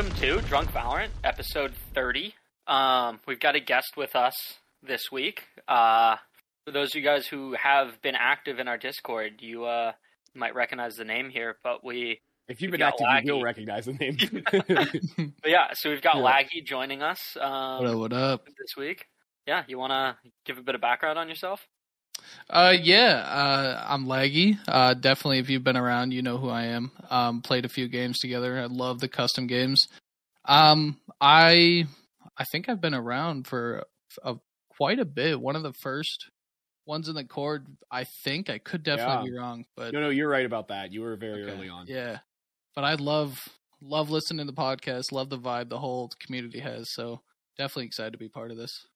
welcome to Drunk Valorant, episode 30. Um, we've got a guest with us this week. Uh, for those of you guys who have been active in our Discord, you uh, might recognize the name here, but we. If you've been got active—you'll recognize the name. But yeah, so we've got Yeah. Laggy joining us um, What up? What up? this week. Yeah, you want to give a bit of background on yourself? Uh, yeah, uh, I'm Laggy. Uh, definitely, if you've been around, you know who I am. Um, played a few games together. I love the custom games. Um, I, I think I've been around for a, quite a bit. One of the first ones in the cord. I think I could definitely Yeah. be wrong, but no, no, you're right about that. You were very okay, early on. Yeah, but I love love listening to the podcast. Love the vibe the whole community has. So definitely excited to be part of this.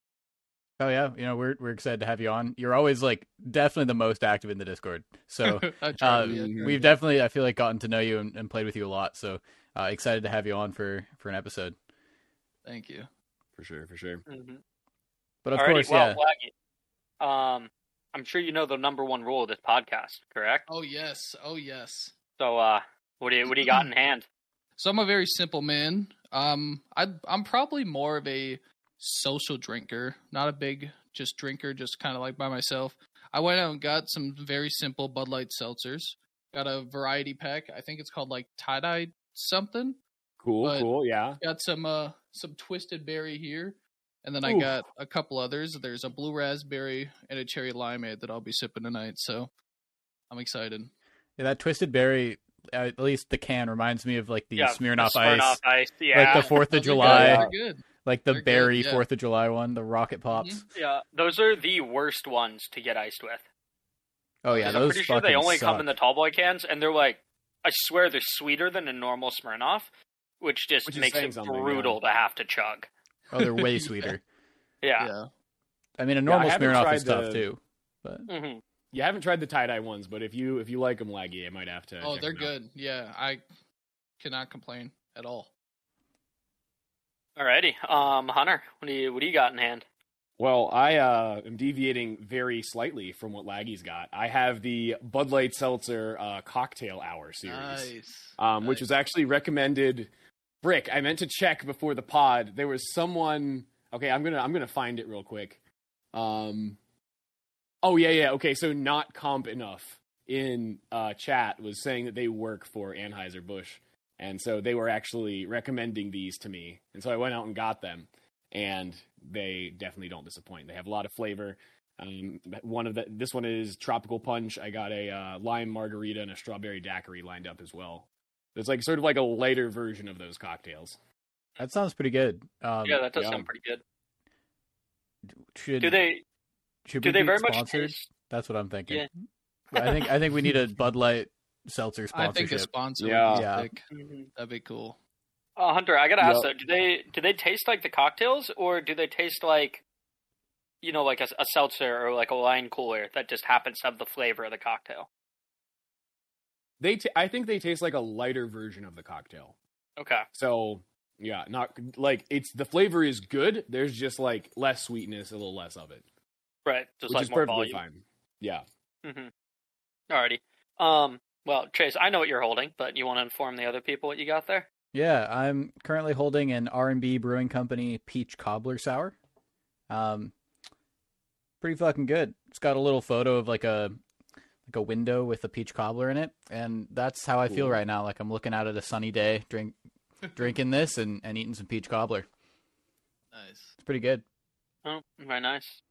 Oh yeah, you know we're we're excited to have you on. You're always like definitely the most active in the Discord. So uh, to be, I try to we've definitely I feel like gotten to know you and, and played with you a lot. So uh, excited to have you on for for an episode. Thank you. For sure, for sure. Mm-hmm. But of Alrighty, course, well, yeah. Laggy, um, I'm sure you know the number one rule of this podcast, correct? Oh yes. Oh yes. So, uh, what do you what do you got in hand? So I'm a very simple man. Um, I I'm probably more of a social drinker, not a big just drinker, just kind of like by myself. I went out and got some very simple Bud Light seltzers. Got a variety pack. I think it's called like tie dye something. Cool, But- cool. Yeah. Got some uh some twisted berry here, and then I got a couple others. There's a blue raspberry and a cherry limeade that I'll be sipping tonight. So I'm excited. Yeah, that twisted berry, at least the can reminds me of like the yeah, Smirnoff the Ice, Smirnoff Ice. Yeah, like the Fourth of are good. July, good. Like the They're good, berry yeah. Fourth of July one, the rocket pops. yeah, those are the worst ones to get iced with. Oh yeah, those I'm pretty sure they fucking only come in the tall boy cans, and they're like, I swear they're sweeter than a normal Smirnoff, which just Which makes it something, brutal to have to chug. Oh, they're way sweeter. Yeah. yeah. I mean, a normal haven't Smirnoff tried is tough too. But hmm You haven't tried the tie dye ones, but if you if you like them, Laggy, I might have to. Oh, check they're them out. good. Yeah, I cannot complain at all. Alrighty, um, Hunter, what do you what do you got in hand? Well, I uh, am deviating very slightly from what Laggy's got. I have the Bud Light Seltzer uh, Cocktail Hour series, Nice. um, which Nice. was actually recommended. Brick, I meant to check before the pod. There was someone. Okay, I'm gonna I'm gonna find it real quick. Um. Oh yeah, yeah. Okay, so not comp enough in uh, chat was saying that they work for Anheuser Busch, and so they were actually recommending these to me, and so I went out and got them, and they definitely don't disappoint. They have a lot of flavor. Um, one of the this one is tropical punch. I got a uh, lime margarita and a strawberry daiquiri lined up as well. It's like sort of like a lighter version of those cocktails. that sounds pretty good. Um, yeah, that does yeah. sound pretty good. should Do they should do we they be very much taste? That's what I'm thinking. Yeah. I think I think we need a Bud Light seltzer I think a sponsorship. sponsor Yeah. would be Yeah. sick. That'd be cool. Uh, Hunter, I gotta ask Yep. though, do they do they taste like the cocktails, or do they taste like, you know, like a, a seltzer or like a wine cooler that just happens to have the flavor of the cocktail? They, t- I think they taste like a lighter version of the cocktail. Okay, So yeah, not like it's the flavor is good. There's just like less sweetness, a little less of it, right, just which like is more perfectly volume. fine. Yeah. Mm-hmm. Alrighty. Um. Well, Chase, I know what you're holding, but you want to inform the other people what you got there? Yeah, I'm currently holding an R&B Brewing Company Peach Cobbler Sour. Um, pretty fucking good. It's got a little photo of like a like a window with a peach cobbler in it, and that's how I feel Cool. right now. Like I'm looking out at a sunny day, drink drinking this and, and eating some peach cobbler. Nice. It's pretty good. Oh, very nice.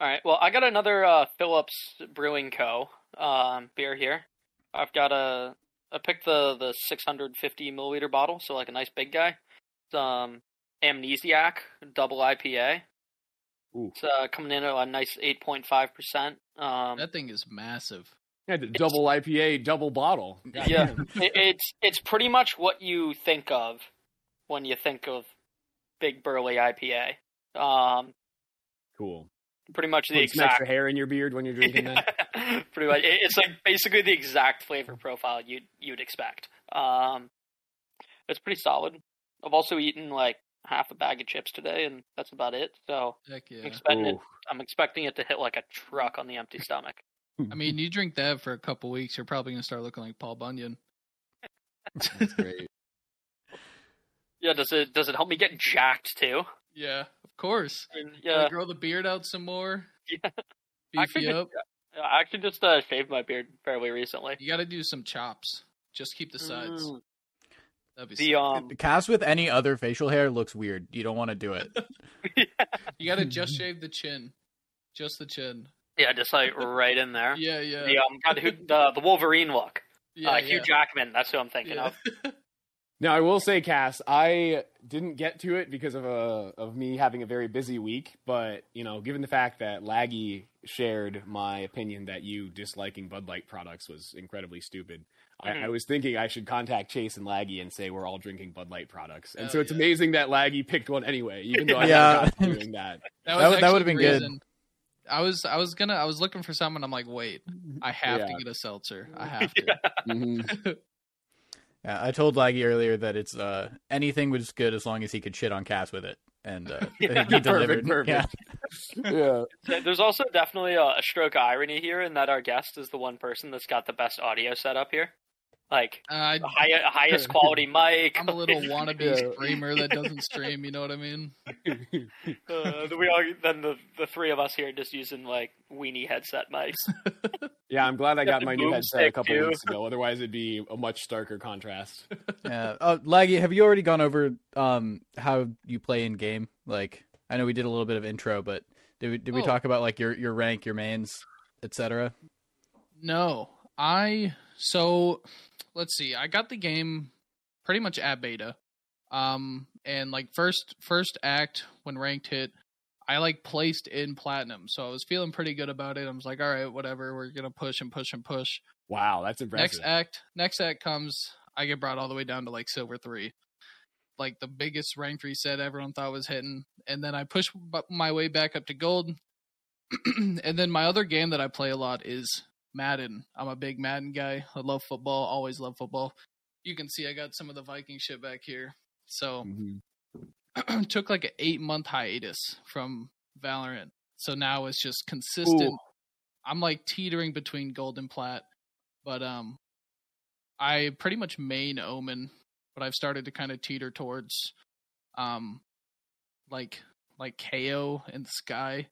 All right. Well, I got another uh, Phillips Brewing Co. Um, beer here. I've got a. I picked the the 650 milliliter bottle, so like a nice big guy. It's um Amnesiac double IPA. Ooh. It's uh, coming in at a nice 8.5 percent. Um, That thing is massive. Yeah, the double IPA, double bottle. God Yeah. it, it's it's pretty much what you think of when you think of big burly IPA. Um, Cool. Pretty much the Put some exact extra hair in your beard when you're drinking that. Pretty much, it's like basically the exact flavor profile you'd you'd expect. Um, it's pretty solid. I've also eaten like half a bag of chips today, and that's about it. So Heck I'm expecting it. I'm expecting it to hit like a truck on the empty stomach. I mean, you drink that for a couple weeks, you're probably gonna start looking like Paul Bunyan. That's great. Yeah, does it does it help me get jacked too? Yeah, of course. And, Yeah. yeah, Grow the beard out some more. Yeah. Beef Actually, you up. I actually just uh, shaved my beard fairly recently. You got to do some chops. Just keep the sides. Mm. That'd be The um, Cast with any other facial hair looks weird. You don't want to do it. You got to just shave the chin. Just the chin. yeah, just like right in there. Yeah, yeah. The um, God, who, the the Wolverine look. yeah, uh, yeah. Hugh Jackman. That's who I'm thinking Yeah. of. Now I will say, Cass, I didn't get to it because of a of me having a very busy week. But you know, given the fact that Laggy shared my opinion that you disliking Bud Light products was incredibly stupid, I, Mhm. I was thinking I should contact Chase and Laggy and say we're all drinking Bud Light products. And Hell so it's yeah. amazing that Laggy picked one anyway, even though I Yeah. yeah. not doing that. That, That was would- that would've been the good. I was I was gonna I was looking for someone. I'm like, wait, I have Yeah. to get a seltzer. I have to. Mhm. Yeah, I told Laggy earlier that it's uh anything was good as long as he could shit on Cass with it, and uh, Yeah. he delivered. Perfect, Yeah. yeah. There's also definitely a, a stroke of irony here in that our guest is the one person that's got the best audio setup here. Like I, the high, highest quality mic. I'm a little wannabe Yeah. streamer that doesn't stream. You know what I mean? Uh, we all then the the three of us here just using like weenie headset mics. Yeah, I'm glad I Got got my new headset a couple too. weeks ago. Otherwise, it'd be a much starker contrast. yeah. Oh, Laggy, have you already gone over um how you play in game? Like, I know we did a little bit of intro, but did we did we Oh. talk about like your your rank, your mains, etc. No, I so let's see. I got the game pretty much at beta. Um and like first first act when ranked hit, I like placed in platinum. So I was feeling pretty good about it. I was like, all right, whatever, we're going to push and push and push. Wow, that's impressive. Next act, next act comes, I get brought all the way down to like silver 3. Like the biggest ranked reset everyone thought was hitting, and then I push my way back up to gold. and then my other game that I play a lot is Madden. I'm a big Madden guy. I love football, always love football. You can see I got some of the Viking shit back here. So Mhm. took like an eight month hiatus from Valorant. So now it's just consistent. Ooh. I'm like teetering between gold and plat, but um, I pretty much main Omen, but I've started to kind of teeter towards um, like like KAY/O and Skye.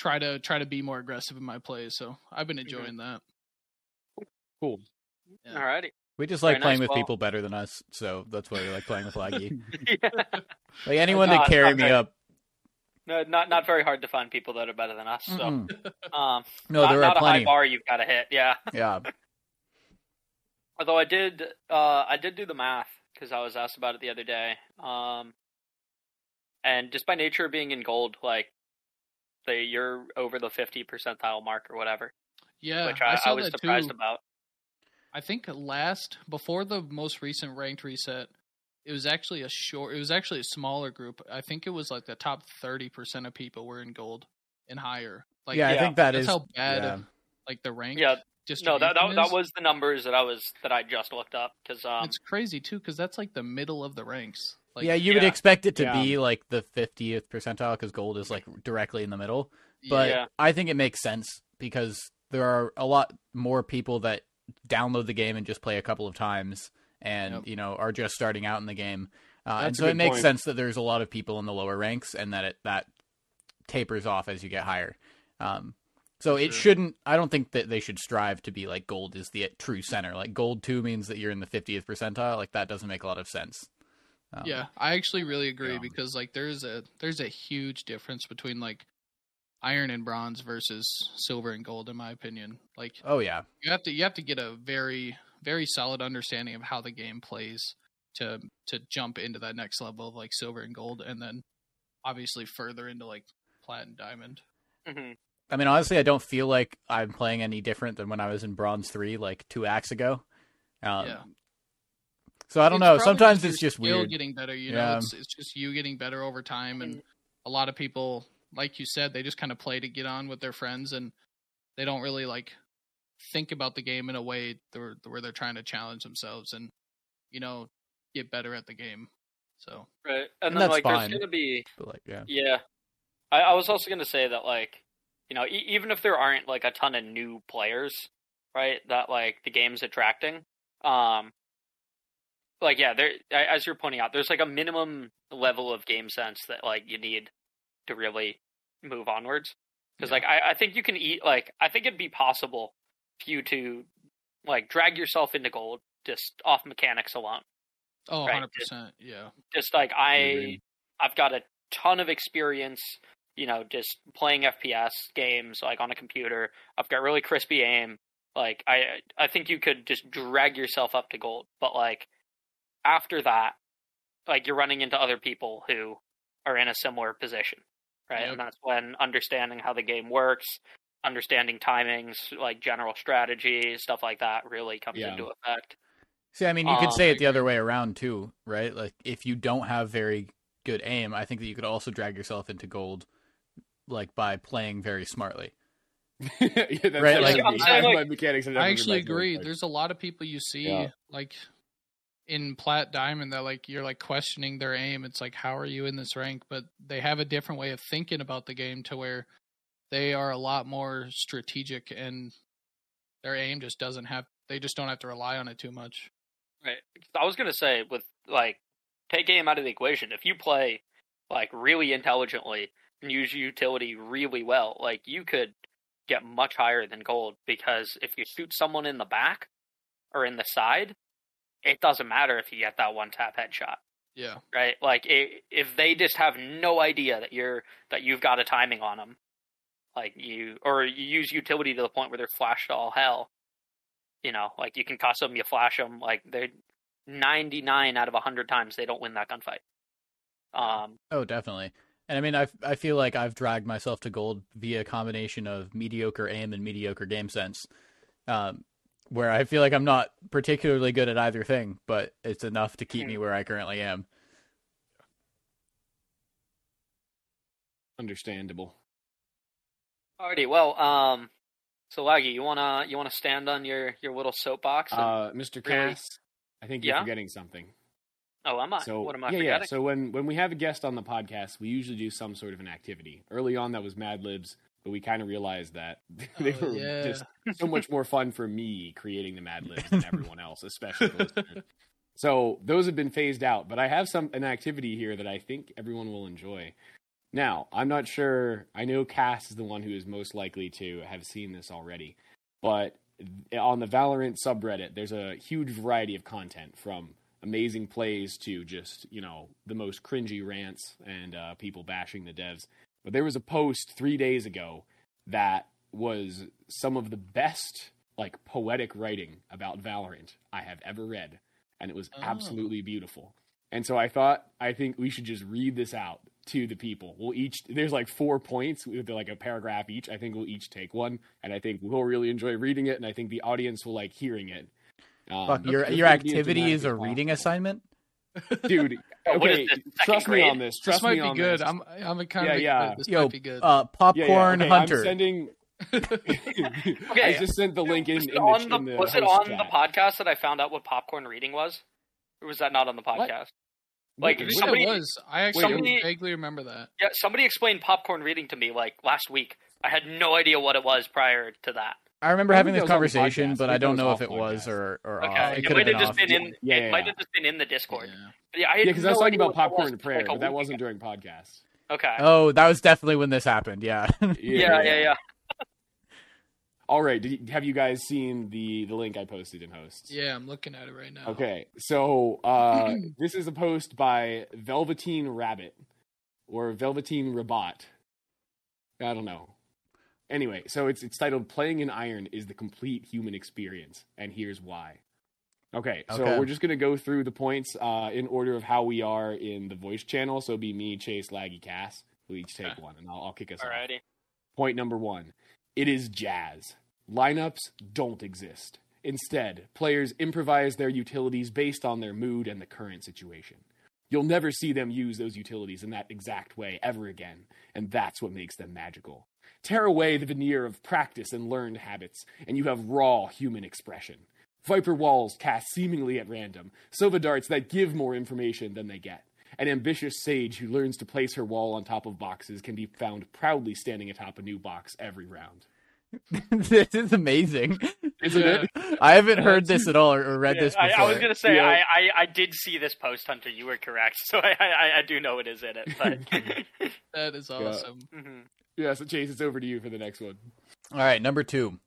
Try to try to be more aggressive in my plays. So I've been enjoying that. Cool. Yeah. Alrighty. We just Very like playing nice. with Well- people better than us, so that's why we like playing with Laggy. yeah. like anyone No, to carry not me very- up. No, not not very hard to find people that are better than us. So, Mm-mm. um, No, not, there not are a high bar you've got to hit. Yeah. Yeah. Although I did, uh, I did do the math because I was asked about it the other day. Um, and just by nature of being in gold, like, they you're over the fifty percentile mark or whatever, Yeah, which I, saw I was that surprised too. about. I think last before the most recent ranked reset, it was actually a short. It was actually a smaller group. I think it was like the top thirty percent of people were in gold and higher. Like yeah, I think that that's is. how bad yeah. like the rank. Yeah, just No, that that, distribution that is. was the numbers that I was that I just looked up because um, it's crazy too because that's like the middle of the ranks. Like, yeah, you would expect it to Yeah. be like the 50th percentile because gold is like directly in the middle. But Yeah. I think it makes sense because there are a lot more people that download the game and just play a couple of times and, Yep. you know, are just starting out in the game. Uh, and so it makes point. sense that there's a lot of people in the lower ranks and that it that tapers off as you get higher. Um, so it Sure. shouldn't. I don't think that they should strive to be like gold is the true center. Like gold two means that you're in the 50th percentile. Like that doesn't make a lot of sense. Um, yeah, I actually really agree yeah. because like there's a there's a huge difference between like iron and bronze versus silver and gold in my opinion. Like Oh yeah. you have to you have to get a very very solid understanding of how the game plays to to jump into that next level of like silver and gold and then obviously further into like plat and diamond. mhm. I mean, honestly, I don't feel like I'm playing any different than when I was in Bronze Three, like two acts ago. Um, Yeah. So I don't It's know. Sometimes your it's just skill weird. getting better, you Yeah. know. It's it's just you getting better over time and a lot of people like you said they just kind of play to get on with their friends and they don't really like think about the game in a way where, where they're trying to challenge themselves and you know get better at the game. So right, And and, then that's like fine. there's gonna be But like, yeah. Yeah, I, I was also going to say that like you know e- even if there aren't like a ton of new players, right? That like the game's attracting. Um, like yeah, there as you're pointing out, there's like a minimum level of game sense that like you need to really move onwards. Because Yeah. like I, I think you can eat like I think it'd be possible for you to like drag yourself into gold just off mechanics alone. Oh, Right. 100%. Yeah. Just like I Agreed. I've got a ton of experience, you know, just playing FPS games like on a computer. I've got really crispy aim. Like I I think you could just drag yourself up to gold. But like after that, like you're running into other people who are in a similar position. Right? Yep. And that's when understanding how the game works, understanding timings, like general strategy, stuff like that really comes Yeah. into effect. See, I mean, you could Um, say it the other way around too, right? Like if you don't have very good aim, I think that you could also drag yourself into gold, like by playing very smartly. yeah, that's Right, like, like- I'm like- my mechanics. I actually agree. point. There's a lot of people you see Yeah. like in plat diamond that like you're like questioning their aim. It's like how are you in this rank? But they have a different way of thinking about the game to where they are a lot more strategic and their aim just doesn't have they just don't have to rely on it too much. Right. I was gonna say with like take aim out of the equation. If you play like really intelligently and use utility really well, like you could get much higher than gold because if you shoot someone in the back or in the side, it doesn't matter if you get that one tap headshot. Yeah. Right? Like i if they just have no idea that you're that you've got a timing on them, like you or you use utility to the point where they're flashed to all hell. You know, like you can cuss them, you flash them, like they're 99 out of 100 times they don't win that gunfight. Um, Oh, definitely. And I mean, I I feel like I've dragged myself to gold via a combination of mediocre aim and mediocre game sense, um, where I feel like I'm not particularly good at either thing, but it's enough to keep me where I currently am. understandable. alrighty, well, um, so Laggy, you wanna you wanna stand on your your little soapbox? And, Uh, Mr. Really? Cass, I think you're Yeah? forgetting something. oh, am I? So what am I yeah, forgetting? yeah. So when when we have a guest on the podcast, we usually do some sort of an activity. Early on, that was Mad Libs, but we kind of realized that they Oh, were yeah. just so much more fun for me creating the Mad Libs than everyone else, especially. So those have been phased out, but I have some an activity here that I think everyone will enjoy. Now, I'm not sure. I know Cass is the one who is most likely to have seen this already, but on the Valorant subreddit, there's a huge variety of content from amazing plays to just you know the most cringy rants and uh, people bashing the devs. But there was a post three days ago that was some of the best like poetic writing about Valorant I have ever read, and it was Oh. absolutely beautiful. And so I thought I think we should just read this out to the people. We'll each there's like four points with like a paragraph each. I think we'll each take one, and I think we'll really enjoy reading it, and I think the audience will like hearing it. Um, Fuck, your your would be as activity is a dramatic reading assignment. Possible. dude. Oh, Okay, this, second trust me on this. Trust this might me be on good. this. I'm I'm a kind Yeah, of yeah. This Yo, might be good. uh, Yeah, yeah, popcorn okay, hunter. I'm sending. I just sent the link in, was in it the, on the, in the was it on the podcast that I found out what popcorn reading was, or was that not on the podcast? Like, Wait, somebody- it was. I actually somebody- vaguely remember that. Yeah, somebody explained popcorn reading to me like last week. I had no idea what it was prior to that. I remember I having this that was on the conversation, podcast. but I I think that don't know if it was or or Okay, off. it, It could might have have been just off. been in. Yeah, it yeah, might have just been in the Discord. Yeah. But yeah, I had Yeah, because I was talking about popcorn and prayer, like but that wasn't ago. during podcast. Okay. Oh, that was definitely when this happened. Yeah. yeah, yeah, yeah. All right, did you, have you guys seen the the link I posted in hosts? Yeah, I'm looking at it right now. Okay, so uh, this is a post by Velveteen Rabbit or Velveteen Rabat. I don't know. Anyway, so it's it's titled "Playing in Iron is the complete human experience," and here's why. Okay, so Okay. we're just gonna go through the points uh, in order of how we are in the voice channel. So it'd be me, Chase, Laggy, Cass. We'll each take Okay. one, and I'll, I'll kick us off. Point number one it is jazz. Lineups don't exist. Instead, players improvise their utilities based on their mood and the current situation. You'll never see them use those utilities in that exact way ever again, and that's what makes them magical. Tear away the veneer of practice and learned habits, and you have raw human expression. Viper walls cast seemingly at random, Sova darts that give more information than they get. An ambitious sage who learns to place her wall on top of boxes can be found proudly standing atop a new box every round. this is amazing. isn't Yeah. it? I haven't heard this at all or, or read Yeah, this I, before. I was gonna say Yeah. I, I, I did see this post, Hunter. You were correct, so I I, I do know it is in it. But That is awesome. Mhm. Yeah, so Chase, it's over to you for the next one. All right, number two.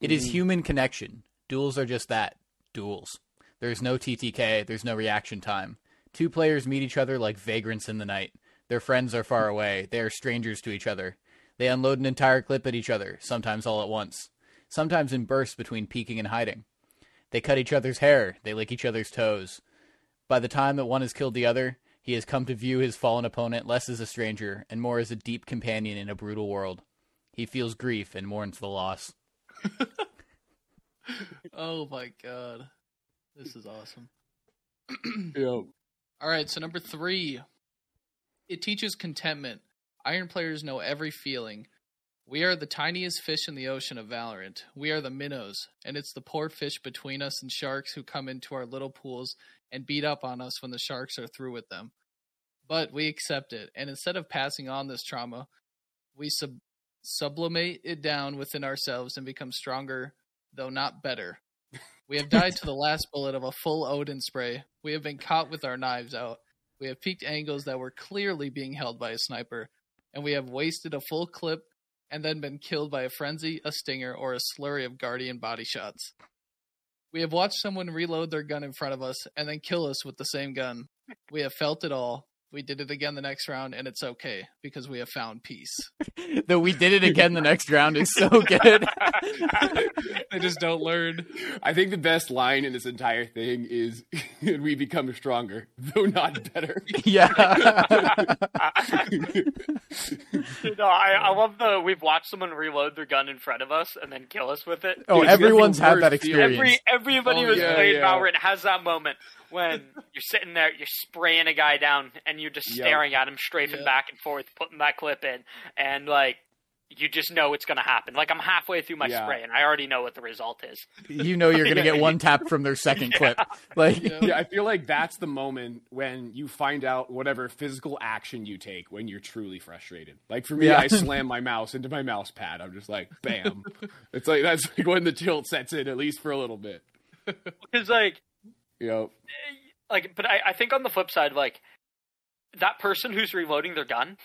It is Mhm. human connection. Duels are just that duels. There's no TTK, there's no reaction time. Two players meet each other like vagrants in the night. Their friends are far away, they are strangers to each other. They unload an entire clip at each other, sometimes all at once, sometimes in bursts between peeking and hiding. They cut each other's hair, they lick each other's toes. By the time that one has killed the other, he has come to view his fallen opponent less as a stranger and more as a deep companion in a brutal world. He feels grief and mourns the loss. Oh my god. This is awesome. Yo, All right, so number three, it teaches contentment. Iron players know every feeling. We are the tiniest fish in the ocean of Valorant. We are the minnows, and it's the poor fish between us and sharks who come into our little pools and beat up on us when the sharks are through with them. But we accept it, and instead of passing on this trauma, we sub- sublimate it down within ourselves and become stronger, though not better. We have died to the last bullet of a full Odin spray. We have been caught with our knives out. We have peaked angles that were clearly being held by a sniper. And we have wasted a full clip and then been killed by a frenzy, a stinger, or a slurry of Guardian body shots. We have watched someone reload their gun in front of us and then kill us with the same gun. We have felt it all. We did it again the next round, and it's okay because we have found peace. Though we did it again the next round is so good. they just don't learn. I think the best line in this entire thing is "We become stronger, though not better." yeah. no, I, I love the we've watched someone reload their gun in front of us and then kill us with it. Oh, Dude, everyone's had that experience. Every everybody Oh, who's yeah, played yeah. Valorant has that moment when you're sitting there, you're spraying a guy down, and you're just Yep. staring at him, strafing Yep. back and forth, putting that clip in, and like you just know it's gonna happen. Like I'm halfway through my Yeah. spray, and I already know what the result is. you know you're gonna get one tap from their second clip. Like Yeah. Yeah, I feel like that's the moment when you find out whatever physical action you take when you're truly frustrated. Like for me, Yeah. I slam my mouse into my mouse pad. I'm just like, bam. it's like that's like when the tilt sets in, at least for a little bit. Because like You know, like but I, I think on the flip side like that person who's reloading their gun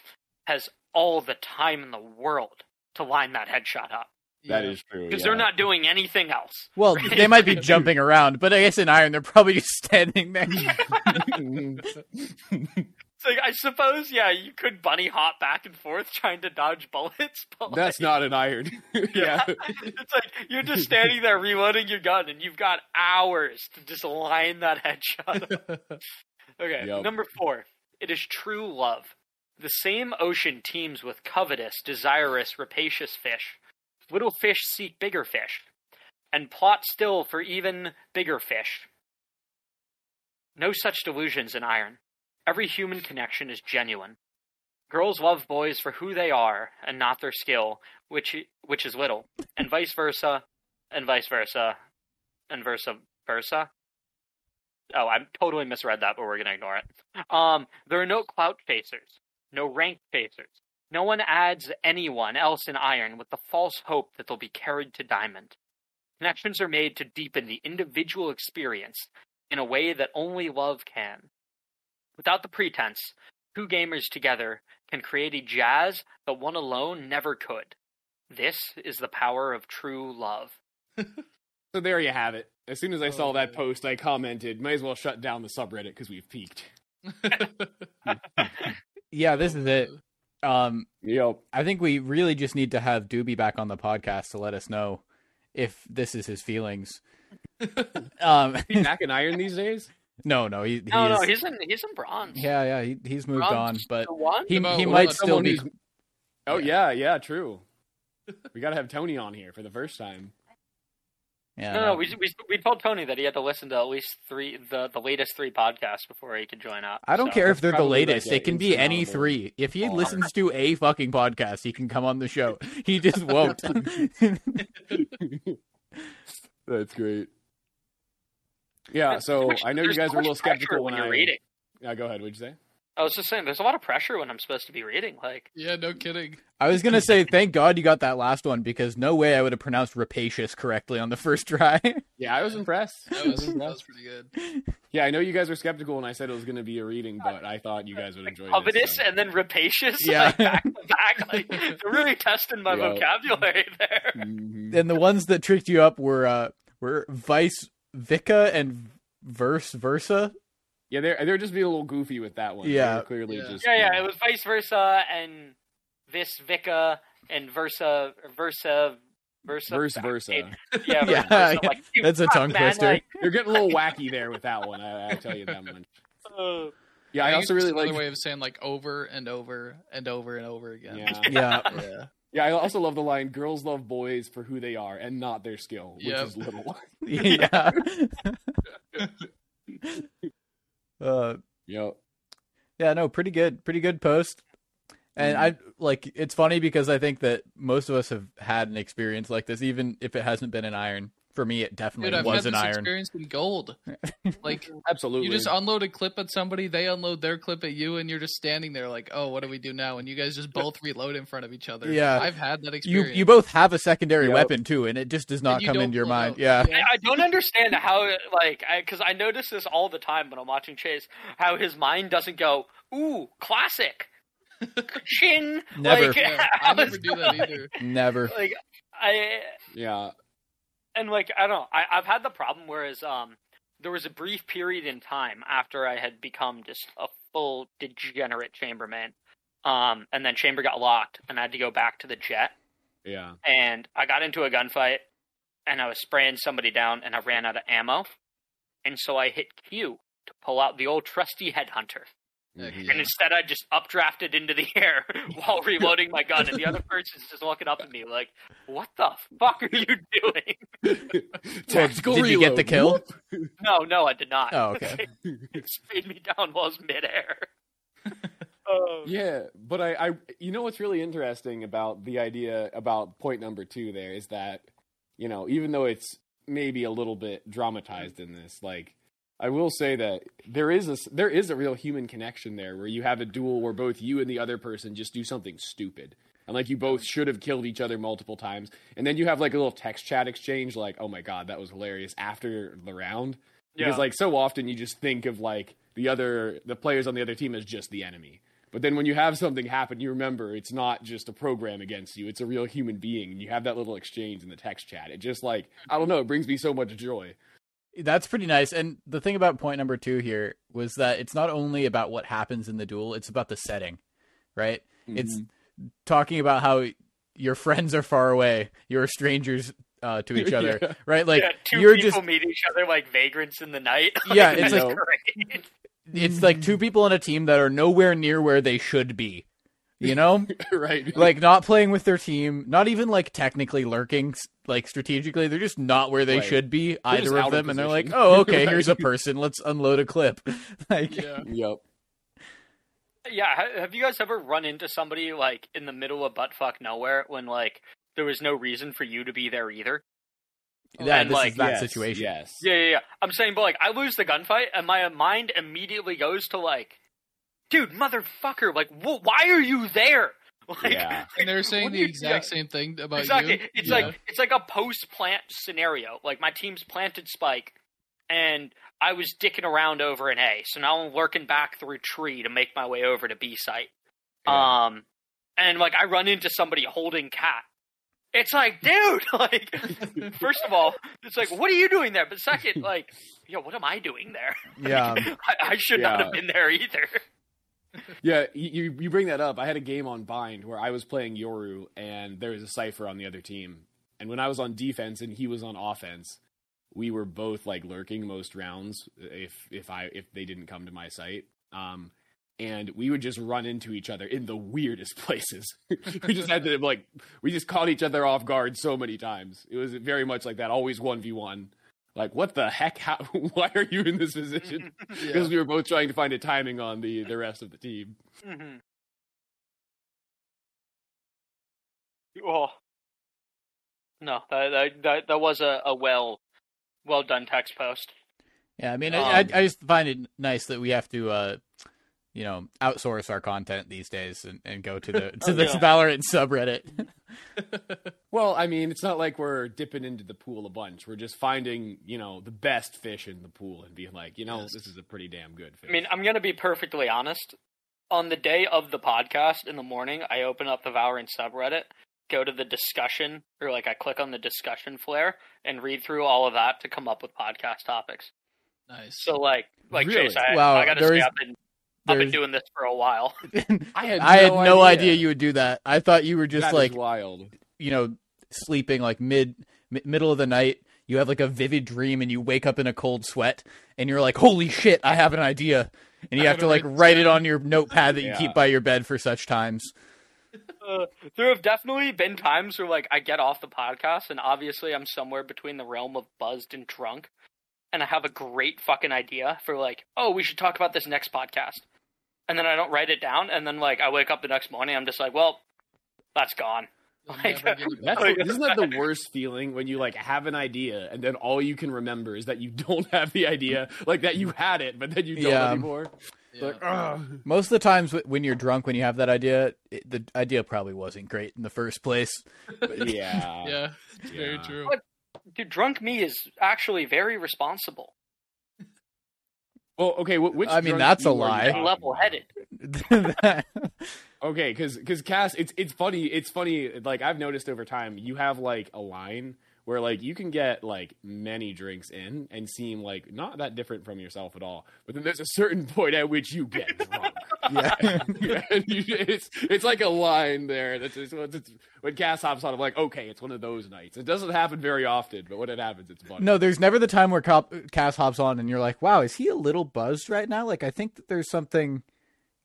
has all the time in the world to line that headshot up that Yeah. is true. because yeah. they're not doing anything else Well, they might be jumping around, but I guess in Iron they're probably just standing there. so like, i suppose yeah you could bunny hop back and forth trying to dodge bullets but That's not an iron. yeah. it's like you're just standing there reloading your gun and you've got hours to just line that headshot up. okay Yep. number four it is true love the same ocean teems with covetous desirous rapacious fish little fish seek bigger fish and plot still for even bigger fish no such delusions in iron every human connection is genuine. Girls love boys for who they are and not their skill which which is little and vice versa and vice versa and versa versa. Oh i totally misread that but we're gonna ignore it. Um there are no clout chasers no rank chasers. No one adds anyone else in iron with the false hope that they'll be carried to diamond. Connections are made to deepen the individual experience in a way that only love can without the pretense two gamers together can create a jazz that one alone never could this is the power of true love So there you have it. As soon as I saw Oh, that post, I commented, "Might as well shut down the subreddit because we've peaked." yeah, this is it. Um, Yep. I think we really just need to have Doobie back on the podcast to let us know if this is his feelings. um, He's back in iron these days. No, no, he, he no no he's in he's in bronze yeah, yeah, he, he's moved on, but one he About he might about still be. Oh yeah, yeah, true. we got to have Tony on here for the first time. Yeah, no, no, we, we we told Tony that he had to listen to at least three the, the latest three podcasts before he could join up. I don't so- care if they're the latest. like It can be any three. If he bar. listens to a fucking podcast, he can come on the show. He just won't. That's great. Yeah, so Too much- I know you guys too were a little skeptical when when you're I. reading. Yeah, go ahead. What'd you say? I was just saying, there's a lot of pressure when I'm supposed to be reading. Like, Yeah, no kidding. I was gonna say, thank God you got that last one because no way I would have pronounced rapacious correctly on the first try. Yeah, I was impressed. That was, was that was pretty good. Yeah, I know you guys were skeptical when I said it was going to be a reading, but I thought you guys would enjoy it. covetous this. so- and then rapacious, Yeah. like back to back. Like, they're really testing my Yeah. vocabulary there. And the ones that tricked you up were uh, were vice vica and verse versa. Yeah, they're they're just being a little goofy with that one. Yeah. They're clearly Yeah. just Yeah, yeah, you it was vice versa and vis vica and versa versa versa verse versa. Yeah, Yeah, versa, versa. yeah. Like, dude, That's a tongue man, twister. like, You're getting a little wacky there with that one. I, I tell you that much. uh, Yeah, I think also really just another like. way of saying like over and over and over and over again. Yeah, Yeah, Yeah. Yeah. I also love the line: "Girls love boys for who they are and not their skill," which Yep. is little. yeah. uh, yep. yeah, no, pretty good, pretty good post. And. I like it's funny because I think that most of us have had an experience like this, even if it hasn't been an iron. For me, it definitely Dude, I've was had an this iron. experience in gold. Like Absolutely. you just unload a clip at somebody, they unload their clip at you, and you're just standing there like, oh, what do we do now? And you guys just both reload in front of each other. Yeah. I've had that experience. you you both have a secondary Yep. weapon too, and it just does not come into your mind. out. Yeah. I, I don't understand how, like, because I, notice this all the time when I'm watching Chase, how his mind doesn't go, ooh, classic, Chin. Never. Like, Yeah, I how never do that either. Never. Like, I yeah. And like I don't know. I, I've had the problem whereas um there was a brief period in time after I had become just a full degenerate chamberman. Um and then chamber got locked and I had to go back to the Jett Yeah. and I got into a gunfight and I was spraying somebody down and I ran out of ammo. And so I hit Q to pull out the old trusty headhunter. Mhm. And instead I just updrafted into the air while reloading my gun and the other person's just looking up at me like, What the fuck are you doing? Tactical did you get the kill? No, no, I did not. Oh, okay. it sprayed me down while I was midair. Oh. Yeah, but I, I, you know what's really interesting about the idea about point number two there is that, you know, even though it's maybe a little bit dramatized in this, like, I will say that there is a there is a real human connection there where you have a duel where both you and the other person just do something stupid. And like you both should have killed each other multiple times. And then you have like a little text chat exchange like, "Oh my god, that was hilarious" after the round. Because Yeah. like so often you just think of like the other the players on the other team as just the enemy. But then when you have something happen, you remember it's not just a program against you; it's a real human being, and you have that little exchange in the text chat. It just like I don't know, it brings me so much joy. That's pretty nice. And the thing about point number two here was that it's not only about what happens in the duel, it's about the setting, right? It's Mm-hmm. talking about how your friends are far away, you're strangers uh, to each other, Yeah. right? Like yeah, 2 you're people just meet each other like vagrants in the night. Yeah, it's like- great. it's like two people on a team that are nowhere near where they should be. You know? right? like not playing with their team, not even like technically lurking like strategically. They're just not where they Right. should be, just either out of of them, and they're like, "Oh, okay, Right. here's a person. Let's unload a clip." like, Yeah. yep. Yeah, have you guys ever run into somebody like in the middle of buttfuck nowhere when like there was no reason for you to be there either? yeah, And, this like, is that Yes, situation. Yes. Yeah, yeah, yeah. I'm saying, but like I lose the gunfight and my uh, mind immediately goes to like, dude, motherfucker, like, wh- why are you there? Like, Yeah. And they're saying the exact yeah. same thing about exactly. you. It's Yeah. like it's like a post plant scenario. Like my team's planted spike, and I was dicking around over an A, so now I'm working back through tree to make my way over to B site. Yeah. Um, and like I run into somebody holding cat. It's like, dude, like, first of all, it's like, what are you doing there? But second, like, yo, what am I doing there? Yeah. I, I should not have been there either. Yeah, you you- bring that up. I had a game on Bind where I was playing Yoru, and there was a Cypher on the other team. And when I was on defense and he was on offense, we were both like lurking most rounds if if I if they didn't come to my site. Um, and we would just run into each other in the weirdest places. we just had to like we just caught each other off guard so many times. It was very much like that, always one v one. Like what the heck? How? Why are you in this position? Because we were both trying to find a timing on the the rest of the team. Mm-hmm. Oh. No, that that that, that was a, a well well done text post. Yeah, I mean, Um, I, I I just find it nice that we have to, uh, you know outsource our content these days and, and go to the to Oh, this yeah. Valorant subreddit. Well, I mean, it's not like we're dipping into the pool a bunch. We're just finding, you know, the best fish in the pool and being like, you know, Yes. this is a pretty damn good fish. I mean, I'm gonna be perfectly honest. On the day of the podcast in the morning, I open up the Valorant subreddit, go to the discussion, or like I click on the discussion flare and read through all of that to come up with podcast topics. Nice. So like, like Really? Chase, I, Wow, I gotta there say, is- I've been I've been doing this for a while. I had I had no no idea. idea. you would do that. I thought you were just That is like wild. you know sleeping like mid mi- middle of the night. You have like a vivid dream and you wake up in a cold sweat and you're like, "Holy shit, I have an idea." And you I have to like write write it on your notepad that you Yeah. keep by your bed for such times. Uh, there have definitely been times where like I get off the podcast and obviously I'm somewhere between the realm of buzzed and drunk, and I have a great fucking idea for like, oh, we should talk about this next podcast, and then I don't write it down, and then like I wake up the next morning, I'm just like, well, that's gone. Like- never get it That's isn't that the worst feeling when you like have an idea and then all you can remember is that you don't have the idea, like that you had it, but then you don't Yeah. anymore. Yeah. Like, ugh. Most of the times when you're drunk when you have that idea, it, the idea probably wasn't great in the first place. yeah. yeah, it's very true. What? Dude, drunk me is actually very responsible Well, okay. wh- Which I mean, that's a you are you lie. level-headed. Okay, because because Cass, it's it's funny. It's funny. Like I've noticed over time, you have like a line where like you can get like many drinks in and seem like not that different from yourself at all. But then there's a certain point at which you get drunk. yeah. and you, it's it's like a line there. That's just, it's, it's, when Cass hops on, I'm like, okay, it's one of those nights. It doesn't happen very often, but when it happens, it's fun. No, there's never the time where Cop- Cass hops on and you're like, "Wow, is he a little buzzed right now?" Like, I think that there's something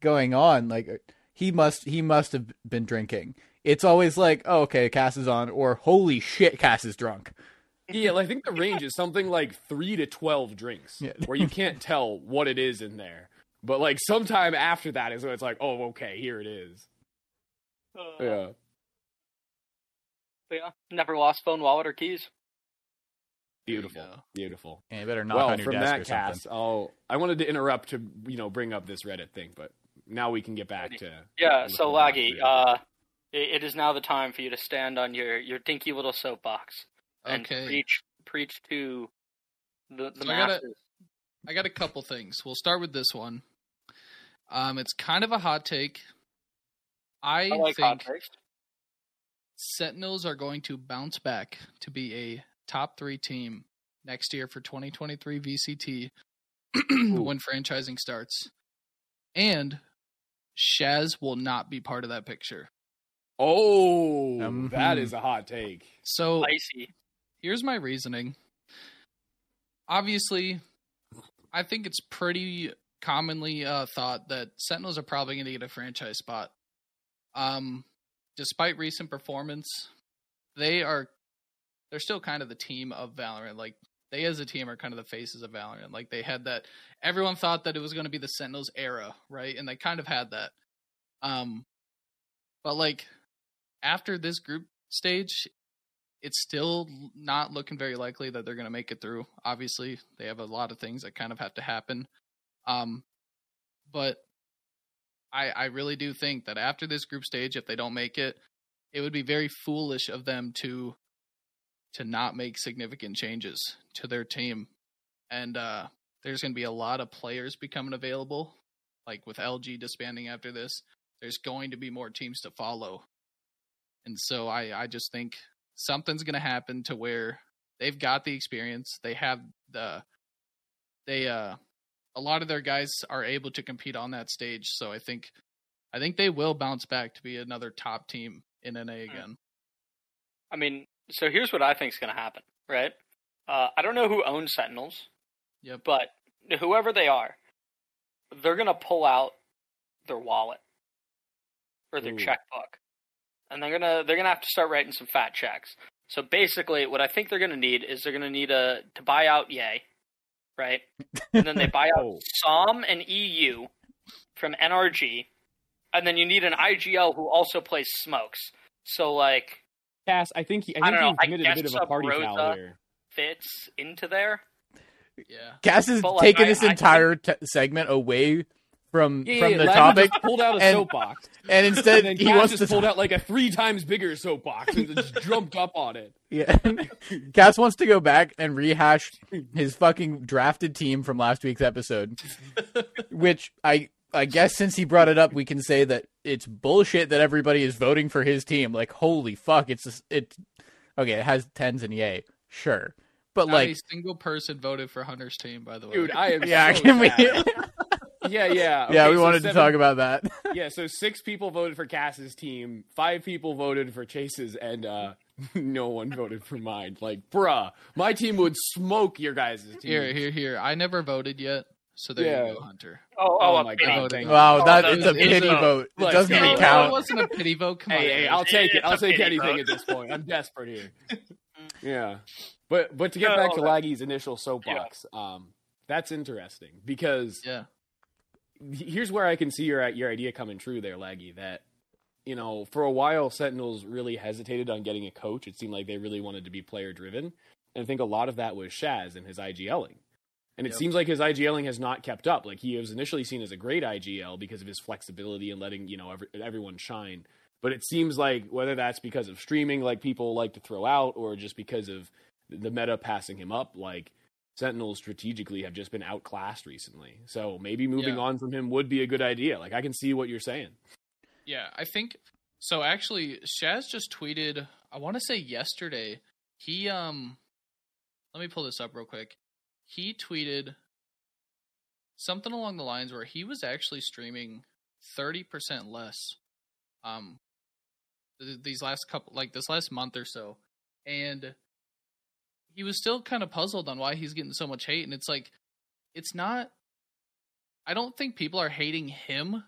going on. Like, he must he must have been drinking. It's always like, "Oh, okay, Cass is on," or "Holy shit, Cass is drunk." Yeah, I think the range is something like three to twelve drinks, Yeah. where you can't tell what it is in there. But like sometime after that is when it's like, oh, okay, here it is. Uh, Yeah. but yeah, never lost phone, wallet, or keys. Beautiful, beautiful. And you better knock well, on your from desk that or something. cast, oh, I wanted to interrupt to you know bring up this Reddit thing, but now we can get back to Yeah, so looking Laggy, uh, it, is now the time for you to stand on your, your dinky little soapbox and Okay. preach preach to the, the So I gotta- masses. I got a couple things. We'll start with this one. Um, it's kind of a hot take. I, I like think. Sentinels are going to bounce back to be a top three team next year for 2023 VCT when franchising starts. And Shaz will not be part of that picture. Oh, Mhm. that is a hot take. So Icy. here's my reasoning. Obviously, I think it's pretty commonly uh, thought that Sentinels are probably going to get a franchise spot. Um, despite recent performance, they are they're still kind of the team of Valorant. Like they as a team are kind of the faces of Valorant. Like they had that everyone thought that it was going to be the Sentinels era, right? And they kind of had that. Um but like after this group stage, it's still not looking very likely that they're going to make it through. Obviously, they have a lot of things that kind of have to happen. Um, but I I really do think that after this group stage, if they don't make it, it would be very foolish of them to to not make significant changes to their team. And uh, there's going to be a lot of players becoming available. Like with LG disbanding after this, there's going to be more teams to follow. And so I, I just think something's going to happen to where they've got the experience. They have the, they, uh, a lot of their guys are able to compete on that stage. So I think, I think they will bounce back to be another top team in NA again. I mean, so here's what I think is going to happen, right? Uh, I don't know who owns Sentinels, Yep. but whoever they are, they're going to pull out their wallet or their Ooh. checkbook, and they're gonna they're gonna have to start writing some fat checks. So basically, what I think they're gonna need is they're gonna need a to buy out Yay, right? And then they buy out Oh. Som and EU from NRG, and then you need an IGL who also plays smokes. So like Cass, I think he, I I think don't know, you've I committed a bit of a party Rosa- foul here. fits into there. Yeah. Cass is But, like, taking I- this I entire t- segment away from Yeah, from yeah, the Laggy topic, just pulled out a and- soapbox, and and instead then he Cass wants to just pulled out like a three times bigger soapbox and just jumped up on it. Yeah. Cass wants to go back and rehash his fucking drafted team from last week's episode. which I I guess since he brought it up, we can say that it's bullshit that everybody is voting for his team. Like, holy fuck, it's it. Okay, it has TenZ and yay, sure, but Not like, a single person voted for Hunter's team, by the way. Dude, I am yeah, so can we? sad. Yeah, yeah. yeah, we so wanted to talk about that. Yeah, so six people voted for Cass's team, five people voted for Chase's, and uh no one voted for mine. Like, bruh, my team would smoke your guys' team. here, here, here. I never voted yet, so there Yeah. you go, Hunter. Oh, Oh oh, my god, thank you. wow, Oh, that that it's a is- pity a- vote. It let's doesn't go. even No, it wasn't a pity vote. Come on, Hey, hey. I'll take it. It's I'll take anything vote. at this point. I'm desperate here. Yeah, but but to get No, back to okay. Laggy's initial soapbox, um, that's interesting because yeah, here's where I can see your your idea coming true there, Laggy. That you know, for a while, Sentinels really hesitated on getting a coach. It seemed like they really wanted to be player driven, and I think a lot of that was Shaz and his IGLing. And it Yep. seems like his IGLing has not kept up. Like he was initially seen as a great IGL because of his flexibility and letting you know every, everyone shine. But it seems like whether that's because of streaming, like people like to throw out, or just because of the meta passing him up, like Sentinels strategically have just been outclassed recently. So maybe moving Yeah. on from him would be a good idea. Like I can see what you're saying. yeah. I think so. Actually, Shaz just tweeted. I want to say yesterday. He um, let me pull this up real quick. He tweeted something along the lines where he was actually streaming thirty percent less. Um, th- these last couple, like this last month or so, and he was still kind of puzzled on why he's getting so much hate. And it's like, it's not. I don't think people are hating him.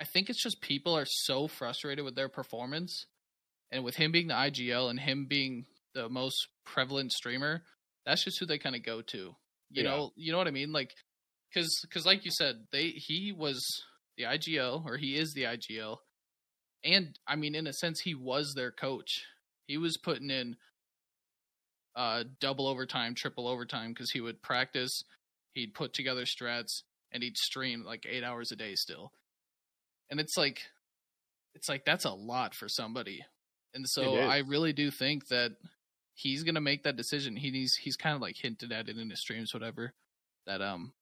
I think it's just people are so frustrated with their performance, and with him being the IGL and him being the most prevalent streamer, that's just who they kind of go to. You Yeah. know, you know what I mean? Like, because because like you said, they he was the IGL or he is the IGL, and I mean, in a sense, he was their coach. He was putting in uh double overtime, triple overtime because he would practice, he'd put together strats, and he'd stream like eight hours a day still. And it's like, it's like that's a lot for somebody. And so I really do think that he's gonna make that decision. He needs he's kind of like hinted at it in his streams, whatever. That um,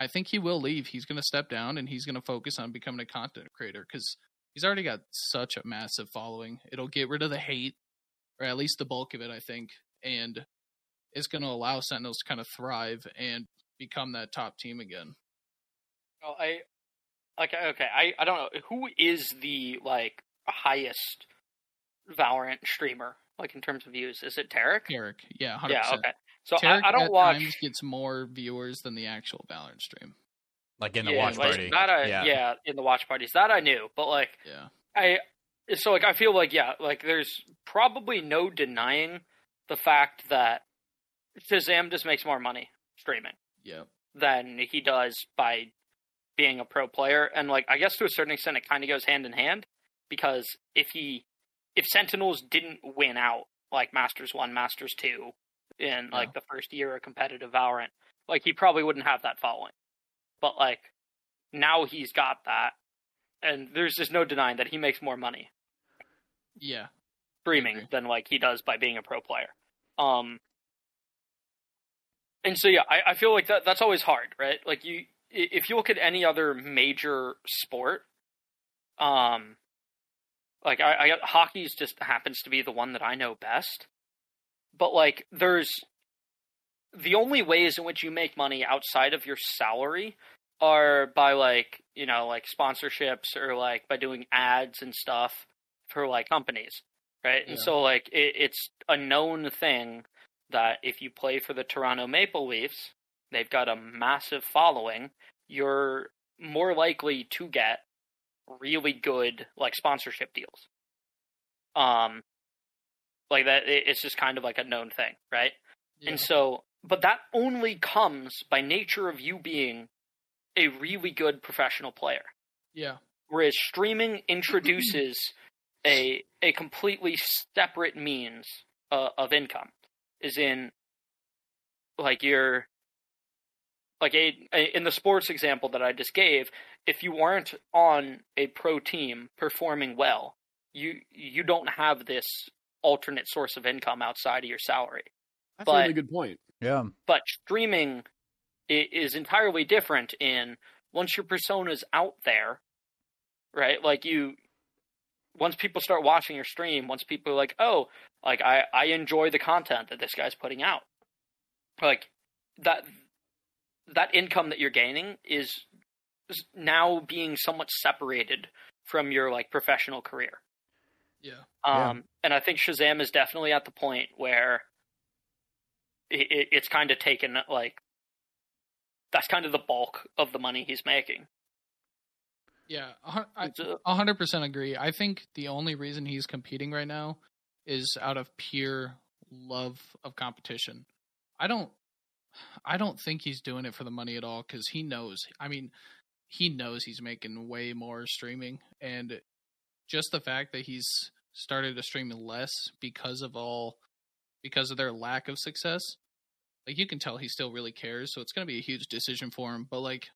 I think he will leave. He's gonna step down and he's gonna focus on becoming a content creator because he's already got such a massive following. It'll get rid of the hate, or at least the bulk of it, I think, and it's gonna allow Sentinels to kind of thrive and become that top team again. Oh, I like okay. I I don't know who is the like highest Valorant streamer like in terms of views. Is it Tarik? Tarik, yeah, hundred Yeah. Okay. So Tarik I, I don't at watch. times gets more viewers than the actual Valorant stream. Like in the yeah, watch like, party. That I, yeah. yeah. in the watch parties that I knew, but like Yeah, I so like I feel like yeah, like there's probably no denying the fact that ShahZaM just makes more money streaming yeah, than he does by being a pro player and like I guess to a certain extent it kind of goes hand in hand because if he if Sentinels didn't win out like Masters 1, Masters 2 in like the first year of competitive Valorant, like he probably wouldn't have that following. But like now he's got that and there's just no denying that he makes more money yeah. Streaming than like he does by being a pro player. Um, and so yeah, I, I feel like that that's always hard, right? Like you, if you look at any other major sport, um, like I, I hockey's just happens to be the one that I know best. But like, there's the only ways in which you make money outside of your salary are by like you know like sponsorships or like by doing ads and stuff for like companies, right? And Yeah. so like it, it's a known thing that if you play for the Toronto Maple Leafs, they've got a massive following. You're more likely to get really good like sponsorship deals. Um, like that, it, it's just kind of like a known thing, right? yeah. And so, but that only comes by nature of you being a really good professional player yeah, whereas streaming introduces a a completely separate means uh, of income is in like you're like a, a in the sports example that I just gave, if you weren't on a pro team performing well, you you don't have this alternate source of income outside of your salary. That's But- a really good point. Yeah. But streaming is entirely different in once your persona's out there, right? Like you once people start watching your stream, once people are like, "Oh, like I I enjoy the content that this guy's putting out." Like that that income that you're gaining is is now being somewhat separated from your like professional career. Yeah. Yeah. Um, and I think ShahZaM is definitely at the point where it, it, it's kind of taken like that's kind of the bulk of the money he's making. Yeah, I It's, uh, a hundred percent agree. I think the only reason he's competing right now is out of pure love of competition. I don't, I don't think he's doing it for the money at all because he knows. I mean, he knows he's making way more streaming, and just the fact that he's started to stream less because of all, because of their lack of success. Like you can tell he still really cares, so it's going to be a huge decision for him. But like,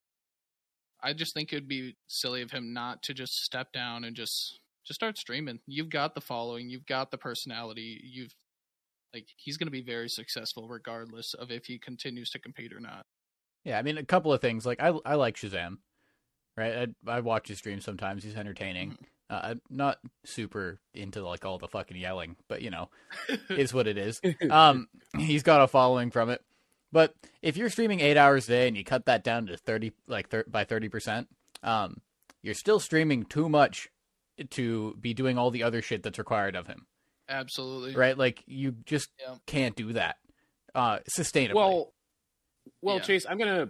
I just think it would be silly of him not to just step down and just just start streaming. You've got the following, you've got the personality, you've like he's going to be very successful regardless of if he continues to compete or not. Yeah, I mean a couple of things. Like I I like ShahZaM, right? I I watch his streams sometimes. He's entertaining. Uh, I'm not super into like all the fucking yelling, but you know, is what it is. Um, he's got a following from it. But if you're streaming eight hours a day and you cut that down to thirty, like thir- by thirty percent, um, you're still streaming too much to be doing all the other shit that's required of him, Absolutely. right? Like you just Yeah. can't do that uh, sustainably. Well, well, Yeah. Chase, I'm gonna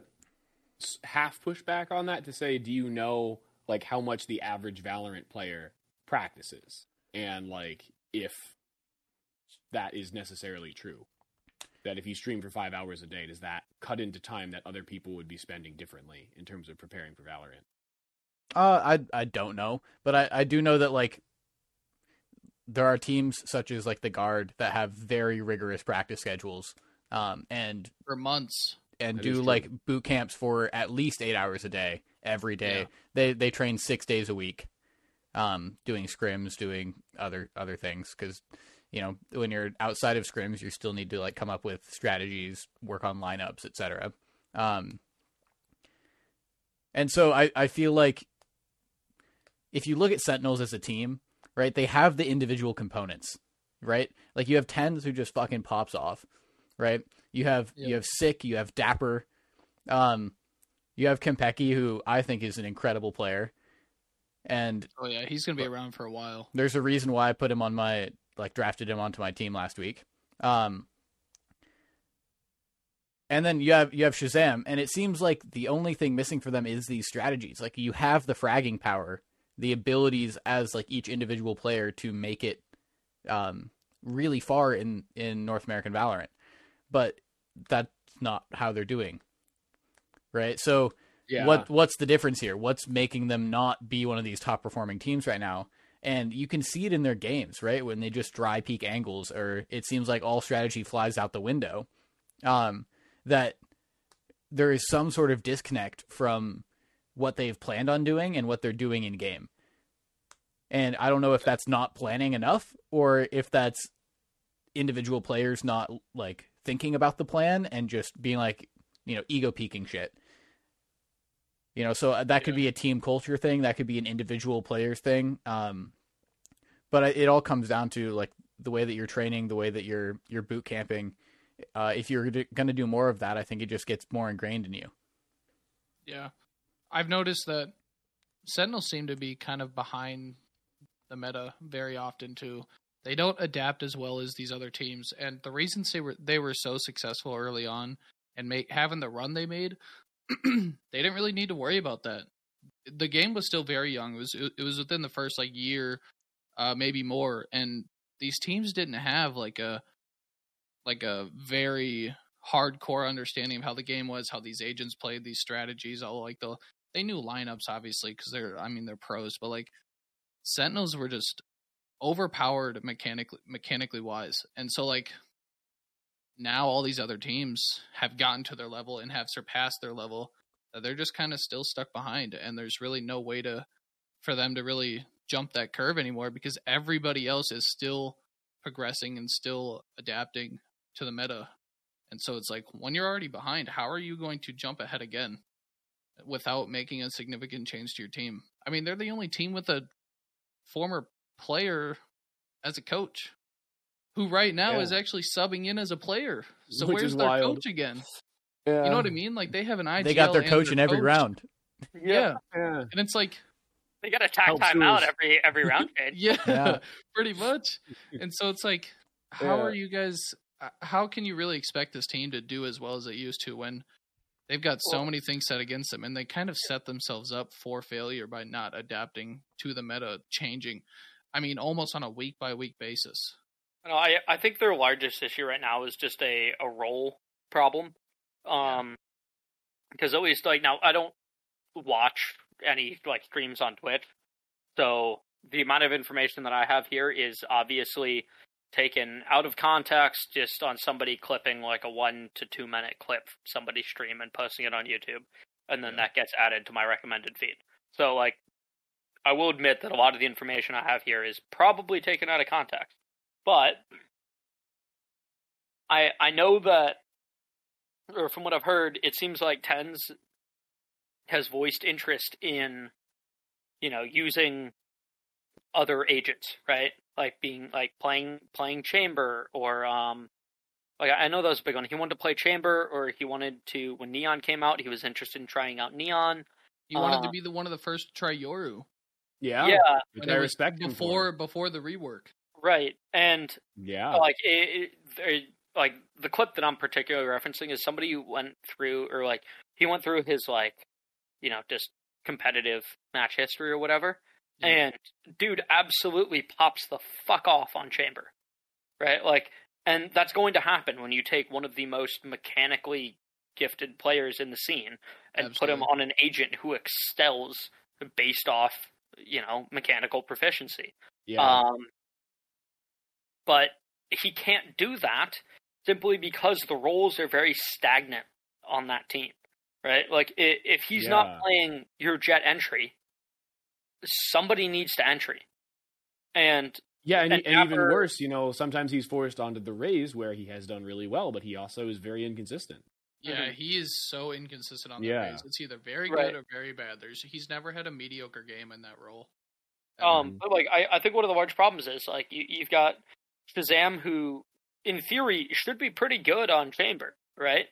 half push back on that to say, do you know like how much the average Valorant player practices, and like if that is necessarily true? That if you stream for five hours a day, does that cut into time that other people would be spending differently in terms of preparing for Valorant? Uh, I I don't know, but I I do know that like there are teams such as like the guard that have very rigorous practice schedules, um, and For months. and That do like boot camps for at least eight hours a day every day. Yeah. They they train six days a week, um, doing scrims, doing other other things because. You know, when you're outside of scrims, you still need to like come up with strategies, work on lineups, etc. Um, and so I, I feel like if you look at Sentinels as a team, right, they have the individual components, right? Like you have TenZ who just fucking pops off, right? You have Yeah. you have SicK, you have Dapper, um, you have Kanpeki, who I think is an incredible player, and Oh yeah, he's going to be around for a while. there's a reason why I put him on my like drafted him onto my team last week. Um and then you have you have ShahZaM and it seems like the only thing missing for them is these strategies. Like you have the fragging power, the abilities as like each individual player to make it um really far in in North American Valorant. But that's not how they're doing. Right? So Yeah. what what's the difference here? What's making them not be one of these top performing teams right now? And you can see it in their games, right? When they just dry peek angles, or it seems like all strategy flies out the window. Um, that there is some sort of disconnect from what they've planned on doing and what they're doing in game. And I don't know if that's not planning enough or if that's individual players not like thinking about the plan and just being like, you know, ego peeking shit. You know, so uh, that could be a team culture thing. That could be an individual players thing. Um, but it it all comes down to like the way that you're training, the way that you're you're boot camping. Uh, if you're going to do more of that, I think it just gets more ingrained in you. Yeah. I've noticed that Sentinels seem to be kind of behind the meta very often too. They don't adapt as well as these other teams, and the reasons they were they were so successful early on and make having the run they made, they didn't really need to worry about that. The game was still very young. It was it was within the first like year, uh, maybe more, and these teams didn't have like a like a very hardcore understanding of how the game was, how these agents played these strategies. All like the they knew lineups obviously because they're I mean they're pros, but like Sentinels were just overpowered mechanically mechanically wise, and so like now all these other teams have gotten to their level and have surpassed their level. that They're just kind of still stuck behind, and there's really no way to for them to really jump that curve anymore because everybody else is still progressing and still adapting to the meta. And so it's like when you're already behind, how are you going to jump ahead again without making a significant change to your team? I mean, they're the only team with a former player as a coach who right now Yeah. is actually subbing in as a player. So Which where's their wild. coach again? Yeah. You know what I mean? Like they have an IGL They got their and coach in every coach. round. Yeah. Yeah. And it's like They got to tack Helps time out every every round. Yeah, Yeah. pretty much. And so it's like, how Yeah. are you guys? uh, How can you really expect this team to do as well as it used to when they've got so Well- many things set against them, and they kind of set themselves up for failure by not adapting to the meta changing? I mean, almost on a week by week basis. No, I I think their largest issue right now is just a a role problem. Um, because at least like now I don't watch any like streams on Twitch, so the amount of information that I have here is obviously taken out of context, just on somebody clipping like a one to two minute clip somebody stream and posting it on YouTube, and then Yeah. that gets added to my recommended feed. So like, I will admit that a lot of the information I have here is probably taken out of context, but I I know that, or from what I've heard, it seems like TenZ has voiced interest in, you know, using other agents, right? Like being like playing playing Chamber or um, like I know that was a big one. He wanted to play Chamber, or he wanted to when Neon came out, he was interested in trying out Neon. You wanted to Uh, be the one of the first to try Yoru Yeah. yeah Which I respect before for. before the rework. Right. And Yeah. like it, it, like the clip that I'm particularly referencing is somebody who went through or like he went through his like you know just competitive match history or whatever Yeah. and dude absolutely pops the fuck off on chamber right like and that's going to happen when you take one of the most mechanically gifted players in the scene and put him on an agent who excels based off you know mechanical proficiency yeah. um, but he can't do that simply because the roles are very stagnant on that team, right? Like if he's Yeah. not playing your Jett entry, somebody needs to entry, and yeah, and, and and even Dapper- worse, you know, sometimes he's forced onto the Raze where he has done really well, but he also is very inconsistent. Yeah, Mhm. he is so inconsistent on the Yeah. Raze. It's either very Right. good or very bad. There's he's never had a mediocre game in that role. Ever. Um, but like I, I think one of the large problems is like you, you've got ShahZaM, who in theory should be pretty good on Chamber, right?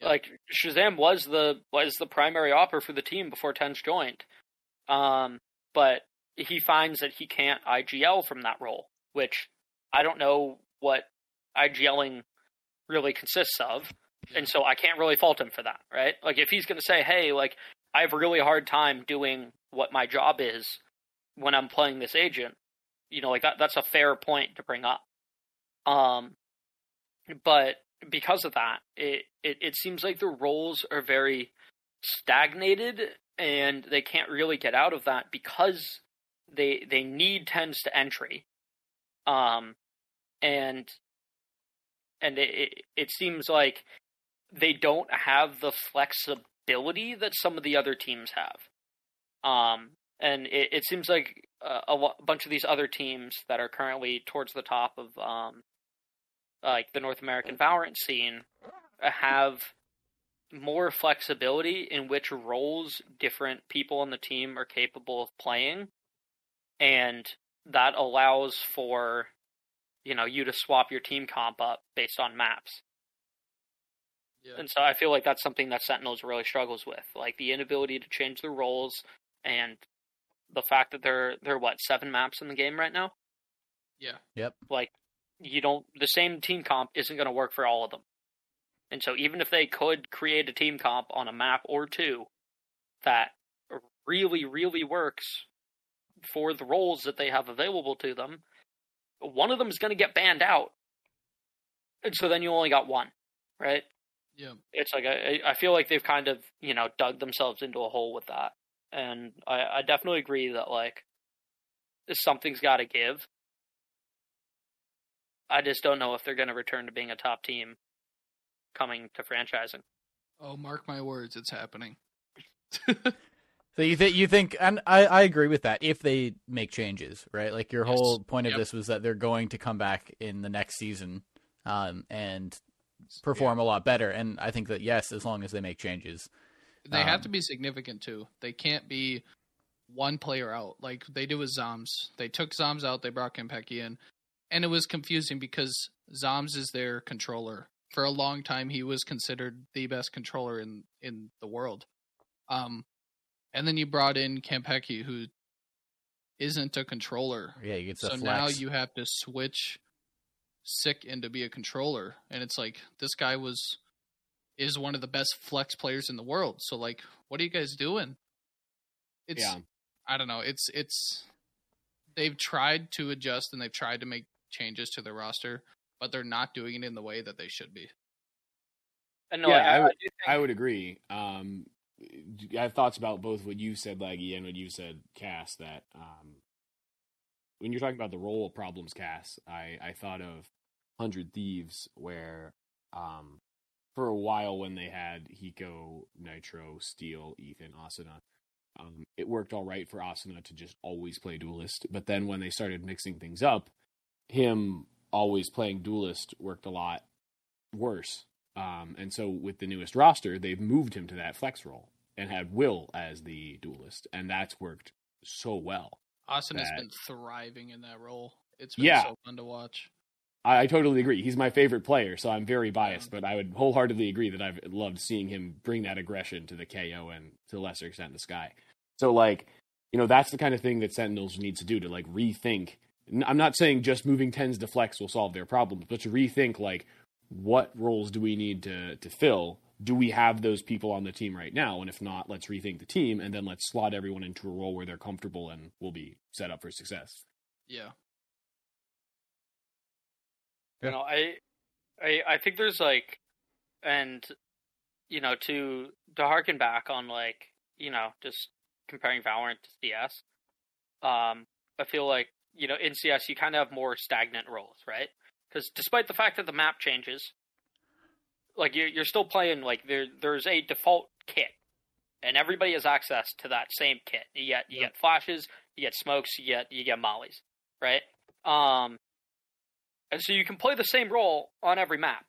Yeah. Like ShahZaM was the was the primary opper for the team before TenZ joined, um, but he finds that he can't IGL from that role, which I don't know what IGLing really consists of, and so I can't really fault him for that, right? Like if he's going to say, "Hey, like I have a really hard time doing what my job is when I'm playing this agent," you know, like that that's a fair point to bring up. Um, but because of that, it, it it seems like the roles are very stagnated, and they can't really get out of that because they they need TenZ to entry, um, and and it it, it seems like they don't have the flexibility that some of the other teams have. Um, and it, it seems like uh, a, lo- bunch of these other teams that are currently towards the top of um, like the North American Valorant scene have more flexibility in which roles different people on the team are capable of playing, and that allows for you know you to swap your team comp up based on maps. yeah. And so I feel like that's something that Sentinels really struggles with, like the inability to change the roles and the fact that there there are what seven maps in the game right now. yeah. Yep. Like you don't the same team comp isn't going to work for all of them. And so even if they could create a team comp on a map or two that really really works for the roles that they have available to them, one of them is going to get banned out. And so then you only got one, right? Yeah. it's like I, I feel like they've kind of you know dug themselves into a hole with that, and I, I definitely agree that like something's got to give. I just don't know if they're going to return to being a top team coming to franchising. Oh, mark my words, it's happening. So you think you think, and I, I agree with that. If they make changes, right? Like your Yes. whole point of Yep. this was that they're going to come back in the next season, um, and perform a lot better. And I think that yes, as long as they make changes, They have Um, to be significant too. They can't be one player out like they did with zombs. They took zombs out, they brought Kanpeki in, and it was confusing because zombs is their controller. For a long time, he was considered the best controller in in the world. Um, and then you brought in Kanpeki, who isn't a controller. yeah, you get So now you have to switch SicK into be a controller, and it's like this guy was is one of the best flex players in the world. So like, what are you guys doing? It's yeah. I don't know. It's it's they've tried to adjust and they've tried to make changes to their roster, but they're not doing it in the way that they should be. And no, Yeah, I, I I, would- do think I would agree. Um, I have thoughts about both what you said, Laggy, and what you said, Cass. That um, when you're talking about the role problems, Cass, I, I thought of Hundred Thieves, where um, for a while when they had Hiko, nitr0, Steel, Ethan, Asuna, um, it worked all right for Asuna to just always play Duelist. But then when they started mixing things up, him always playing Duelist worked a lot worse. Um, and so with the newest roster, they've moved him to that flex role and had Will as the duelist, and that's worked so well. Austin has That- been thriving in that role. It's been Yeah. so fun to watch. I, I totally agree. He's my favorite player, so I'm very biased, but I would wholeheartedly agree that I've loved seeing him bring that aggression to the KAY/O and to a lesser extent the Skye. So like, you know, that's the kind of thing that Sentinels needs to do to like rethink. I'm not saying just moving TenZ to flex will solve their problems, but to rethink like what roles do we need to to fill? Do we have those people on the team right now? And if not, let's rethink the team and then let's slot everyone into a role where they're comfortable and will be set up for success. Yeah. You know I, I i think there's like and you know to to harken back on like you know just comparing valorant to cs um i feel like you know in cs you kind of have more stagnant roles right? Because despite the fact that the map changes like you're, you're still playing like there there's a default kit and everybody has access to that same kit. You get you get flashes you get smokes you get you get mollies right? Um and so you can play the same role on every map.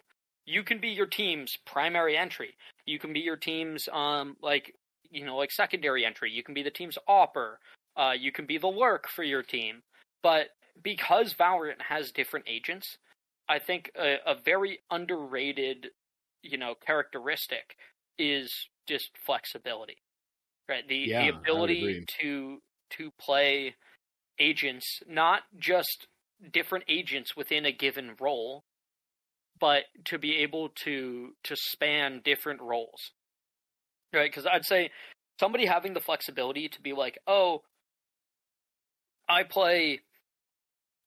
You can be your team's primary entry. You can be your team's um like you know like secondary entry. You can be the team's opper. Uh, you can be the lurk for your team. But because Valorant has different agents, I think a, a very underrated you know characteristic is just flexibility. Right? The Yeah, the ability to to play agents not just different agents within a given role but to be able to to span different roles right? Because i'd say somebody having the flexibility to be like oh i play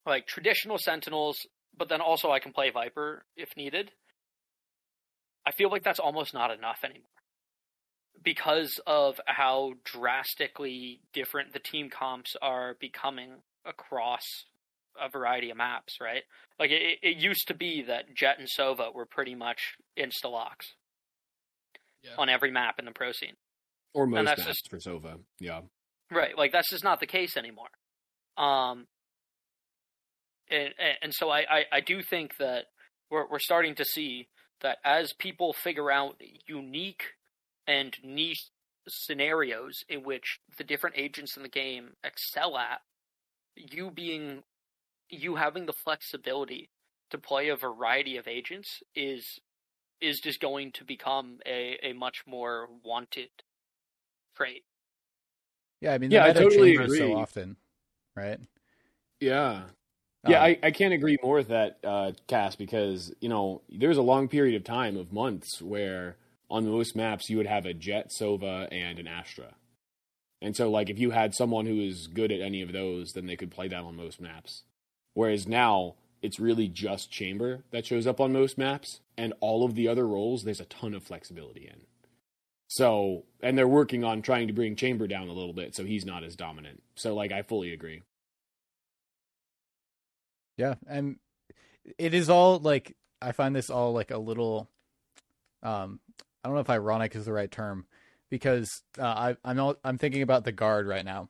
like traditional sentinels but then also i can play viper if needed i feel like that's almost not enough anymore. Because of how drastically different the team comps are becoming across a variety of maps, right? Like it, it used to be that Jett and Sova were pretty much insta locks Yeah. on every map in the pro scene. Or most that's maps just- for Sova. Yeah. Right, like that's just not the case anymore. Um, and and- and so I, I, I do think that we're we're starting to see that as people figure out unique and niche scenarios in which the different agents in the game excel at, you being you having the flexibility to play a variety of agents is is just going to become a, a much more wanted trait. Yeah, I mean, Yeah, I totally changes agree. so often, right? Yeah. Yeah, Um, I, I can't agree more with that, uh, Cass, because, you know, there's a long period of time of months where on most maps you would have a Jett, Sova, and an Astra. And so, like, if you had someone who is good at any of those, then they could play that on most maps. Whereas now, it's really just Chamber that shows up on most maps, and all of the other roles, there's a ton of flexibility in. So, and they're working on trying to bring Chamber down a little bit so he's not as dominant. So, like, I fully agree. Yeah, and it is all like I find this all like a little um I don't know if ironic is the right term because uh, I I'm all, I'm thinking about the guard right now,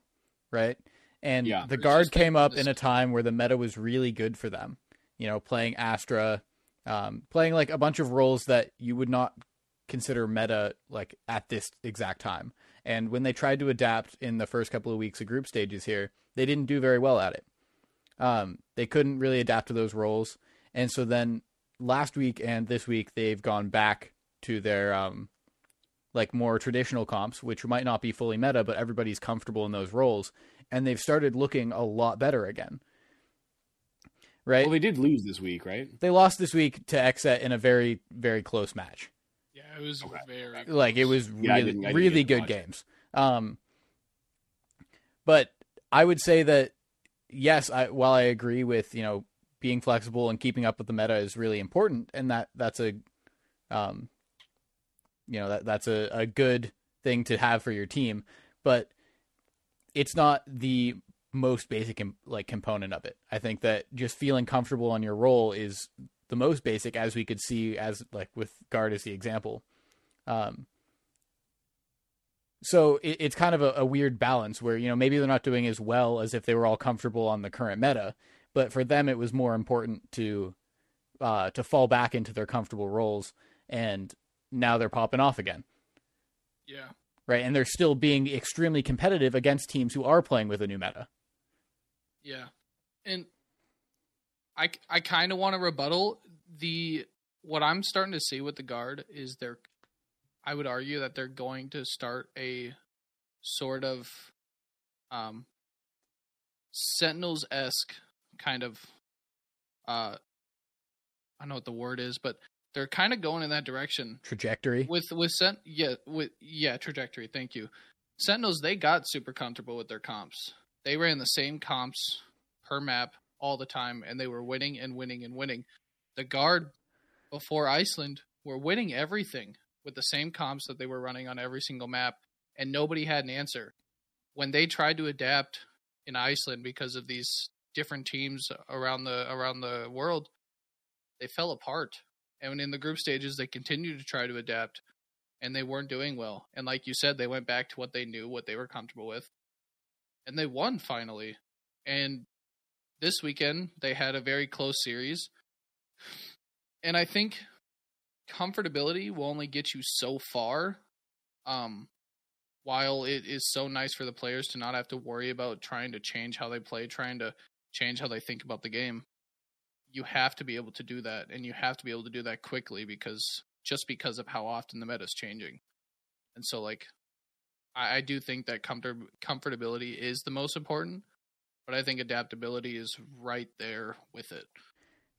right? And Yeah. the guard came up in a time where the meta was really good for them. You know, playing Astra, um, playing like a bunch of roles that you would not consider meta like at this exact time. And when they tried to adapt in the first couple of weeks of group stages here, they didn't do very well at it. Um, they couldn't really adapt to those roles, and so then last week and this week they've gone back to their um, like more traditional comps, which might not be fully meta, but everybody's comfortable in those roles, and they've started looking a lot better again. Right? Well, they did lose this week, right? they lost this week to XSET in a very very close match. Yeah, it was Okay. very Like it was Yeah, I really didn't- I didn't really good games. Um, but I would say that yes, I, while I agree with you know being flexible and keeping up with the meta is really important, and that that's a um, you know that that's a, a good thing to have for your team, but it's not the most basic like component of it. I think that just feeling comfortable on your role is the most basic, as we could see as like with guard as the example. Um, so it, it's kind of a, a weird balance where you know maybe they're not doing as well as if they were all comfortable on the current meta, but for them it was more important to uh, to fall back into their comfortable roles, and now they're popping off again, yeah. Right? And they're still being extremely competitive against teams who are playing with a new meta. Yeah, and I I kind of want to rebuttal the what I'm starting to see with the guard is they're I would argue that they're going to start a sort of um Sentinels esque kind of uh I don't know what the word is, but they're kind of going in that direction Trajectory. with with Sent yeah with yeah trajectory. Thank you. Sentinels they got super comfortable with their comps. They ran the same comps per map all the time, and they were winning and winning and winning. The guard before Iceland were winning everything with the same comps that they were running on every single map, and nobody had an answer. When they tried to adapt in Iceland because of these different teams around the around the world, they fell apart. And in the group stages, they continued to try to adapt, and they weren't doing well. And like you said, they went back to what they knew, what they were comfortable with, and they won finally. And this weekend, they had a very close series. And I think comfortability will only get you so far. Um, while it is so nice for the players to not have to worry about trying to change how they play, trying to change how they think about the game, you have to be able to do that, and you have to be able to do that quickly because just because of how often the meta is changing. And so, like, I, I do think that comfort comfortability is the most important, but I think adaptability is right there with it.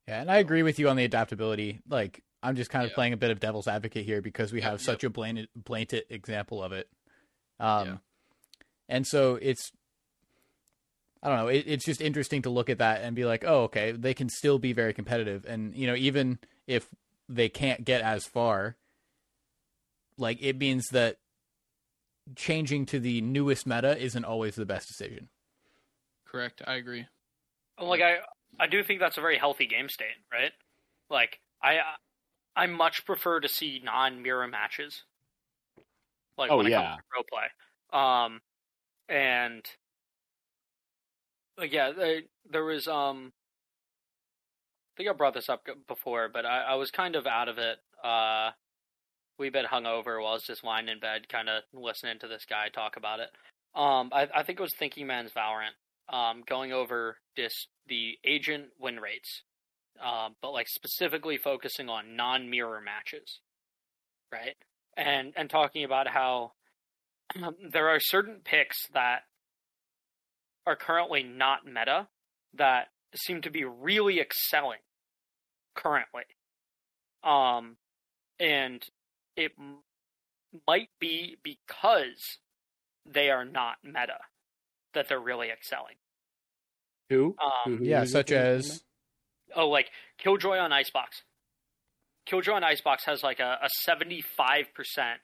Yeah, and I agree with you on the adaptability. Like, I'm just kind of Yeah. playing a bit of devil's advocate here because we Yep, have yep. such a blatant, blatant example of it. Um, Yeah. and so it's, I don't know, it, it's just interesting to look at that and be like, oh, okay, they can still be very competitive, and you know, even if they can't get as far, like it means that changing to the newest meta isn't always the best decision. Correct. I agree. Like I, I do think that's a very healthy game state, right? Like I, I much prefer to see non-mirror matches. Like Oh, when it yeah. comes to pro play, um, and like yeah, there, there was um, I think I brought this up before, but I, I was kind of out of it. Uh, we been hungover while I was just lying in bed, kind of listening to this guy talk about it. Um, I, I think it was Thinking Man's Valorant um, going over this the agent win rates, um, but like specifically focusing on non-mirror matches, right? And and talking about how there are certain picks that are currently not meta that seem to be really excelling currently, um, and it m- might be because they are not meta that they're really excelling. Who? Um, Who- who Yeah, such as Oh, like Killjoy on Icebox. Killjoy on Icebox has like a, a 75%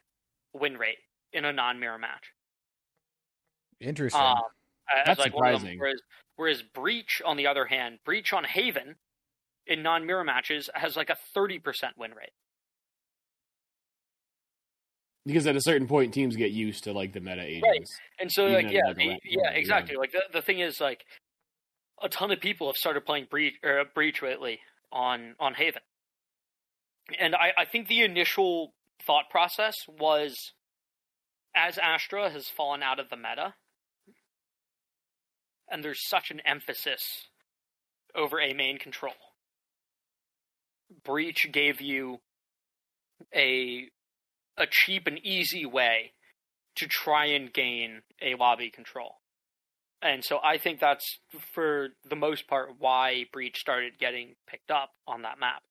win rate in a non-mirror match. interesting. Um, as That's like one of them. surprising. Whereas, whereas Breach, on the other hand, Breach on Haven in non-mirror matches has like a 30% win rate. Because at a certain point, teams get used to like the meta agents. And so, like, yeah, like, the- ra- yeah, exactly. Like the the thing is, like, a ton of people have started playing breach or breach lately on on Haven, and I I think the initial thought process was, as Astra has fallen out of the meta, and there's such an emphasis over a main control. Breach gave you a a cheap and easy way to try and gain a lobby control. And so I think that's for the most part why Breach started getting picked up on that map.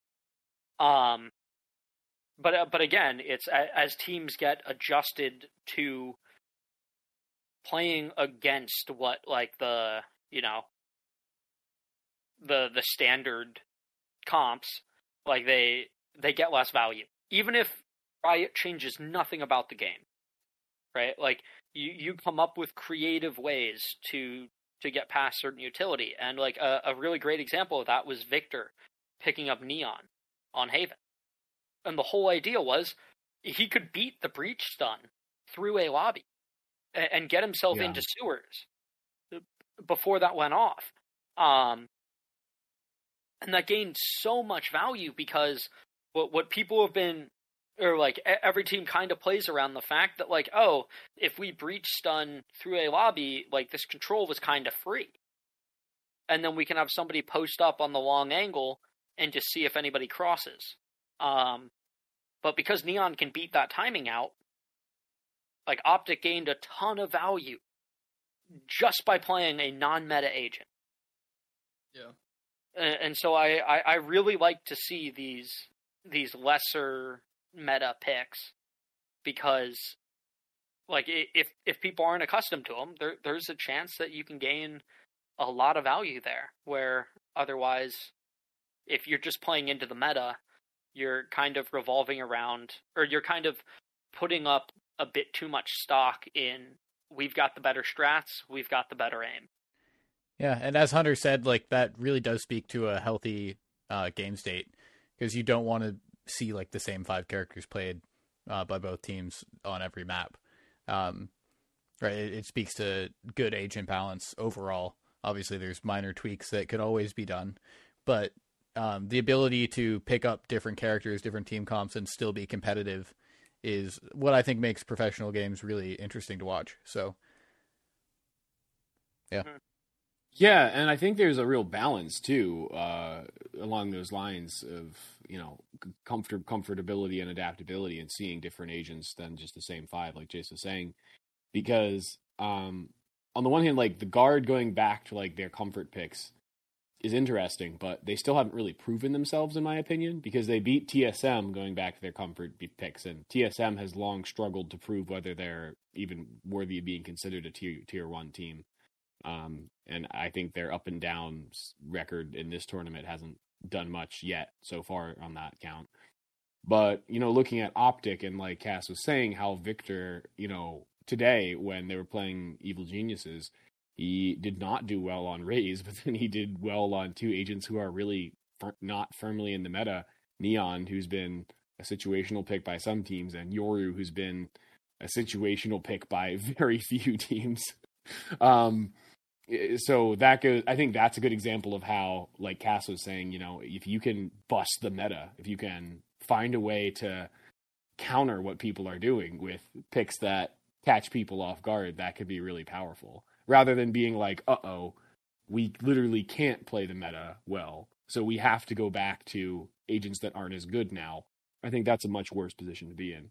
Um but uh, but again, it's as teams get adjusted to playing against what like the, you know, the the standard comps, like they they get less value. Even if Riot changes nothing about the game right? Like you you come up with creative ways to to get past certain utility, and like a, a really great example of that was Victor picking up Neon on Haven, and the whole idea was he could beat the breach stun through a lobby and, get himself Yeah. into sewers before that went off. Um, and that gained so much value because what what people have been or like every team kind of plays around the fact that like oh if we breach stun through a lobby like this control was kind of free and then we can have somebody post up on the long angle and just see if anybody crosses um but because neon can beat that timing out like optic gained a ton of value just by playing a non-meta agent Yeah. and, and so I, I I really like to see these these lesser meta picks because like if if people aren't accustomed to them there there's a chance that you can gain a lot of value there where otherwise if you're just playing into the meta you're kind of revolving around or you're kind of putting up a bit too much stock in we've got the better strats we've got the better aim Yeah, and as Hunter said, like that really does speak to a healthy uh, game state because you don't want to see like the same five characters played uh, by both teams on every map. Um, right, it, it speaks to good agent balance overall. Obviously, there's minor tweaks that could always be done, but um, the ability to pick up different characters, different team comps, and still be competitive is what I think makes professional games really interesting to watch. So, Yeah, Yeah, and I think there's a real balance too uh, along those lines of you know comfort comfortability and adaptability and seeing different agents than just the same five, like Jason was saying, because um, on the one hand, like the guard going back to like their comfort picks is interesting, but they still haven't really proven themselves in my opinion because they beat TSM going back to their comfort picks, and TSM has long struggled to prove whether they're even worthy of being considered a tier tier one team. Um, and I think their up and down record in this tournament hasn't done much yet so far on that count. But, you know, looking at Optic and like Cass was saying, how Victor, you know, today when they were playing Evil Geniuses, he did not do well on Raze, but then he did well on two agents who are really fir- not firmly in the meta. Neon, who's been a situational pick by some teams, and Yoru, who's been a situational pick by very few teams. um, so that goes. I think that's a good example of how, like Cass was saying, you know, if you can bust the meta, if you can find a way to counter what people are doing with picks that catch people off guard, that could be really powerful. Rather than being like, uh oh, we literally can't play the meta well, so we have to go back to agents that aren't as good now. I think that's a much worse position to be in.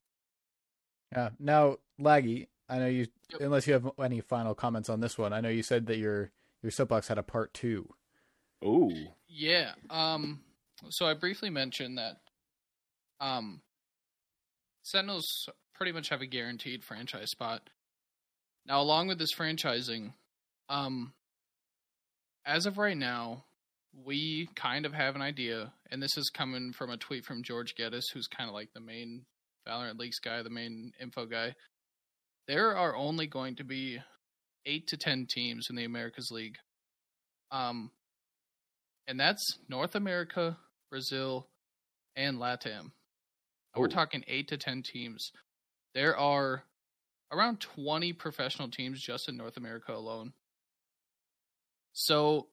Yeah. Now, Laggy, I know you. Yep. Unless you have any final comments on this one, I know you said that your your soapbox had a part two. Oh, Yeah. Um. So I briefly mentioned that. Um. Sentinels pretty much have a guaranteed franchise spot. Now, along with this franchising, um, as of right now, we kind of have an idea, and this is coming from a tweet from George Geddes, who's kind of like the main Valorant Leaks guy, the main info guy. There are only going to be eight to ten teams in the Americas League. Um, and that's North America, Brazil, and LATAM. We're talking eight to ten teams. There are around twenty professional teams just in North America alone. So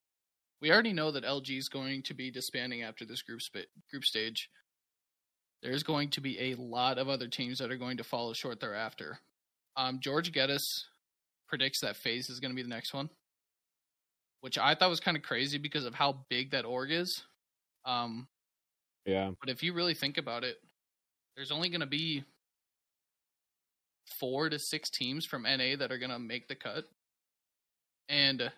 we already know that LG is going to be disbanding after this group spa- group stage. There's going to be a lot of other teams that are going to follow short thereafter. Um, George Geddes predicts that FaZe is going to be the next one, which I thought was kind of crazy because of how big that org is. Um, Yeah. but if you really think about it, there's only going to be four to six teams from NA that are going to make the cut. And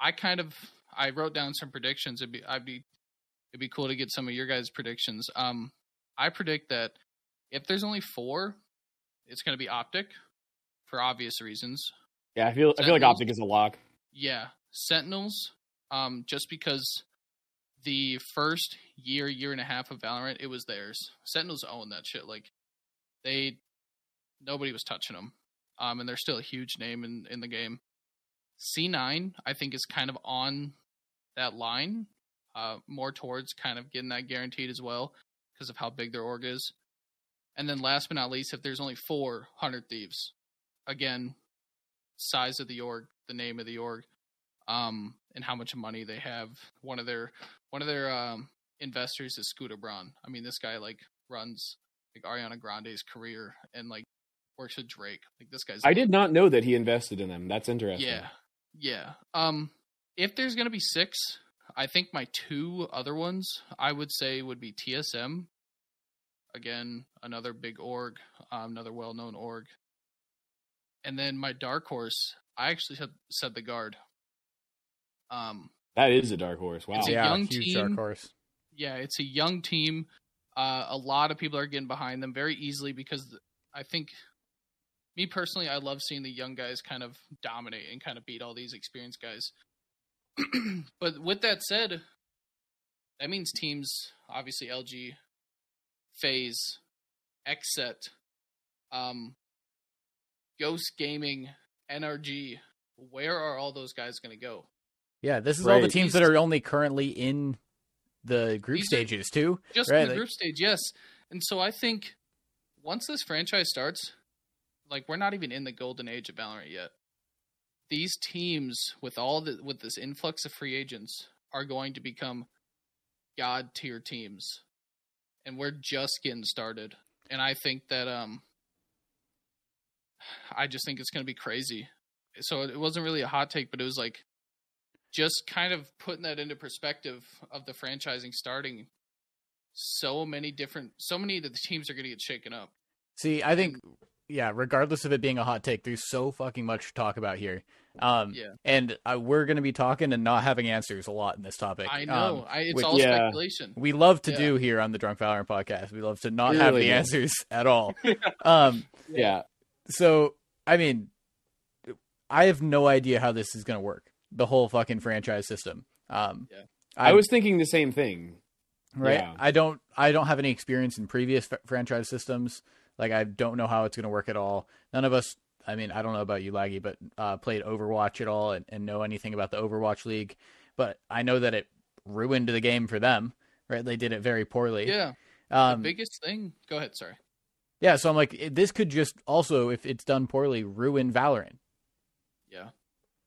I kind of I wrote down some predictions. It'd be I'd be it'd be cool to get some of your guys' predictions. Um, I predict that if there's only four, it's going to be Optic for obvious reasons. Yeah, I feel I feel like Optic is a lock. Yeah, Sentinels. Um, just because the first year, year and a half of Valorant, it was theirs. Sentinels own that shit. Like they, nobody was touching them. Um, and they're still a huge name in in the game. C9, I think, is kind of on that line, uh, more towards kind of getting that guaranteed as well because of how big their org is. And then last but not least, if there's only four hundred thieves, again, size of the org, the name of the org, um, and how much money they have. One of their one of their um, investors is Scooter Braun. I mean, this guy like runs like Ariana Grande's career and like works with Drake. Like this guy's. I did not know that he invested in them. That's interesting. Yeah, yeah. Um, if there's gonna be six, I think my two other ones I would say would be TSM. Again, another big org, um, another well-known org. And then my dark horse, I actually said, said the guard. Um, That is a dark horse. Wow. It's a yeah, young huge dark team. horse. yeah, it's a young team. Uh, a lot of people are getting behind them very easily because I think, me personally, I love seeing the young guys kind of dominate and kind of beat all these experienced guys. but with that said, that means teams, obviously LG, FaZe, XSET, um, Ghost Gaming, NRG. Where are all those guys going to go? Yeah, this is all the teams that are only currently in the group These stages too. just Right, in the like- group stage, yes. And so I think once this franchise starts, like we're not even in the golden age of Valorant yet. These teams with all the with this influx of free agents are going to become god tier teams. And we're just getting started. And I think that um I just think it's going to be crazy. So it wasn't really a hot take, but it was like just kind of putting that into perspective of the franchising starting so many different so many of the teams are going to get shaken up See, I think yeah, regardless of it being a hot take, there's so fucking much to talk about here. Um, Yeah. and uh, we're going to be talking and not having answers a lot in this topic. i know Um, I, it's which all yeah. speculation we love to Yeah. do here on the Drunk Valorant podcast. We love to not We have the do. answers at all. um, Yeah. so I mean, I have no idea how this is going to work. The whole fucking franchise system. Um, Yeah. I was thinking the same thing. right. yeah. I don't. I don't have any experience in previous f- franchise systems. Like I don't know how it's going to work at all. None of us. I mean, I don't know about you, Laggy, but uh, played Overwatch at all and, and know anything about the Overwatch League. But I know that it ruined the game for them. Right? They did it very poorly. yeah Um, the biggest thing go ahead sorry yeah. So I'm like, this could just also, if it's done poorly, ruin Valorant. yeah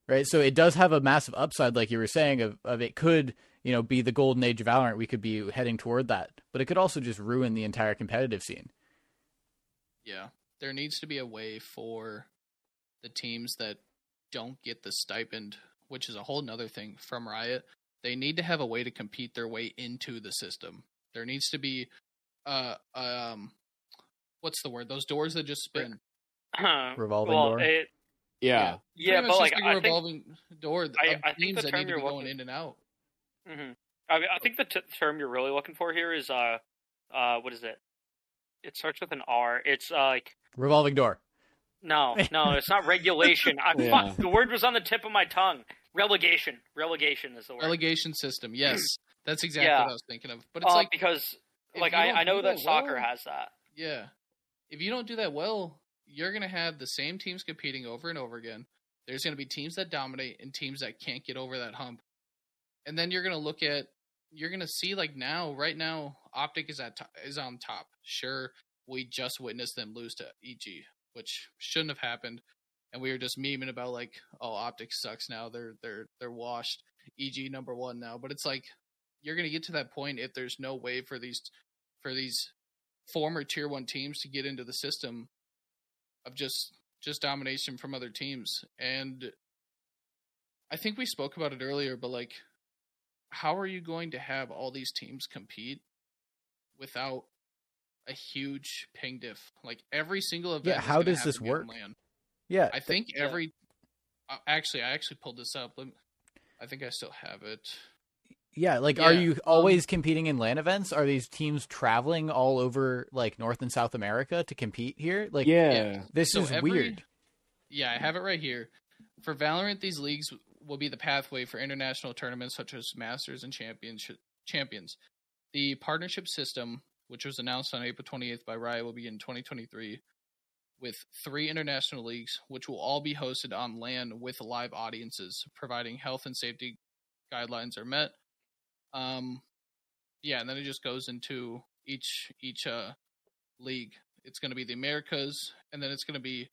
right? So it does have a massive upside, like you were saying, of, of it could, you know, be the golden age of Valorant. We could be heading toward that, but it could also just ruin the entire competitive scene. Yeah there needs to be a way for the teams that don't get the stipend which is a whole nother thing from riot they need to have a way to compete their way into the system there needs to be uh um what's the word those doors that just spin Revolving well, door? It, Yeah. yeah, Pretty but much like just I a think revolving door of I- I think teams the that term need to you're be going looking- in and out. hmm I, mean, I think the t- term you're really looking for here is uh, uh, what is it? It starts with an R. It's uh, like Revolving door. no, no, it's not regulation. I, Yeah. fuck, the word was on the tip of my tongue. Relegation. Relegation is the word. Relegation system, yes, that's exactly Yeah. what I was thinking of. But it's Uh, like, because like I, I know that that soccer well- has that. yeah, if you don't do that well, you're gonna have the same teams competing over and over again. There's gonna be teams that dominate and teams that can't get over that hump, and then you're gonna look at you're gonna see like now, right now, Optic is at to- is on top. Sure, we just witnessed them lose to EG, which shouldn't have happened, and we were just memeing about like, oh, Optic sucks now. They're they're they're washed. EG number one now, but it's like you're gonna get to that point if there's no way for these for these former tier one teams to get into the system of just just domination from other teams and I think we spoke about it earlier, but like, how are you going to have all these teams compete without a huge ping diff? Like every single event. Yeah, is how does this to be on work? LAN. Yeah, I think Yeah. every. Uh, actually, I actually pulled this up. Let me, I think I still have it. yeah. Like, are Yeah, you um, always competing in LAN events? Are these teams traveling all over like North and South America to compete here? Like, yeah. this So is every- weird. Yeah, I have it right here. For Valorant, these leagues will be the pathway for international tournaments such as Masters and Championship Champions. The partnership system, which was announced on April 28th by Riot, will begin in 2023 with three international leagues, which will all be hosted on LAN with live audiences, providing health and safety guidelines are met. Um, yeah, and then it just goes into each each uh, league. It's going to be the Americas, and then it's going to be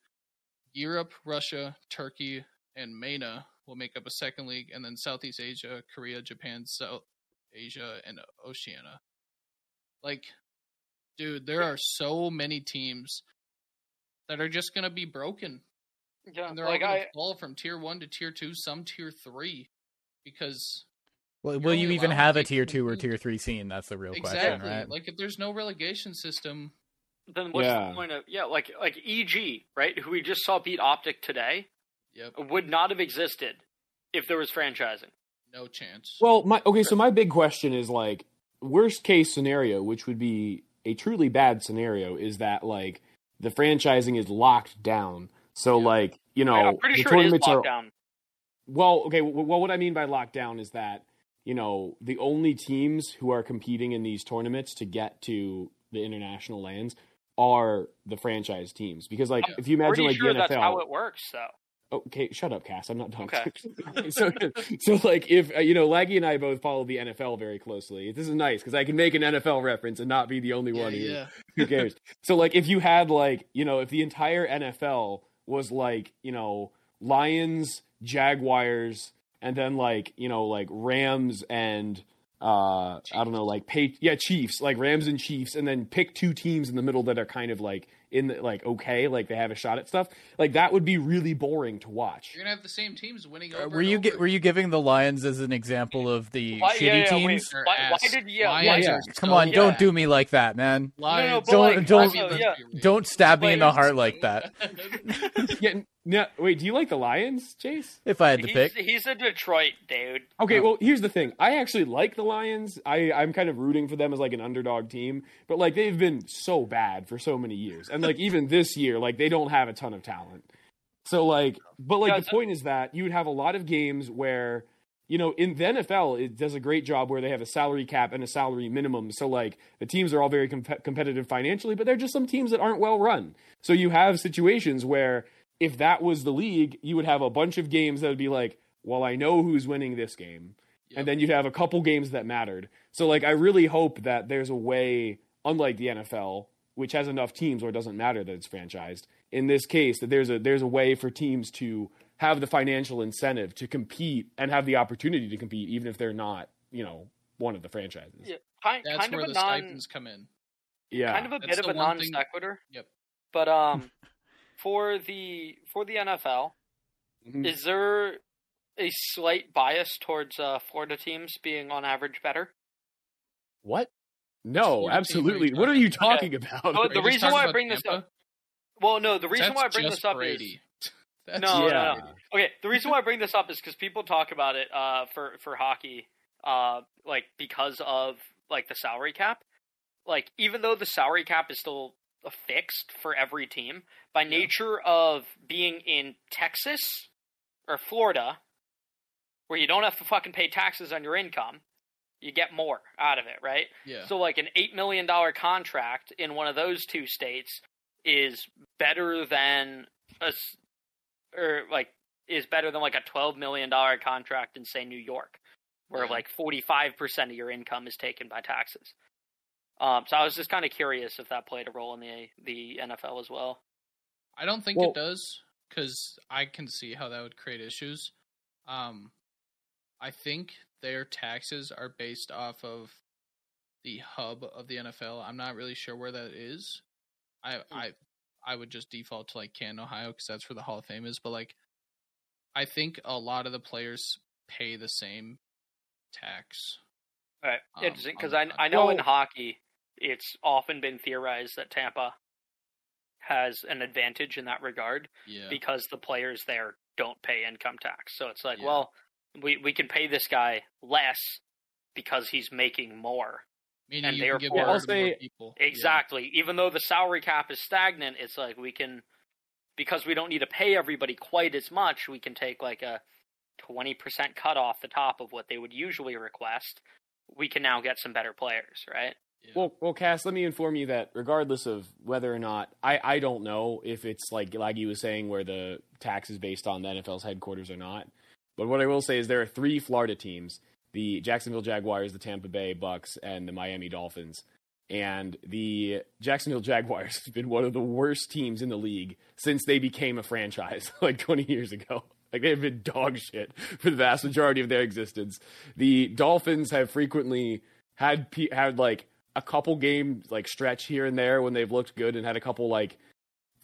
Europe, Russia, Turkey, and MENA will make up a second league, and then Southeast Asia, Korea, Japan, South Asia, and Oceania. Like, dude, there are so many teams that are just gonna be broken, Yeah, and they're like all gonna I, fall from tier one to tier two, some tier three, because Well, will you even have a tier two or tier three scene? That's the real exactly, question, right? like if there's no relegation system, then what's Yeah. the point of yeah, like like EG, right? Who we just saw beat Optic today yep, would not have existed if there was franchising. no chance. Well, my okay, so my big question is like worst case scenario, which would be a truly bad scenario, is that like the franchising is locked down. So Yeah. like you know, I'm pretty the sure it is tournaments are down. well. Okay, well, what I mean by lockdown is that you know the only teams who are competing in these tournaments to get to the international LANs are the franchise teams because like Yeah. if you imagine like sure the that's how it works, though. Okay, shut up, Cass. I'm not done. Okay. so, so like, if uh, you know, Laggy and I both follow the NFL very closely. This is nice because I can make an NFL reference and not be the only yeah, one who yeah. who cares. so, like, if you had like, you know, if the entire NFL was like, you know, Lions, Jaguars, and then like, you know, like Rams and uh, I don't know, like, pay, yeah, Chiefs, like Rams and Chiefs, and then pick two teams in the middle that are kind of like in the, like okay, like they have a shot at stuff. Like that would be really boring to watch. You're gonna have the same teams winning Uh, were and you over. gi- were you giving the Lions as an example of the Why- shitty yeah, yeah, teams? Their Why- why did- yeah, Lions yeah. are Come on, yeah. don't do me like that, man. Lions. but Don't- like, don't- also, yeah. Don't stab me in the heart like that. yeah, no, wait, do you like the Lions, Chase? If I had to He's, pick, he's a Detroit dude. Okay, well, here's the thing. I actually like the Lions. I, I'm kind of rooting for them as like an underdog team, but like they've been so bad for so many years, and like even this year, like they don't have a ton of talent. So like, but like Yeah, the so- point is that you would have a lot of games where, you know, in the NFL, it does a great job where they have a salary cap and a salary minimum. So like the teams are all very com- competitive financially, but they're just some teams that aren't well run. So you have situations where if that was the league, you would have a bunch of games that would be like, well, I know who's winning this game. Yep. And then you'd have a couple games that mattered. So like I really hope that there's a way, unlike the NFL, which has enough teams where it doesn't matter that it's franchised, in this case that there's a there's a way for teams to have the financial incentive to compete and have the opportunity to compete, even if they're not, you know, one of the franchises. Yeah, kind, That's kind where of the a non, stipends come in. Yeah. kind of a That's bit of a non thing- sequitur. Yep. But um, for the for the NFL, Mhm. is there a slight bias towards uh, Florida teams being on average better? What? No, Florida team, what are absolutely. What are you talking- talking about? Oh, the reason why I about bring this up- Well, no, the reason That's why I bring this up Brady. is That's No, no, no. okay. The reason why I bring this up is because people talk about it uh, for for hockey, uh, like because of like the salary cap. Like even though the salary cap is still fixed for every team, by Yeah. nature of being in Texas or Florida, where you don't have to fucking pay taxes on your income, you get more out of it, right? Yeah. So like an eight million dollar contract in one of those two states is better than a or like is better than like a twelve million dollar contract in say New York, where Yeah. like 45% of your income is taken by taxes. Um, so I was just kind of curious if that played a role in the the NFL as well. I don't think Well- it does because I can see how that would create issues. Um, I think their taxes are based off of the hub of the NFL. I'm not really sure where that is. I I I would just default to like Canton, Ohio, because that's where the Hall of Fame is. But like, I think a lot of the players pay the same tax. Right. Um, Interesting, because on- I I know in hockey, it's often been theorized that Tampa has an advantage in that regard Yeah, because the players there don't pay income tax. So it's like, Yeah. well, we we can pay this guy less because he's making more. meaning and you can give therefore- more I'll more say- people. Yeah. Exactly. Even though the salary cap is stagnant, it's like we can because we don't need to pay everybody quite as much, we can take like a 20% cut off the top of what they would usually request. We can now get some better players, right? Yeah. Well, well, Cass, let me inform you that regardless of whether or not I, I don't know if it's like you was saying where the tax is based on the NFL's headquarters or not. But what I will say is there are three Florida teams: the Jacksonville Jaguars, the Tampa Bay Bucks, and the Miami Dolphins. And the Jacksonville Jaguars have been one of the worst teams in the league since they became a franchise like 20 years ago. Like they've been dog shit for the vast majority of their existence. The Dolphins have frequently had had like a couple game like stretch here and there when they've looked good and had a couple like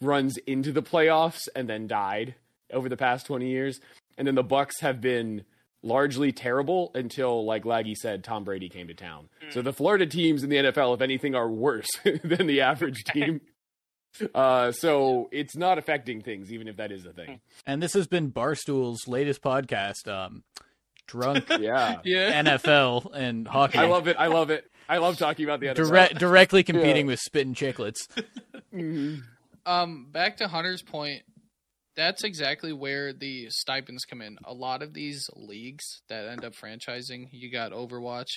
runs into the playoffs and then died over the past 20 years. And then the Bucks have been largely terrible until like Laggy said Tom Brady came to town. So the Florida teams in the NFL if anything are worse than the average team. Uh, so it's not affecting things, even if that is a thing. And this has been Barstool's latest podcast, um, Drunk Yeah, yeah. NFL and hockey. I love it. I love it. I love talking about the NFL. Direct, directly competing with Spittin' Chicklets. Mhm. Um, back to Hunter's point, that's exactly where the stipends come in. A lot of these leagues that end up franchising, you got Overwatch,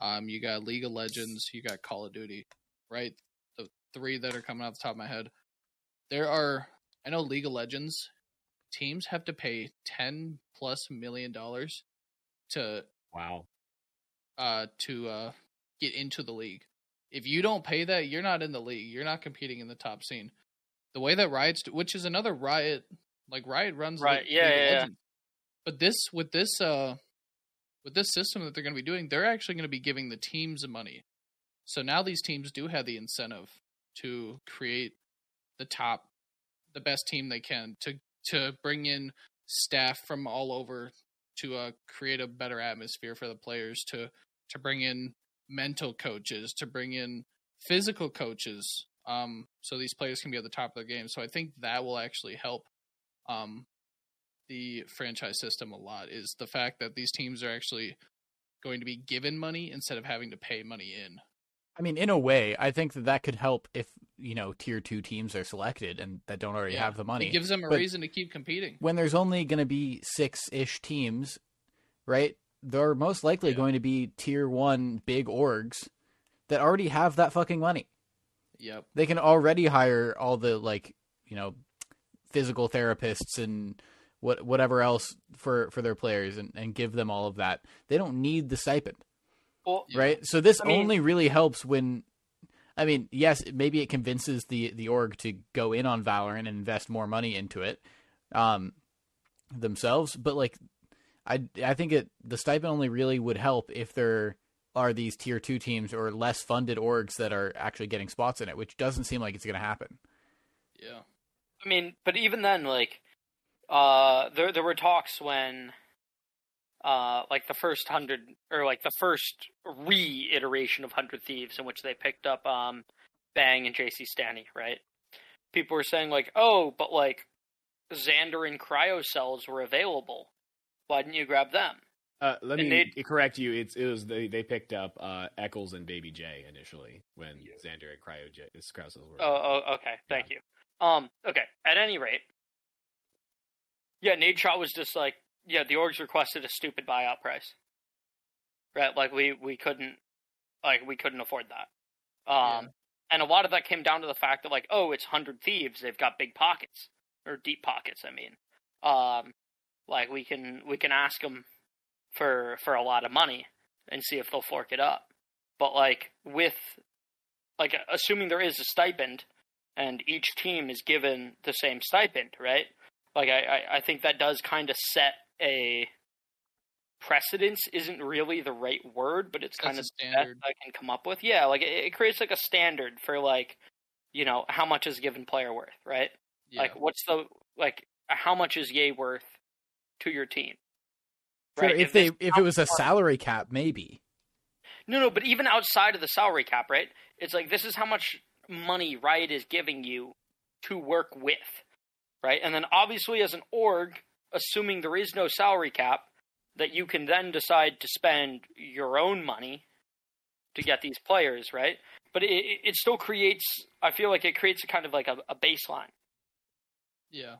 um, you got League of Legends, you got Call of Duty, right? The three that are coming off the top of my head. There are, I know League of Legends teams have to pay ten plus million dollars to Wow. uh to uh get into the league. If you don't pay that, you're not in the league. You're not competing in the top scene. The way that Riot's, do- which is another Riot, like Riot runs Right, League- yeah, League yeah, yeah. But this with this uh with this system that they're going to be doing, they're actually going to be giving the teams money. So now these teams do have the incentive to create the top, the best team they can to to bring in staff from all over to uh, create a better atmosphere for the players to to bring in mental coaches to bring in physical coaches um so these players can be at the top of their game so i think that will actually help um the franchise system a lot is the fact that these teams are actually going to be given money instead of having to pay money in I mean, in a way, I think that that could help if you know tier two teams are selected and that don't already Yeah. have the money. it gives them a But- reason to keep competing when there's only going to be six ish teams, right? They're most likely Yeah. going to be tier one big orgs that already have that fucking money. yep They can already hire all the like you know physical therapists and what whatever else for for their players and, and give them all of that. They don't need the stipend. Well, right? So this I mean- only really helps when, I mean, yes, maybe it convinces the the org to go in on Valorant and invest more money into it, um, themselves. But like, I I think it the stipend only really would help if there are these tier two teams or less funded orgs that are actually getting spots in it, which doesn't seem like it's going to happen. yeah I mean, but even then, like, uh, there there were talks when, uh, like the first hundred or like the first reiteration of Hundred Thieves, in which they picked up um, Bang and jcStani, right? People were saying like, oh, but like, Xander and Cryocells were available. Why didn't you grab them? Uh, let And me correct you. It's it was they they picked up uh, Eccles and Baby J initially when Xander and Cryo J Krauses were. Oh, oh, okay. Thank you. Um, okay. At any rate, yeah, Nate Shaw was just like, yeah, the orgs requested a stupid buyout price, right? Like we we couldn't, like we couldn't afford that. Um, Yeah. and a lot of that came down to the fact that like, oh, it's hundred thieves. They've got big pockets or deep pockets. I mean, um, like we can we can ask them for for a lot of money and see if they'll fork it up. But like with like assuming there is a stipend and each team is given the same stipend, right? Like I, I, I think that does kind of set a precedence isn't really the right word, but it's kind That's of a the best standard. I can come up with. Yeah, like it, it creates like a standard for like, you know, how much is a given player worth, right? Yeah. Like what's the like how much is Yay worth to your team? Sure, Right? if they if it was a salary cap, maybe. No, no, but even outside of the salary cap, right? It's like this is how much money Riot is giving you to work with, right? And then obviously as an org, assuming there is no salary cap, that you can then decide to spend your own money to get these players, right? But it, it it still creates. I feel like it creates a kind of like a, a baseline. yeah.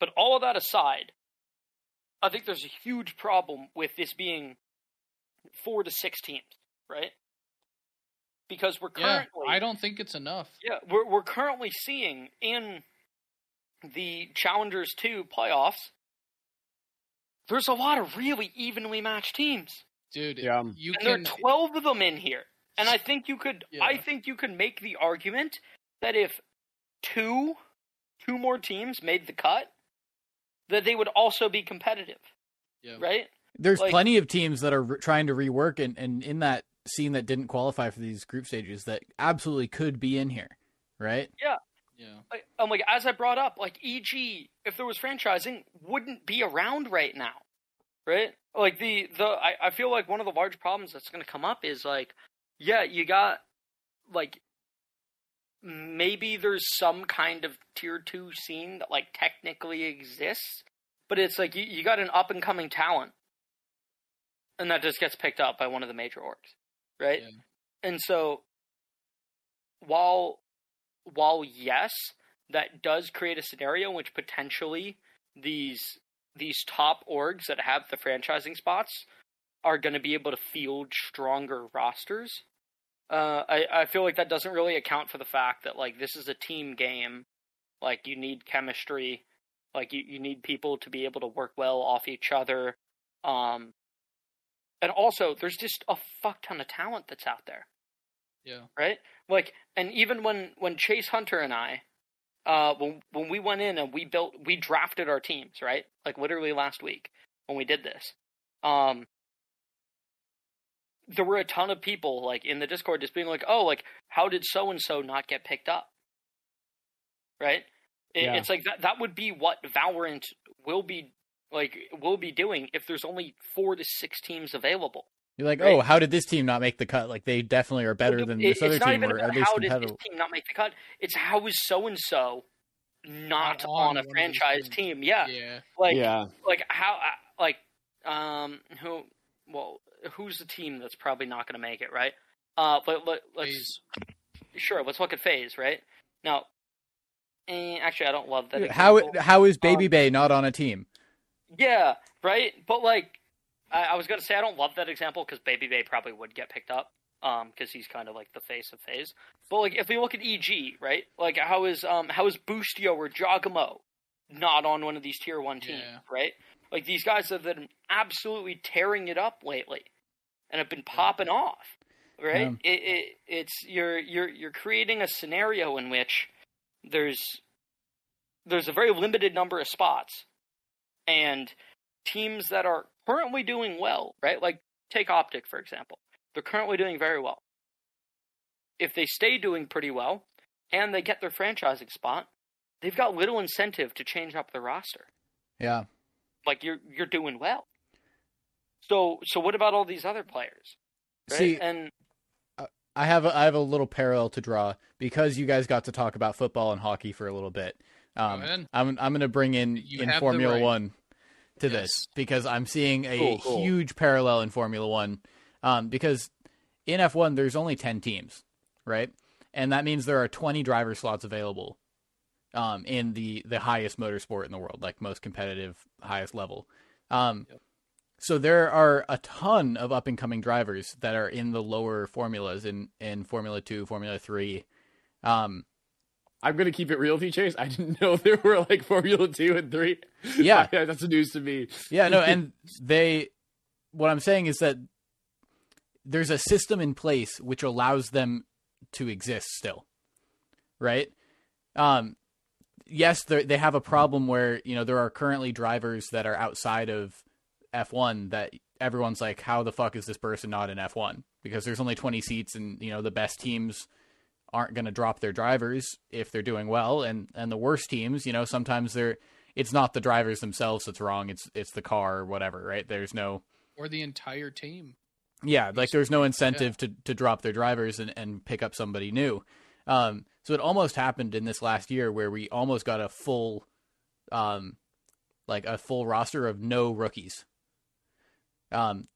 But all of that aside, I think there's a huge problem with this being four to six teams, right? Because we're Yeah. currently, I don't think it's enough. yeah, we're we're currently seeing in the Challengers Two playoffs. There's a lot of really evenly matched teams, Dude, Yeah. you and there are twelve of them in here. And I think you could, Yeah. I think you could make the argument that if two, two more teams made the cut, that they would also be competitive, yeah. right? There's Like- plenty of teams that are re- trying to rework and, and in that scene that didn't qualify for these group stages that absolutely could be in here, right? Yeah. like, I'm like as I brought up, like EG, if there was franchising, wouldn't be around right now, right? Like the the I, I feel like one of the large problems that's going to come up is like, yeah, you got like maybe there's some kind of tier two scene that like technically exists, but it's like you, you got an up and coming talent, and that just gets picked up by one of the major orgs, right? Yeah. And so while while yes, that does create a scenario in which potentially these these top orgs that have the franchising spots are going to be able to field stronger rosters. Uh, I I feel like that doesn't really account for the fact that like this is a team game, like you need chemistry, like you, you need people to be able to work well off each other, um, and also there's just a fuck ton of talent that's out there Yeah. right? Like, and even when when Chase Hunter and I, uh, when when we went in and we built, we drafted our teams, right? Like literally last week when we did this, um, there were a ton of people like in the Discord just being like, "Oh, like how did so and so not get picked up?" Right? It, Yeah. It's like that. That would be what Valorant will be like. Will be doing if there's only four to six teams available. You're like, Right. oh, how did this team not make the cut? Like they definitely are better Well, than it- this other not team, even or about at least how did this team not make the cut. It's how is so and so not Not on on a one of these franchise team? Yeah, Yeah. like yeah. like how uh, like um who well who's the team that's probably not going to make it right? Uh, let, let, let's FaZe. sure let's look at FaZe right now. Eh, actually, I don't love that. How example. how is Baby Um, Bay not on a team? Yeah, right. But like, I, I was gonna say I don't love that example because BabyBay probably would get picked up, um, because he's kind of like the face of FaZe. But like, if we look at EG, right? Like, how is um how is Boostio or Jawgemo not on one of these tier one teams, Yeah. right? Like these guys have been absolutely tearing it up lately, and have been popping off, right? It, it it's you're you're you're creating a scenario in which there's there's a very limited number of spots and teams that are currently doing well, right? Like take Optic for example. They're currently doing very well. If they stay doing pretty well and they get their franchising spot, they've got little incentive to change up the roster. Yeah, Like you're you're doing well. So so what about all these other players? Right? see, and I have a, I have a little parallel to draw because you guys got to talk about football and hockey for a little bit. Um, ahead. I'm I'm going to bring in You in Formula right. One to Yes. this because I'm seeing a Cool, cool. huge parallel in Formula One. Um, because in F1 there's only ten teams, right? And that means there are 20 driver slots available um, in the the highest motorsport in the world, like most competitive, highest level. Um, So there are a ton of up and coming drivers that are in the lower formulas in in Formula Two, Formula Three. Um, I'm gonna keep it real with you, Chase. I didn't know there were like Formula Two and Three. Yeah. that's news to me. yeah, no, and they what I'm saying is that there's a system in place which allows them to exist still, right? Um, yes, they have a problem where you know there are currently drivers that are outside of F1 that everyone's like, how the fuck is this person not in F1? Because there's only 20 seats, and you know the best teams aren't going to drop their drivers if they're doing well, and and the worst teams, you know, sometimes they're it's not the drivers themselves that's wrong, it's it's the car or whatever, right? There's no or the entire team. Yeah, like there's no incentive yeah. to to drop their drivers and and pick up somebody new. Um, so it almost happened in this last year where we almost got a full, um, like a full roster of no rookies. Um,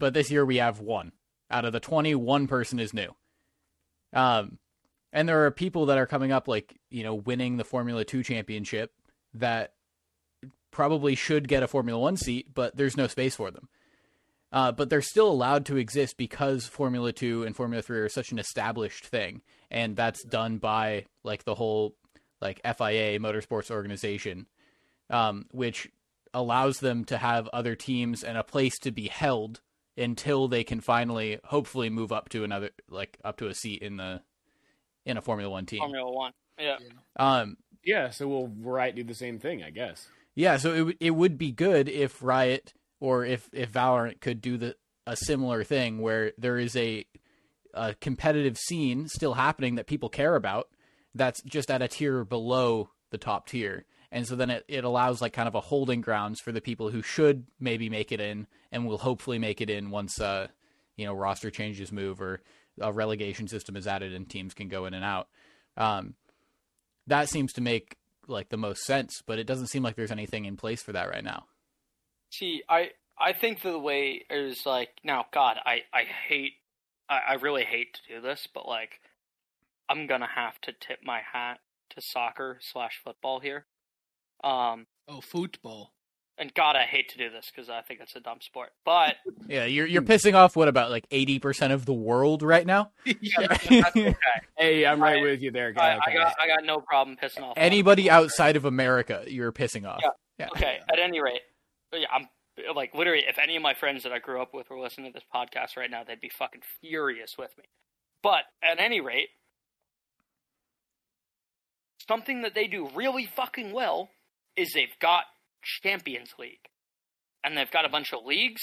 but this year we have one out of the 20, one person is new. Um, and there are people that are coming up, like you know, winning the Formula Two championship that probably should get a Formula One seat, but there's no space for them. Uh, but they're still allowed to exist because Formula Two and Formula Three are such an established thing, and that's done by like the whole like FIA Motorsports organization, um, which allows them to have other teams and a place to be held until they can finally, hopefully, move up to another like up to a seat in the in a Formula One team. Formula One, yeah. Um, yeah. So will Riot do the same thing? I guess. Yeah. So it it would be good if Riot or if if Valorant could do the a similar thing where there is a a competitive scene still happening that people care about that's just at a tier below the top tier. And so then it, it allows like kind of a holding grounds for the people who should maybe make it in and will hopefully make it in once uh you know roster changes move or a relegation system is added and teams can go in and out. Um, that seems to make like the most sense, but it doesn't seem like there's anything in place for that right now. See, I I think the way is like now, God, I I hate, I, I really hate to do this, but like, I'm gonna have to tip my hat to soccer slash football here. Um. Oh, football. And God, I hate to do this because I think it's a dumb sport. But yeah, you're you're pissing off what about like eighty percent of the world right now? yeah, okay. Hey, I'm right I, with you there. I, okay. I, got I got no problem pissing off anybody outside of America. You're pissing off. Yeah. yeah. Okay. At any rate, yeah, I'm like literally. If any of my friends that I grew up with were listening to this podcast right now, they'd be fucking furious with me. But at any rate, something that they do really fucking well is they've got Champions League. And they've got a bunch of leagues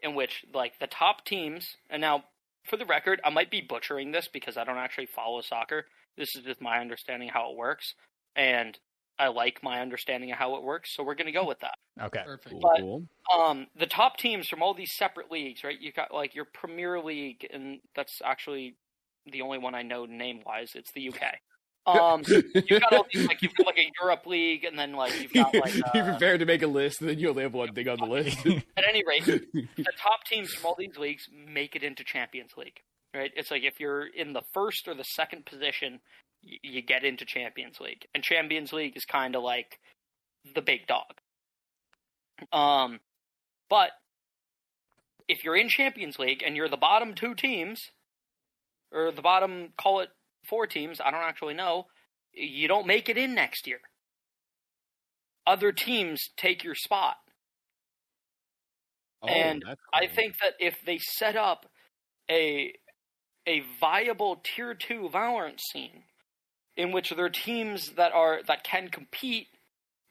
in which, like, the top teams, and now, for the record, I might be butchering this because I don't actually follow soccer. This is just my understanding how it works. And I like my understanding of how it works, so we're going to go with that. Okay. Perfect. But, um, the top teams from all these separate leagues, right? You got like your Premier League, and that's actually the only one I know name wise. It's the UK. Um, you've got all these, like you've got like a Europe League, and then like you've got like uh, you're prepared to make a list, and then you only have one thing on the list. At any rate, the top teams from all these leagues make it into Champions League, right? It's like if you're in the first or the second position, y- you get into Champions League, and Champions League is kind of like the big dog. Um, but if you're in Champions League and you're the bottom two teams, or the bottom, call it four teams, I don't actually know, you don't make it in next year. Other teams take your spot. Oh, and cool. I think that if they set up a a viable tier two Valorant scene in which there are teams that are that can compete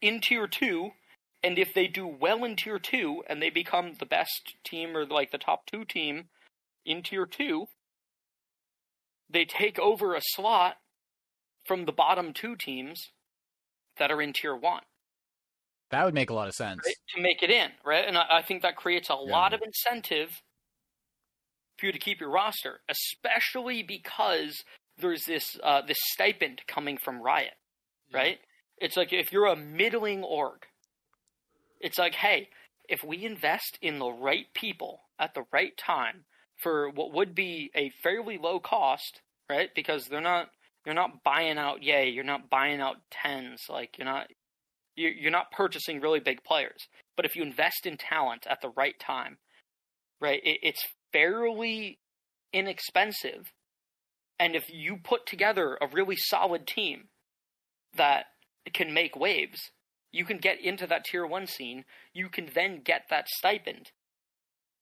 in tier two, and if they do well in tier two and they become the best team or like the top two team in tier two, they take over a slot from the bottom two teams that are in tier one. That would make a lot of sense right? to make it in, right? And I, I think that creates a yeah. lot of incentive for you to keep your roster, especially because there's this uh, this stipend coming from Riot, right? Yeah. It's like if you're a middling org, it's like, hey, if we invest in the right people at the right time, for what would be a fairly low cost, right? Because they're not you're not buying out yay, you're not buying out TenZ, like you're not you're not purchasing really big players. But if you invest in talent at the right time, right, it's fairly inexpensive. And if you put together a really solid team that can make waves, you can get into that tier one scene. You can then get that stipend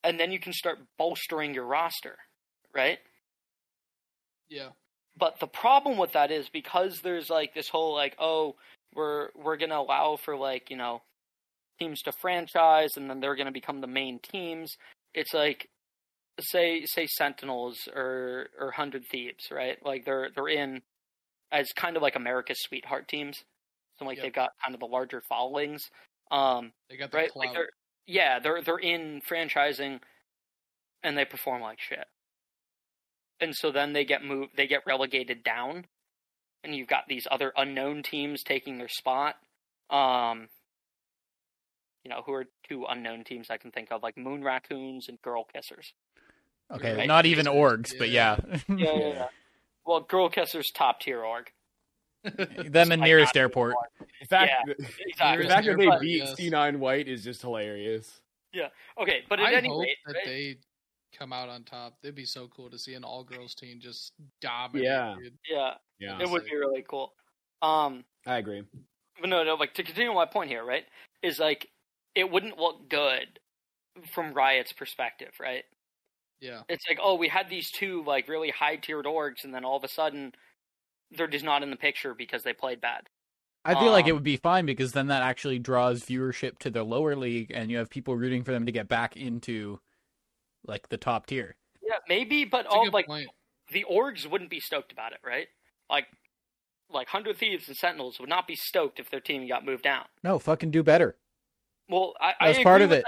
and then you can start bolstering your roster, right? Yeah. But the problem with that is because there's like this whole like oh we're we're gonna allow for like you know teams to franchise and then they're gonna become the main teams. It's like say say Sentinels or or Hundred Thieves, right? Like they're they're in as kind of like America's sweetheart teams. So like Yep. they've got kind of the larger followings. Um, They got the right? clout. Like they're yeah, they're they're in franchising, and they perform like shit. And so then they get moved, they get relegated down, and you've got these other unknown teams taking their spot. Um, you know, who are two unknown teams I can think of, like Moon Raccoons and Girl Kissers. Okay, Right. not even orgs, but yeah. Yeah, yeah, yeah. Well, Girl Kissers top tier org. Them in Like, nearest airport. one. The fact, Yeah. the, Exactly. the fact that they beat yes. C9 White is just hilarious. Yeah. Okay, but at I any hope rate, that right? they come out on top. It'd be so cool to see an all girls team just dominate. Yeah. dude. yeah, Yeah, it would be really cool. Um, I agree. but no, no, like to continue my point here, right? Is like it wouldn't look good from Riot's perspective, right? Yeah. It's like, oh, we had these two like really high tiered orgs, and then all of a sudden they're just not in the picture because they played bad. I feel like it Um, would be fine because then that actually draws viewership to the lower league, and you have people rooting for them to get back into like the top tier. Yeah, maybe, but That's all like point. the orgs wouldn't be stoked about it, right? Like, like Hundred Thieves and Sentinels would not be stoked if their team got moved down. No, fucking do better. Well, I, I That's agree part of with it.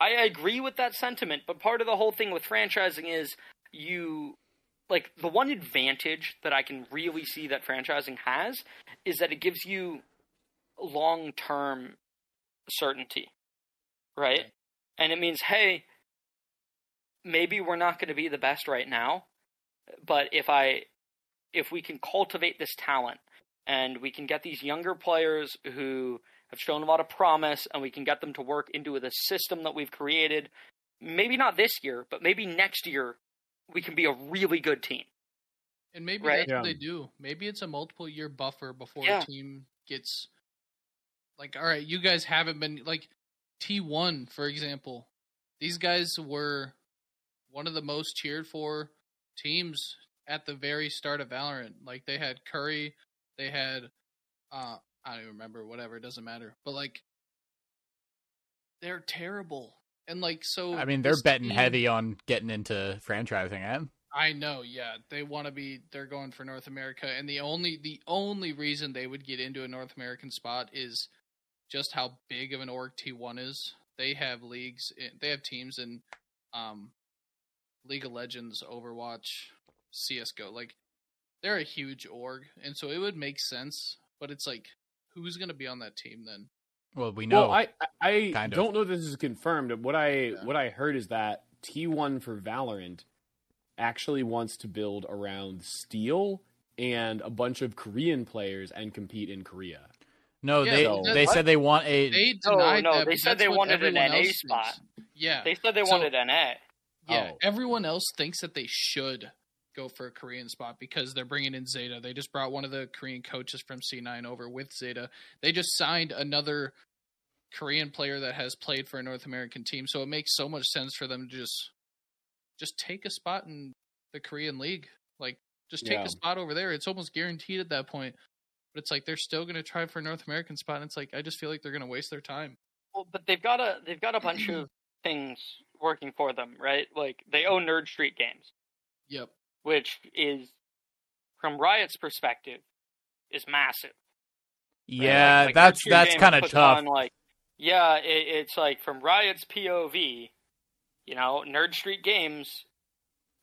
I agree with that sentiment, but part of the whole thing with franchising is you like the one advantage that I can really see that franchising has is that it gives you long term certainty, right? Okay. And it means, hey, maybe we're not going to be the best right now, but if I if we can cultivate this talent and we can get these younger players who have shown a lot of promise and we can get them to work into the system that we've created maybe not this year but maybe next year we can be a really good team And maybe Right. that's Yeah. what they do. Maybe it's a multiple year buffer before Yeah. a team gets like, all right, you guys haven't been like T one, for example. These guys were one of the most cheered for teams at the very start of Valorant. Like they had Curry, they had uh I don't even remember, whatever, it doesn't matter. But like they're terrible. And like so I mean, they're betting team- heavy on getting into franchising. Eh? I know, yeah. They want to be they're going for North America and the only the only reason they would get into a North American spot is just how big of an org T1 is. They have leagues they have teams in um League of Legends, Overwatch, CS:GO. Like they're a huge org and so it would make sense, but it's like who's going to be on that team then? Well, we know. Well, I I I Kind of. don't know if this is confirmed. What I Yeah. what I heard is that T1 for Valorant actually wants to build around Steel and a bunch of Korean players and compete in Korea. no, Yeah, they so- they said they want a. They No, denied no, that, they said they wanted an everyone NA spot. thinks. Yeah. they said they So- wanted NA Yeah, Oh. everyone else thinks that they should go for a Korean spot because they're bringing in xeta. They just brought one of the Korean coaches from C9 over with xeta. They just signed another Korean player that has played for a North American team, so it makes so much sense for them to just just take a spot in the Korean league. Like just take Yeah. a spot over there. It's almost guaranteed at that point. But it's like they're still going to try for a North American spot and it's like I just feel like they're going to waste their time. well but they've got a they've got a bunch of things working for them right like they own nerd street games Yep. Which is from riot's perspective is massive right? yeah, Like- like that's that's kind of tough. on, like, yeah, it, it's like from Riot's POV, you know, Nerd Street Games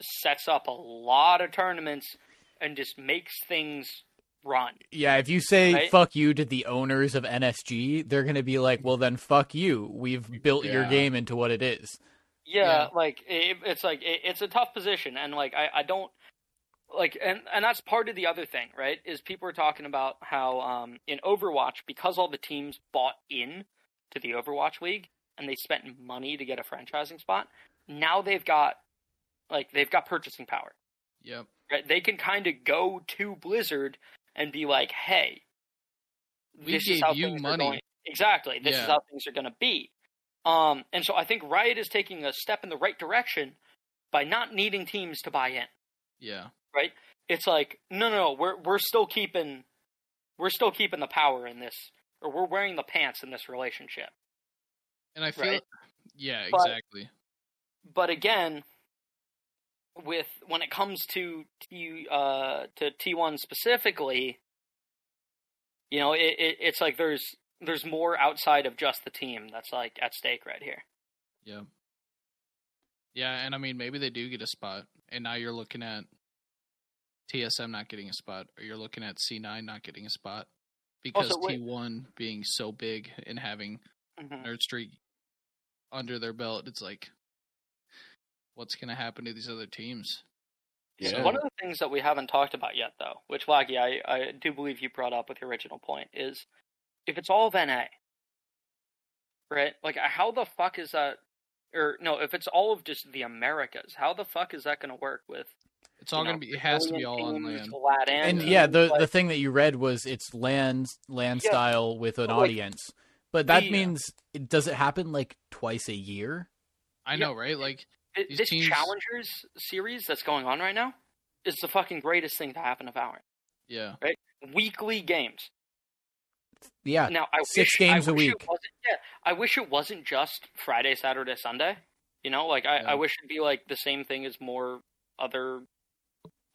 sets up a lot of tournaments and just makes things run. Yeah, if you say Right? fuck you to the owners of NSG, they're going to be like, well, then fuck you. We've built your game into what it is. Yeah, Yeah. like it, it's like it, it's a tough position, and like I, I don't like, and and that's part of the other thing, right? Is people are talking about how um in Overwatch because all the teams bought in to the Overwatch League and they spent money to get a franchising spot. Now they've got like they've got purchasing power. Yep. Right? They can kind of go to Blizzard and be like, "Hey, We this is how you money." Exactly. This is how things are going to be." Um, and so I think Riot is taking a step in the right direction by not needing teams to buy in. Yeah. Right? It's like, no, no, no, we're we're still keeping we're still keeping the power in this, or we're wearing the pants in this relationship. And I feel Right. yeah, But- exactly. But again, with when it comes to T uh to T one specifically, you know, it, it it's like there's there's more outside of just the team that's like at stake right here. Yeah. Yeah, and I mean maybe they do get a spot, and now you're looking at TSM not getting a spot, or you're looking at C9 not getting a spot because Also, T1 being so big and having Mhm. Nerd Streak under their belt. It's like, what's going to happen to these other teams? So Yeah. one of the things that we haven't talked about yet, though, which Laggy, I, I do believe you brought up with your original point, is if it's all of NA, right? Like, uh, how the fuck is that? Or no, if it's all of just the Americas, how the fuck is that going to work with? It's all going to be. It has to be all on teams, land. LATAM and yeah, the like- the thing that you read was it's LAN LAN Yeah. style with an But, like, audience, but that the- means it, does it happen like twice a year? I know, right? Like, Th- these this teams- Challengers series that's going on right now is the fucking greatest thing to happen to Valorant. yeah, Right. Weekly games. Yeah, Now I six wish, games I a week. It wasn't, yeah, I wish it wasn't just Friday, Saturday, Sunday. You know, like I, Yeah. I wish it'd be like the same thing as more other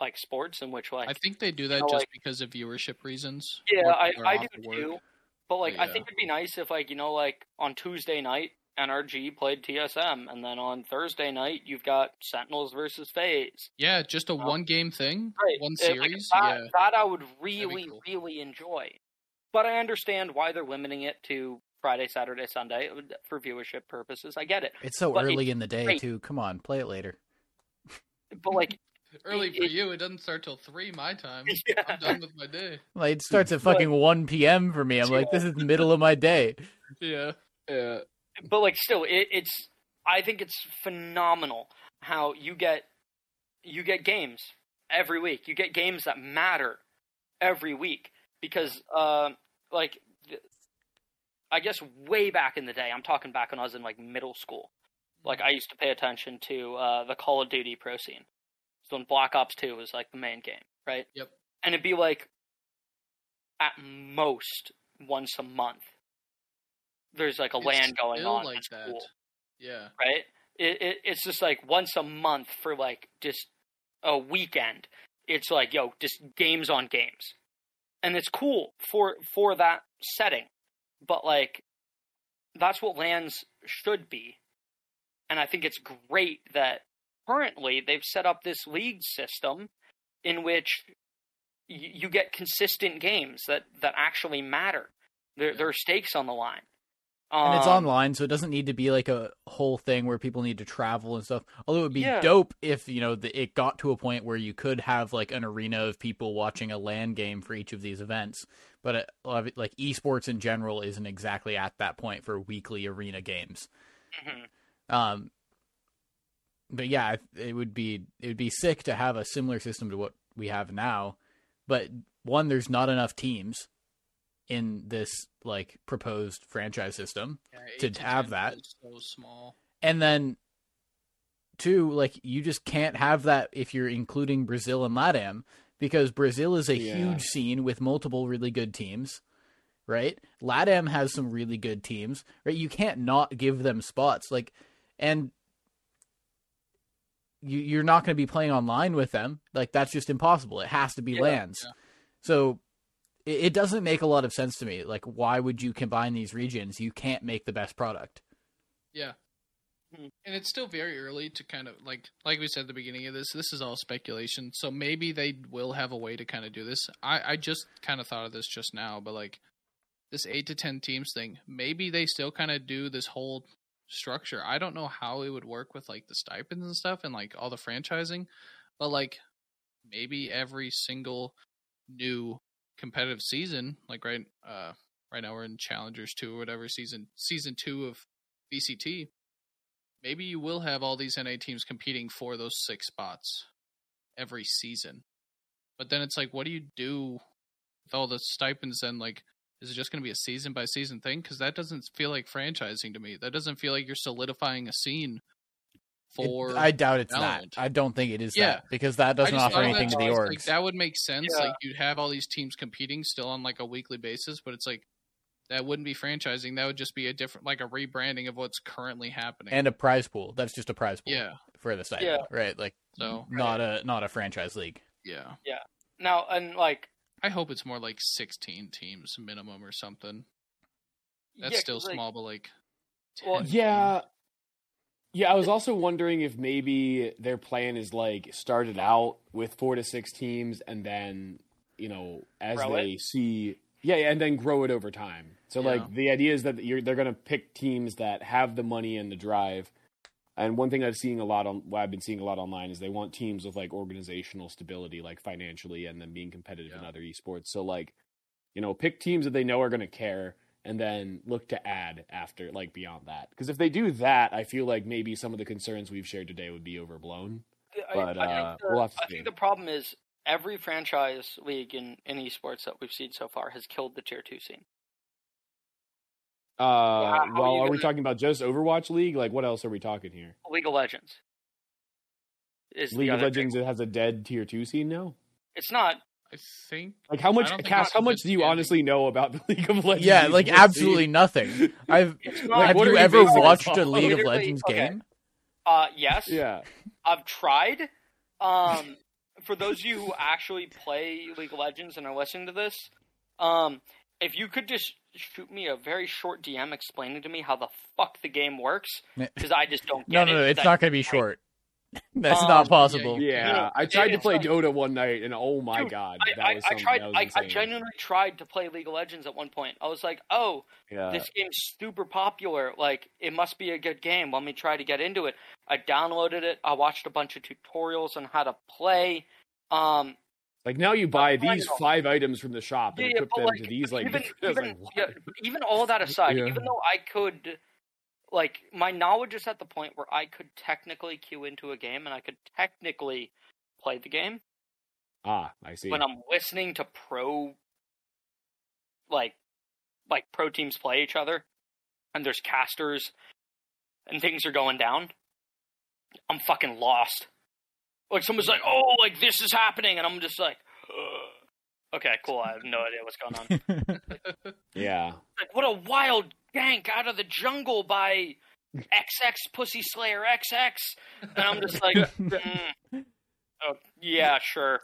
like sports in which like I think they do that know, just like- because of viewership reasons. yeah, I, I do work. too. But like But I think it'd be nice if like you know like on Tuesday night NRG played TSM and then on Thursday night you've got Sentinels versus FaZe. Yeah, just a Um, one game thing, Right. one Uh, like, series. that, yeah, that I would really, cool. really enjoy. But I understand why they're limiting it to Friday, Saturday, Sunday for viewership purposes. I get it. It's so but early in the day great. too. Come on, play it later. But like early for it- you. It doesn't start till three my time. Yeah. I'm done with my day. Like it starts at fucking one p.m. for me. I'm like, this is the middle of my day. Yeah, Yeah. but like still it, it's i think it's phenomenal how you get you get games every week you get games that matter every week because uh, like i guess way back in the day i'm talking back when i was in like middle school like i used to pay attention to uh, the call of duty pro scene so when black ops 2 was like the main game right Yep. and it'd be like at most once a month there's like a It's LAN going on. like It's that. cool, Yeah, right? It, it it's just like once a month for like just a weekend. It's like yo, just games on games, and it's cool for for that setting. But like, that's what LANs should be, and I think it's great that currently they've set up this league system in which y- you get consistent games that that actually matter. There, there are stakes on the line. And it's Um, online, so it doesn't need to be like a whole thing where people need to travel and stuff. Although it would be Yeah. dope if you know the, it got to a point where you could have like an arena of people watching a LAN game for each of these events. But it, a lot of it- like esports in general isn't exactly at that point for weekly arena games. mhm. Um, but yeah, it would be it would be sick to have a similar system to what we have now. But one, there's not enough teams in this like proposed franchise system. yeah To eight have that. so small. And then two, like you just can't have that if you're including Brazil and LATAM because Brazil is a Yeah. huge scene with multiple really good teams, right? LATAM has some really good teams, right? You can't not give them spots. Like and you you're not going to be playing online with them. Like that's just impossible. It has to be Yeah, LANs. yeah. So it, it doesn't make a lot of sense to me. Like why would you combine these regions? You can't make the best product. Yeah. And it's still very early to kind of like like we said at the beginning of this, this is all speculation. So maybe they will have a way to kind of do this. I, I just kind of thought of this just now, but like this eight to ten teams thing, maybe they still kind of do this whole structure. I don't know how it would work with like the stipends and stuff and like all the franchising, but like maybe every single new competitive season, like right uh right now we're in Challengers two or whatever season season two of VCT, maybe you will have all these NA teams competing for those six spots every season. But then it's like, what do you do with all the stipends? Then, like, Is it just going to be a season by season thing? Because that doesn't feel like franchising to me. That doesn't feel like you're solidifying a scene It- I doubt it's Valorant. that. I don't think it is Yeah. that because that doesn't offer anything to the was, orgs. Like, that would make sense. Yeah. Like you'd have all these teams competing still on like a weekly basis, but it's like that wouldn't be franchising. That would just be a different, like a rebranding of what's currently happening. and a prize pool. That's just a prize pool yeah, for the site, Yeah. right? Like so not a not a franchise league. yeah, Yeah. Now and like I hope it's more like 16 teams minimum or something. That's yeah, still 'cause, like, small, but like. Well, 10 Yeah. Yeah, I was also wondering if maybe their plan is like started out with four to six teams and then, you know, as Grow they see yeah, yeah, and then grow it over time. So Yeah. like the idea is that you're they're gonna pick teams that have the money and the drive. And one thing I've seen a lot on what I've been seeing a lot online is they want teams with like organizational stability, like financially, and then being competitive in other esports. So like, you know, pick teams that they know are gonna care and then look to add after like beyond that because if they do that i feel like maybe some of the concerns we've shared today would be overblown But, I uh, think, the, we'll have to I see. think the problem is every franchise league in, in esports that we've seen so far has killed the tier two scene. uh are well are we gonna- talking about just overwatch league like what else are we talking here League of Legends is league of legends it has a dead tier 2 scene now It's not. I think. like how much I don't think Cass, how much do you honestly know about the league of legends Yeah, like absolutely nothing. I've not. have you ever watched a? League of Legends okay. game? Uh, yes. yeah I've tried. Um, for those of you who actually play League of Legends and are listening to this, um, if you could just shoot me a very short DM explaining to me how the fuck the game works, because I just don't No, get no, it. no, it's That- not going to be short. That's Um, not possible. yeah, yeah know, i tried to play like- dota one night and oh my Dude, god I, that I, was I tried. that was I, I genuinely tried to play League of Legends at one point. I was like, "Oh, yeah this game's super popular. Like, it must be a good game. Let me try to get into it." I downloaded it. I watched a bunch of tutorials on how to play. Um, Like now you buy these know. five items from the shop and Yeah, yeah, equip them like, to these like, even, even, like, yeah, even all that aside, Yeah. even though I could, like, my knowledge is at the point where I could technically queue into a game and I could technically play the game ah I see when I'm listening to pro, like, like pro teams play each other, and there's casters, and things are going down. I'm fucking lost. Like someone's like, "Oh, like this is happening," and I'm just like, Ugh. "Okay, cool. I have no idea what's going on." yeah like what a wild gank out of the jungle by XX Pussy Slayer XX, and I'm just like, mm. oh yeah, sure.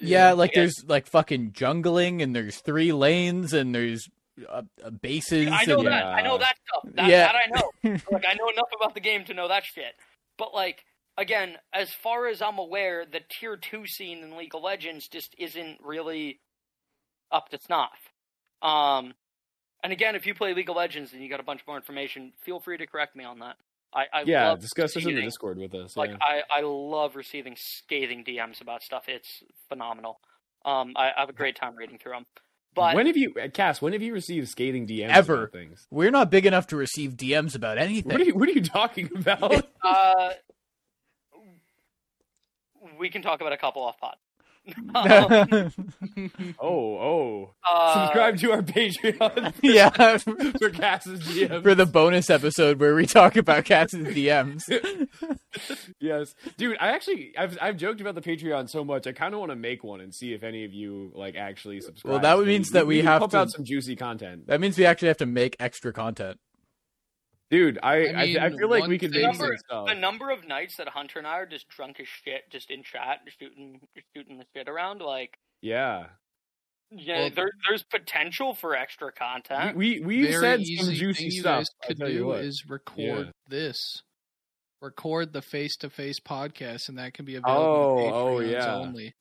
yeah, like Yeah. there's like fucking jungling, and there's three lanes, and there's uh, uh, bases. I know and, that. I know that stuff. That, Yeah. that I know. like I know enough about the game to know that shit. But like again, as far as I'm aware, the tier two scene in League of Legends just isn't really up to snuff. Um, and again, if you play League of Legends and you got a bunch more information, feel free to correct me on that. I, I yeah love discuss this in the discord with us Like yeah. I, I love receiving scathing DMs about stuff. It's phenomenal. Um, I, I have a great time reading through them. But when have you, Cass? When have you received scathing DMs Ever. about things? We're not big enough to receive DMs about anything. What are you? What are you talking about? uh, we can talk about a couple off pod. Oh, oh! uh, Subscribe to our Patreon yeah, for Cass's DMs. for the bonus episode where we talk about Cass's DMs. yes, dude. I actually, I've, I've joked about the Patreon so much. I kind of want to make one and see if any of you like actually subscribe. Well, that means that we can have pump to- out some juicy content, That means we actually have to make extra content. Dude. I, I I, I, feel like we can thing- make some stuff. the number of nights that Hunter and I are just drunk as shit, just in chat, shooting, shooting the shit around. Like, Yeah, yeah, Well- there, there's potential for extra content. we we we've said easy some thing juicy you stuff. guys I'll could tell you do what. is record Yeah. this. Record the face-to-face podcast, and that can be available. Oh, to oh, yeah. only.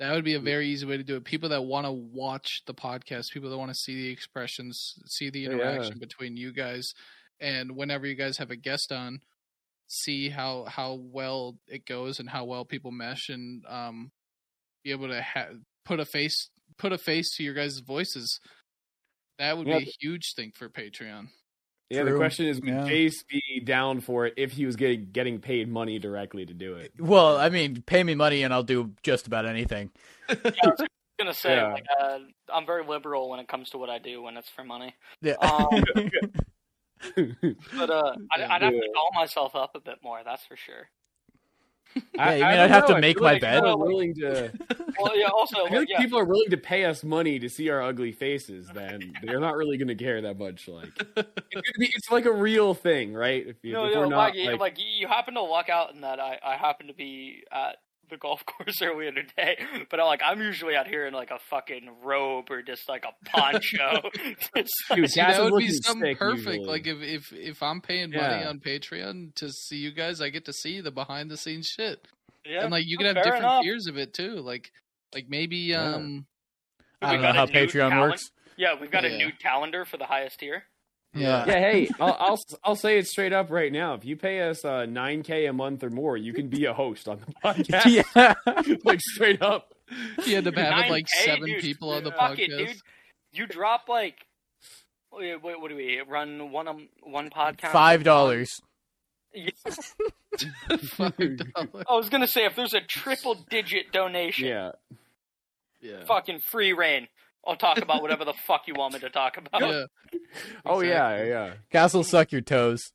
That would be a very easy way to do it. People that want to watch the podcast, people that want to see the expressions, see the Yeah. interaction between you guys, and whenever you guys have a guest on, see how how well it goes and how well people mesh, and um, be able to ha- put a face put a face to your guys' voices. That would Yeah. be a huge thing for Patreon. Yeah, the question is, would Yeah. Jace be down for it if he was getting getting paid money directly to do it? Well, I mean, pay me money and I'll do just about anything. Yeah, I was gonna say Yeah. like uh, I'm very liberal when it comes to what I do when it's for money. Yeah. Um, But uh, I'd, I'd have to call myself up a bit more. That's for sure. Yeah, you mean don't I'd have to know. I make my like bed? People are willing to. Well, yeah. Also, I like, like yeah, people are willing to pay us money to see our ugly faces. Then they're not really going to care that much. Like it's, be, it's like a real thing, right? If, you, no, if no, we're not like, like, like, you happen to luck out in that I, I happen to be at the golf course earlier today, but I'm like I'm usually out here in like a fucking robe or just like a poncho. It's Dude, See, Cass would be something perfect. usually. Like if if if I'm paying money on Patreon to see you guys, I get to see the behind the scenes shit, yeah, and like you could have different enough. tiers of it too. Like like maybe Yeah. um I don't know how Patreon talent. works. Yeah, we've got a new calendar for the highest tier. Yeah. yeah, hey, I'll, I'll I'll say it straight up right now. If you pay us uh, nine k a month or more, you can be a host on the podcast. Yeah. like straight up. you had to have like seven dude. people on the podcast. it, dude. You drop like, wait, wait, what do we run one um, one podcast? Five dollars. Yeah. Five dollars. I was gonna say if there's a triple digit donation, Yeah. Yeah. fucking free reign. I'll talk about whatever the fuck you want me to talk about. Yeah. Oh yeah, Exactly. yeah. Cass'll suck your toes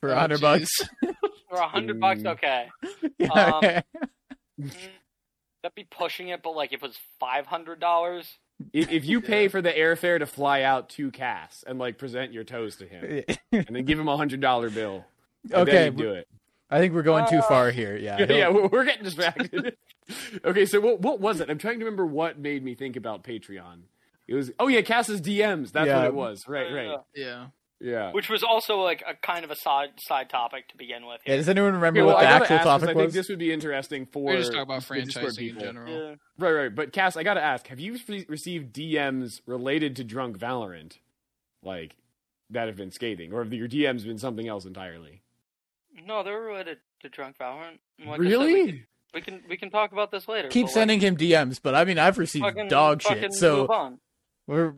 for a Oh, hundred bucks. For a hundred bucks, Mm. okay. Yeah, Um, okay. Mm, That'd be pushing it, but like if it was five hundred dollars, If, if you pay for the airfare to fly out to Cass and like present your toes to him, and then give him a hundred dollar bill, and okay, then do it. I think we're going too Uh, far here. Yeah. Yeah, yeah, we're we're getting distracted. okay, so what what was it? I'm trying to remember what made me think about Patreon. It was oh yeah, Cass's DMs. That's Yeah. what it was. Right, Uh, right. Yeah. Yeah. which was also like a kind of a side side topic to begin with. Yeah, does anyone remember Okay, well, what the actual ask, 'cause topic I think this would be interesting for We're just talking about the franchising in general. Yeah. Right, right. But Cass, I gotta ask: Have you re- received DMs related to Drunk Valorant, like that have been scathing, or have your DMs been something else entirely? No, they're related to Drunk Valorant. Like I said, really? we, can, we can we can talk about this later. Keep but, like, sending him DMs, but I mean, I've received fucking- dog fucking shit, so move on. We're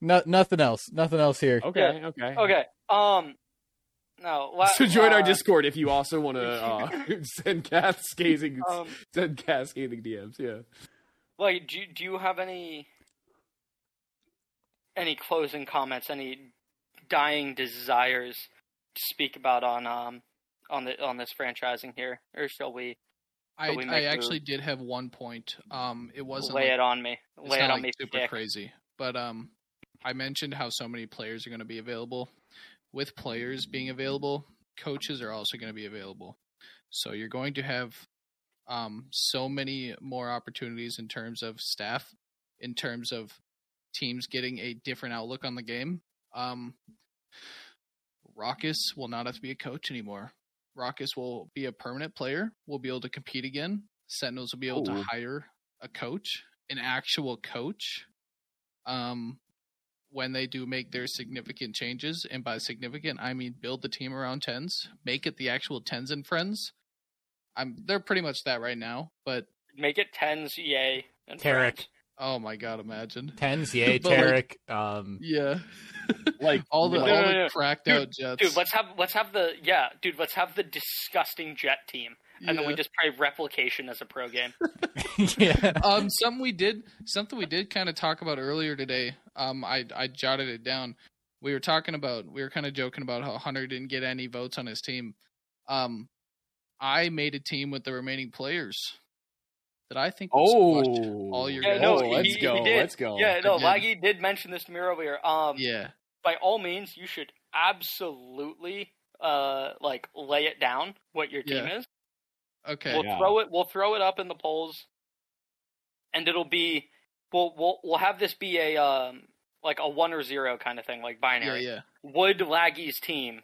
no, nothing else. Nothing else here. Okay, okay. Okay. Um. No. La- So join our uh, Discord if you also want to uh, send Cass scathing, Um. send Cass scathing DMs. Yeah. Like, do do you have any any closing comments? Any dying desires to speak about on um on the on this franchising here, or shall we I, I actually did have one point. Um, it wasn't lay like, it on me? Lay it on like me, super crazy, but um, I mentioned how so many players are going to be available. With players being available, coaches are also going to be available. So you're going to have um so many more opportunities in terms of staff, in terms of teams getting a different outlook on the game. Um, Raucus will not have to be a coach anymore. Raucus will be a permanent player. We'll be able to compete again. Sentinels will be able Ooh. to hire a coach, an actual coach. Um, when they do make their significant changes, and by significant I mean build the team around TenZ, make it the actual TenZ and friends. I'm they're pretty much that right now, but Make it TenZ, yay, and Tarik. friends. Oh my god, imagine. TenZ, yay, But, like- Tarik. um, Yeah, Like all the No, all no, the no. cracked Dude, out Jetts. Dude, let's have let's have the yeah, dude, let's have the disgusting Jett team, and then we just play replication as a pro game. yeah. um something we did something we did kind of talk about earlier today um i i jotted it down we were talking about we were kind of joking about how hunter didn't get any votes on his team um i made a team with the remaining players that i think will squash oh, all your Yeah, guys. no, oh, he- let's he- go, he did. let's go. Yeah, no, did. Laggy did mention this to me earlier. Um, yeah by all means, you should absolutely uh like lay it down what your team Yeah. is. okay We'll Yeah. throw it. We'll throw it up in the polls, and it'll be. We'll we'll we'll have this be a um like a one or zero kind of thing, like yeah binary. yeah Would Laggy's team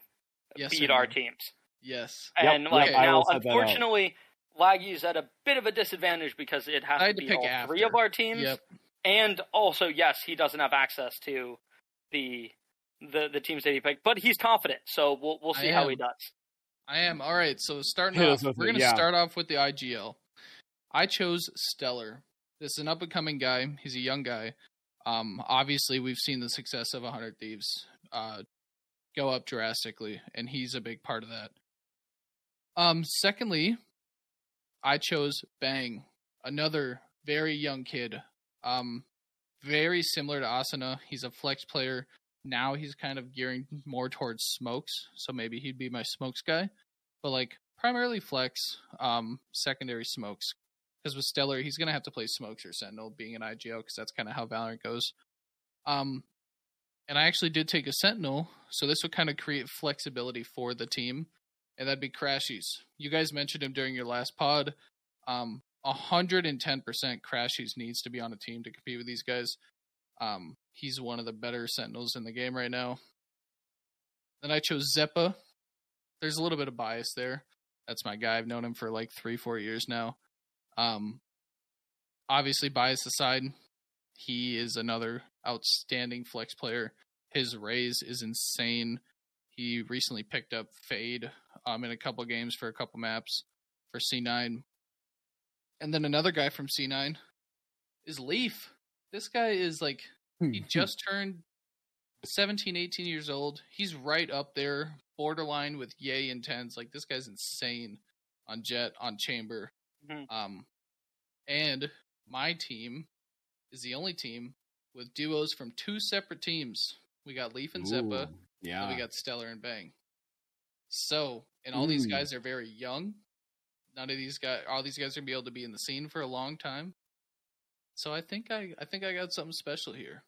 yes beat our no? teams? yes And yep, like I now, will out. unfortunately, Laggy's at a bit of a disadvantage because it has I to had to be pick all after. three of our teams, yep and also yes, he doesn't have access to the the the teams that he picked, but he's confident, so we'll we'll see how he does. I am. All right, so starting off, us we're going to yeah. start off with the IGL. I chose Stellar. This is an up and coming guy. He's a young guy. Um, obviously, we've seen the success of 100 Thieves uh, go up drastically, and he's a big part of that. Um, secondly, I chose Bang, another very young kid. Um, very similar to Asuna. He's a flex player. Now he's kind of gearing more towards smokes, so maybe he'd be my smokes guy. But like primarily flex, um, secondary smokes. Because with Stellar, he's gonna have to play smokes or Sentinel, being an IGL, because that's kind of how Valorant goes. Um, and I actually did take a Sentinel, so this would kind of create flexibility for the team, and that'd be Crashies. You guys mentioned him during your last pod. Um, 110% Crashies needs to be on a team to compete with these guys. Um, he's one of the better Sentinels in the game right now. Then I chose Xeppaa. There's a little bit of bias there. That's my guy. I've known him for like three, four years now. Um, obviously, bias aside, he is another outstanding flex player. His Raze is insane. He recently picked up Fade um, in a couple games for a couple maps for C9. And then another guy from C9 is Leaf. This guy is like, he just turned 17, 18 years old. He's right up there, borderline with Yay and TenZ. Like, this guy's insane on Jett, on Chamber. Mhm. Um, and my team is the only team with duos from two separate teams. We got Leaf and Xeppaa, Ooh, and yeah. we got Stellar and Bang. So, and all these Mm. guys are very young. None of these guys, all these guys are gonna be able to be in the scene for a long time. So I think I, I think I got something special here.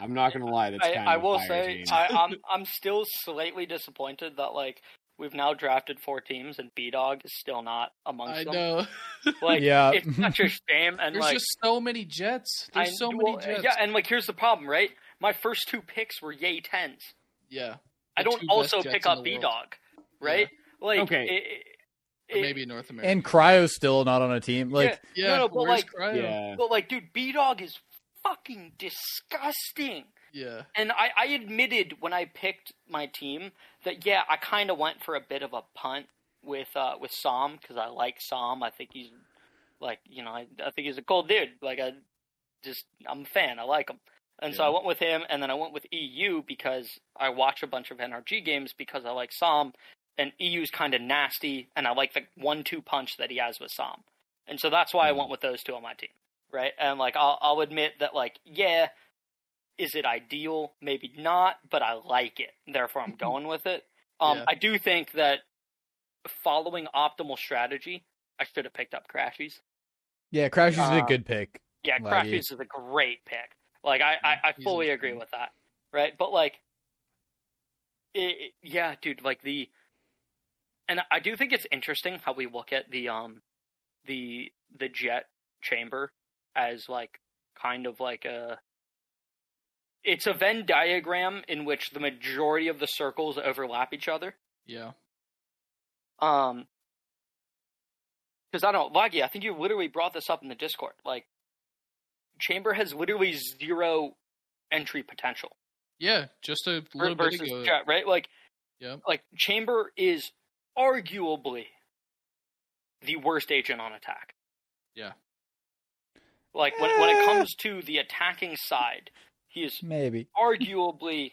I'm not gonna lie. That's I, kind I of a will fire say. I, I'm I'm still slightly disappointed that like we've now drafted four teams and B Dog is still not amongst I them. know. Like Yeah. it's such a shame and There's like just so many Jetts. There's I- so well, many Jetts. Yeah, and like here's the problem, right? My first two picks were Yay TenZ. Yeah. I don't also pick up B Dog, right? Like Okay. it- it- maybe North America. and Cryo's still not on a team. Like, yeah, yeah, no, no, but where's like, Cryo? yeah. but like, dude, B Dog is fucking disgusting. Yeah. And I, I admitted when I picked my team that yeah, I kind of went for a bit of a punt with uh, with s0m because I like s0m. I think he's like you know I, I think he's a cool dude. Like I just I'm a fan. I like him. And so I went with him, and then I went with eeiu because I watch a bunch of NRG games because I like s0m, and eeiu's kind of nasty, and I like the one-two punch that he has with s0m, and so that's why I Mhm. went with those two on my team, right? And like I'll I'll admit that like yeah, is it ideal? Maybe not, but I like it. Therefore, I'm going with it. Um, Yeah. I do think that following optimal strategy, I should have picked up Crashies. yeah, Crash is a Uh, good pick. Yeah, Like, Crashies is a great pick. Like I, I, I fully agree with that. Right, but like, it, it- yeah, dude, like the, and I do think it's interesting how we look at the um, the the Jett chamber as like kind of like a. It's a Venn diagram in which the majority of the circles overlap each other. Yeah. Um, because I don't, Laggy, I think you literally brought this up in the Discord. Like, Chamber has literally zero entry potential Yeah. Just a ver- little bit versus ago. Jett, right? Like, yeah. like Chamber is arguably the worst agent on attack. Yeah. Like when when it comes to the attacking side, he is Maybe. arguably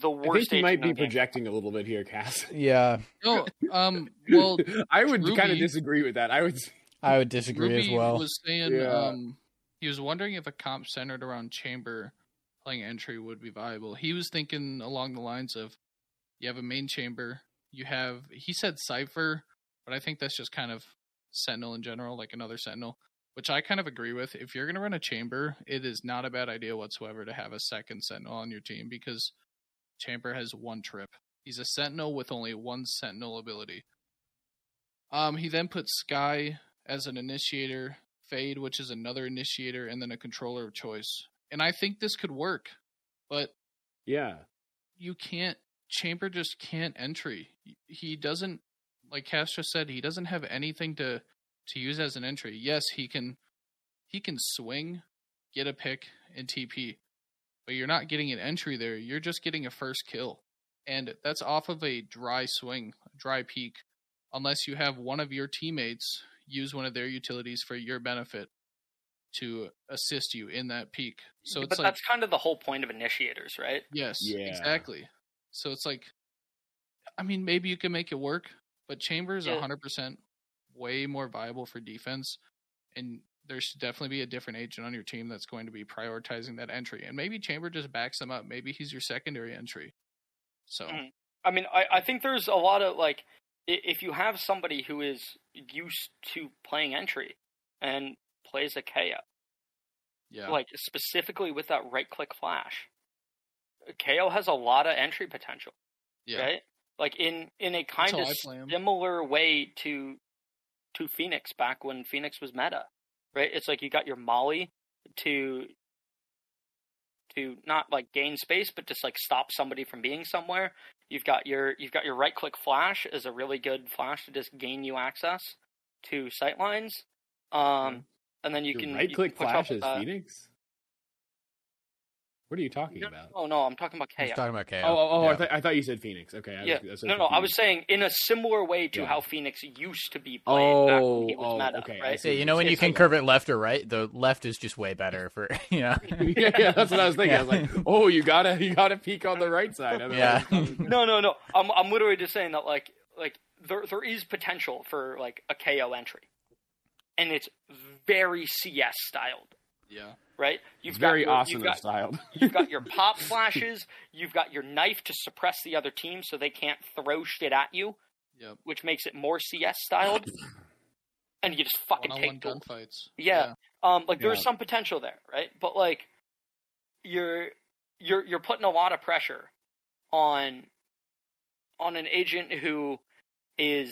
the I worst. think you might be in the game. projecting a little bit here, Cass. Yeah, No. Um. Well, I would kind of disagree with that. I would. I would disagree Ruby as well. was saying Yeah. um he was wondering if a comp centered around chamber playing entry would be viable. He was thinking along the lines of you have a main chamber, you have he said Cypher, but I think that's just kind of Sentinel in general, like another Sentinel, which I kind of agree with. If you're gonna run a chamber, it is not a bad idea whatsoever to have a second Sentinel on your team because Chamber has one trip. He's a Sentinel with only one Sentinel ability. Um, he then put Skye as an initiator, Fade, which is another initiator, and then a controller of choice. And I think this could work, but Yeah. you can't. Chamber just can't entry. He doesn't, like just said, he doesn't have anything to to use as an entry. Yes, he can he can swing, get a pick, and TP, but you're not getting an entry there. You're just getting a first kill, and that's off of a dry swing, dry peek, unless you have one of your teammates use one of their utilities for your benefit to assist you in that peek. So but it's like that's kind of the whole point of initiators, right? Yes, Yeah. exactly. So it's like, I mean, maybe you can make it work, but Chambers Yeah. hundred percent way more viable for defense, and there should definitely be a different agent on your team that's going to be prioritizing that entry. And maybe Chamber just backs him up. Maybe he's your secondary entry. So Mhm. I mean, I, I think there's a lot of like, i- if you have somebody who is used to playing entry and plays a KAY/O, yeah, like specifically with that right click flash, KAY/O has a lot of entry potential, yeah, right? Like in in a kind of I play 'em. similar way to to Phoenix back when Phoenix was meta, right? It's like you got your Molly to to not like gain space, but just like stop somebody from being somewhere. You've got your you've got your right click flash is a really good flash to just gain you access to sightlines. Um, and then you Your can right you click can flash is. Phoenix. What are you talking No, about? oh no, I'm talking about He's KAY/O. talking about KAY/O. Oh, oh, oh I, th- I thought you said Phoenix. Okay. I Yeah, was, so no, no. I was saying in a similar way to Yeah. how Phoenix used to be played back when oh, he was Oh, oh, meta, okay, I right? see. You know when you can curve it left or right, the left is just way better for you know. yeah, yeah, that's what I was thinking. I was like, oh, you gotta, you gotta peek on the right side. Yeah. No, no, no. I'm I'm literally just saying that like like there there is potential for like a KAY/O entry, and it's very CS styled, yeah, right? it's You've very got your, awesome You've got, styled. you've got your pop flashes. You've got your knife to suppress the other team so they can't throw shit at you, yep. which makes it more CS styled. And you just fucking One-on-one take duels. gunfights. Yeah. Um, like there's Yeah. some potential there, right? But like, you're you're you're putting a lot of pressure on on an agent who is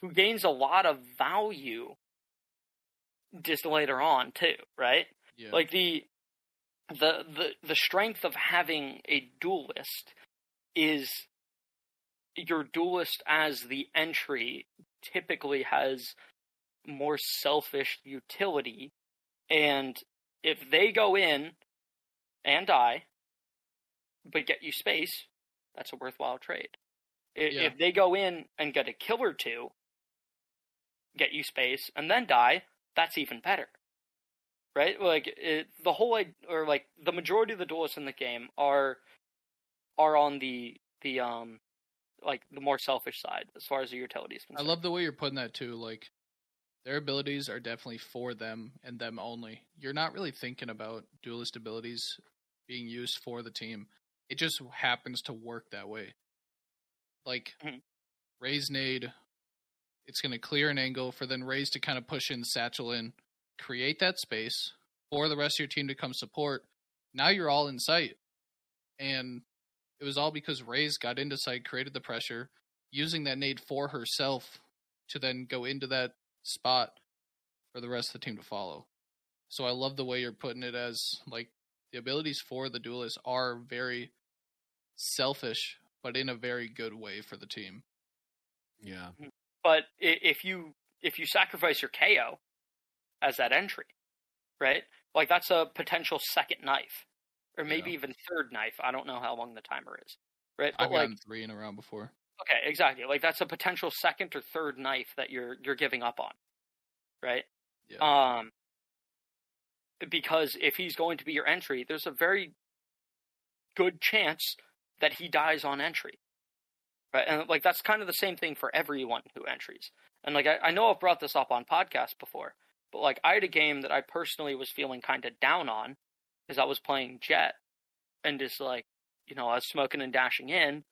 who gains a lot of value just later on too, right? yeah. Like the the the the strength of having a duelist is your duelist as the entry typically has more selfish utility and if they go in and die but get you space that's a worthwhile trade I- Yeah. if they go in and get a kill or two get you space and then die that's even better right like it, the whole or like the majority of the duelists in the game are are on the the um like the more selfish side as far as the utility is I love the way you're putting that too. Like their abilities are definitely for them and them only. You're not really thinking about duelist abilities being used for the team. It just happens to work that way. Like Mhm. Ray's nade, it's going to clear an angle for then Raze to kind of push in satchel in, create that space for the rest of your team to come support. Now you're all in sight, and it was all because Raze got into sight, created the pressure, using that nade for herself to then go into that spot for the rest of the team to follow. So I love the way you're putting it as like the abilities for the duelist are very selfish, but in a very good way for the team. yeah. Mm-hmm. But if you if you sacrifice your KAY/O as that entry, right? Like that's a potential second knife, or maybe Yeah. even third knife. I don't know how long the timer is, right? But I've like, three in a round before. okay, exactly. Like that's a potential second or third knife that you're you're giving up on, right? Yeah. Um, because if he's going to be your entry, there's a very good chance that he dies on entry, right? And like that's kind of the same thing for everyone who entries. And like I, I know I've brought this up on podcasts before, but like I had a game that I personally was feeling kind of down on because I was playing Jett and just like you know I was smoking and dashing in,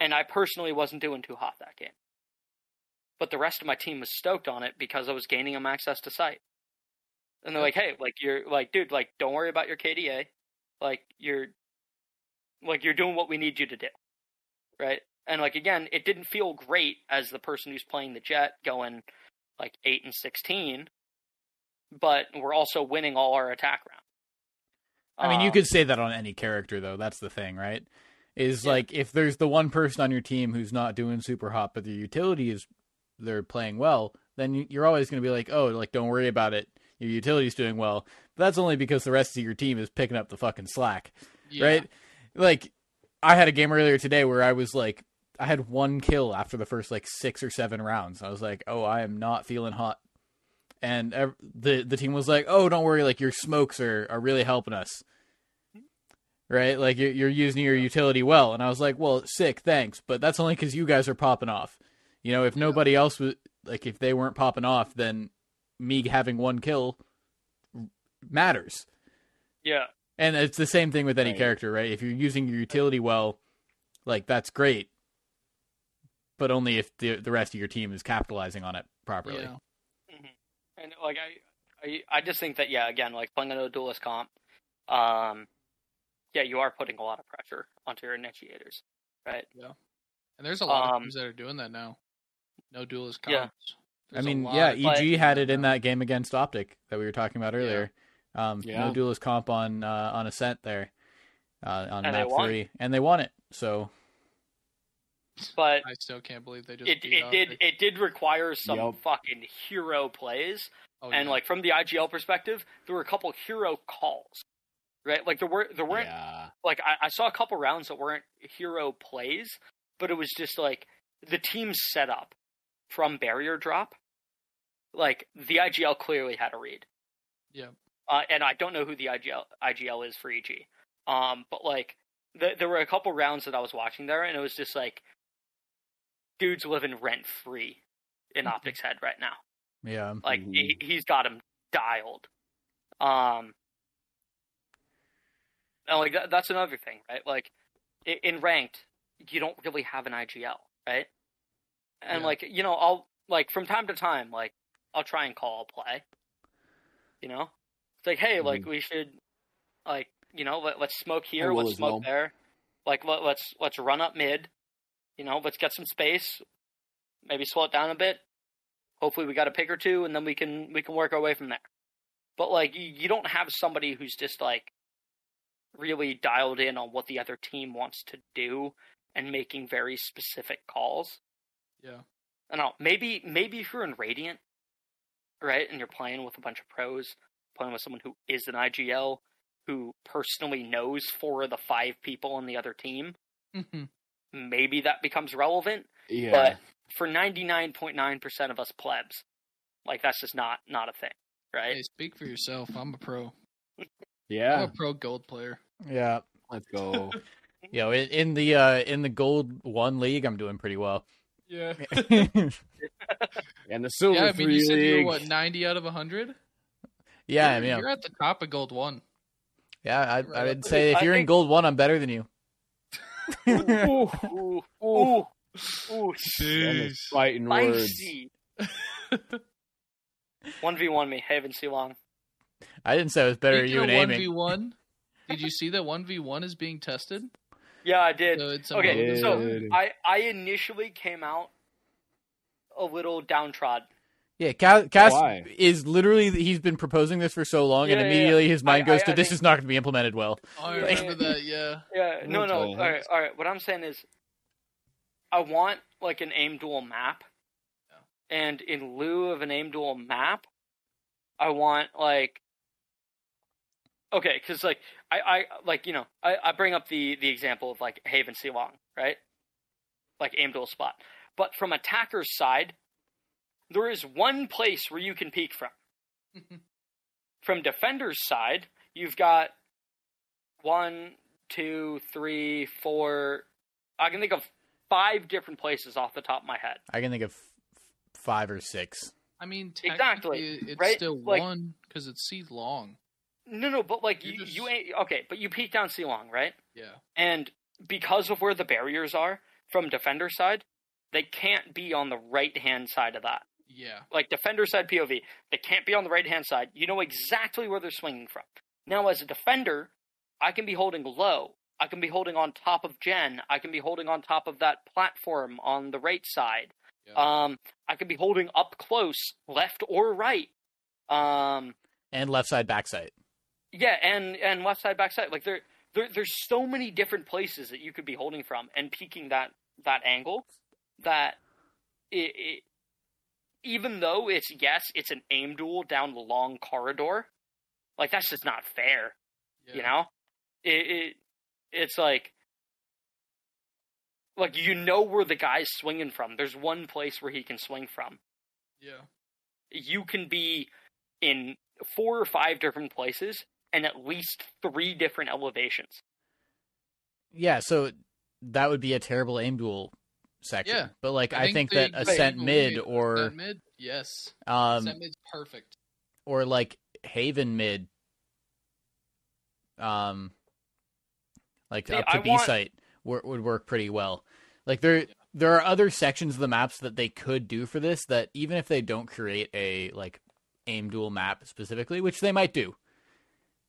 and I personally wasn't doing too hot that game. But the rest of my team was stoked on it because I was gaining them access to sight. And they're like, "Hey, like you're like, dude, like don't worry about your KDA. Like you're like you're doing what we need you to do." Right? And like again, it didn't feel great as the person who's playing the Jett going like 8 and 16, but we're also winning all our attack rounds. I mean, you Um, could say that on any character, though. That's the thing, right? Is Yeah. like if there's the one person on your team who's not doing super hot, but their utility is they're playing well, then you- you're always going to be like, oh, like don't worry about it. Your utility's doing well. But that's only because the rest of your team is picking up the fucking slack, Yeah. right? Like, I had a game earlier today where I was like, I had one kill after the first like six or seven rounds. I was like, oh, I am not feeling hot. And ev- the the team was like, "Oh, don't worry, like your smokes are, are really helping us." right? Like you're, you're using your utility well. And I was like, well, sick, thanks. But that's only because you guys are popping off. You know, if nobody else was like, if they weren't popping off, then me having one kill matters. Yeah. And it's the same thing with any Right. character, right? If you're using your utility well, like that's great. But only if the the rest of your team is capitalizing on it properly. Yeah. And like I, I, I just think that yeah, again, like playing a duelist comp, um, yeah, you are putting a lot of pressure onto your initiators, right? Yeah, and there's a lot Um, of teams that are doing that now. No duelist Yeah. comps. I There's a mean, yeah, EG but- had doing it in that game against OpTic that we were talking about earlier. Um, Yeah. No duelist comp on uh, on Ascent there uh, on And map three, and they won it. So But I still can't believe they just it beat it did it did require some Yup. fucking hero plays, Oh, and yeah. like from the IGL perspective, there were a couple hero calls, right? Like there were there weren't Yeah. like I, I saw a couple rounds that weren't hero plays, but it was just like the team set up from barrier drop. Like the IGL clearly had a read. Yeah. Uh, and I don't know who the IGL IGL is for EG. Um, but like th- there were a couple rounds that I was watching there, and it was just like dudes living rent free in Mhm. OpTic's head right now. yeah, Like Mhm. he, he's got him dialed. Um, and like that, that's another thing, right? Like in ranked, you don't really have an IGL, right? And Yeah. like you know, I'll like from time to time, like I'll try and call a play. You know, it's like, hey, like we should, like you know, let, let's smoke here, let's smoke well. there. Like let, let's let's run up mid. You know, let's get some space. Maybe slow it down a bit. Hopefully, we got a pick or two, and then we can we can work our way from there. But like, you, you don't have somebody who's just like really dialed in on what the other team wants to do and making very specific calls. yeah. I don't know. Maybe maybe if you're in Radiant, right, and you're playing with a bunch of pros, playing with someone who is an IGL, who personally knows four of the five people on the other team, Mhm. Maybe that becomes relevant. Yeah. But for 99.9% of us plebs, like that's just not not a thing, right? Hey, speak for yourself. I'm a pro. yeah. I'm yeah. a pro gold player. yeah. Let's go. You know, in, in the uh, in the gold one league, I'm doing pretty well. Yeah. and the silver yeah, I mean, three you said you league. were what 90 out of 100. yeah, I you're, mean, you're at the top of gold one. yeah, I, I'd up say if you're in think- gold one, I'm better than you. Ooh, ooh, ooh, ooh, And it's fighting words. One v one me, Haven C long. I didn't say it was better at you of in aiming. 1v1, did you see that 1v1 is being tested? Yeah, I did. So Okay, among- so Dude. I I initially came out a little downtrodden. Yeah, Cass, Cass is literally he's been proposing this for so long, and Yeah, yeah, immediately his mind I- goes I- to I this think- is not going to be implemented well. I Yeah. remember that, yeah. Yeah, no, no. All right, all right. What I'm saying is, I want like an aim duel map, and in lieu of an aim duel map, I want like, okay, because like I, I like you know I, I bring up the the example of like Haven Long, right? Like aim duel spot, but from attacker's side, there is one place where you can peek from. from defender's side, you've got one, two, three, four. I can think of five different places off the top of my head. I can think of f- five or six. I mean, Exactly, it's right? still Like- one because it's C long. No, no, but like You you, just- you ain't okay. But you peek down C Long, right? Yeah. And because of where the barriers are from defender side, they can't be on the right hand side of that. Yeah. Like defender side POV, they can't be on the right hand side. You know exactly where they're swinging from. Now, as a defender, I can be holding low. I can be holding on top of Jen. I can be holding on top of that platform on the right side. Yeah. Um, I could be holding up close, left or right. Um, And left side, back side. yeah, and and left side, back side. Like there, there, there's so many different places that you could be holding from and peeking that that angle. That it, it even though it's yes, it's an aim duel down the long corridor. Like that's just not fair, yeah. you know. It, it it's like like you know where the guy's swinging from. There's one place where he can swing from. Yeah. you can be in four or five different places and at least three different elevations. Yeah, so that would be a terrible aim duel section. Yeah. But like I, think, they- that ascent mid or Ascent mid. Yes. Um, Set mid's perfect. or like Haven mid, um, like See, up to B want- site would would work pretty well. Like there there are other sections of the maps that they could do for this that even if they don't create a like aim duel map specifically, which they might do,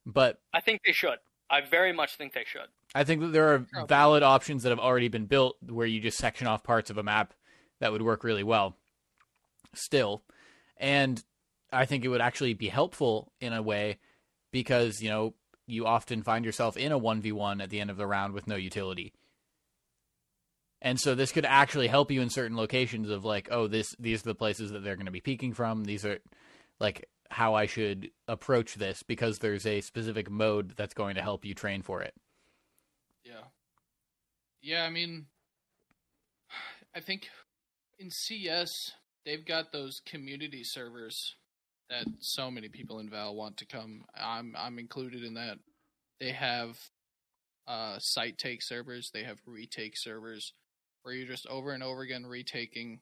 but I think they should. I very much think they should. I think that there are valid options that have already been built where you just section off parts of a map that would work really well still. And I think it would actually be helpful in a way because, you know, you often find yourself in a 1v1 at the end of the round with no utility. And so this could actually help you in certain locations of like, oh, this these are the places that they're going to be peeking from. These are like how I should approach this because there's a specific mode that's going to help you train for it. Yeah. I mean, I think in CS, they've got those community servers that so many people in Val want to come. I'm I'm included in that. They have uh, site take servers, they have retake servers where you're just over and over again retaking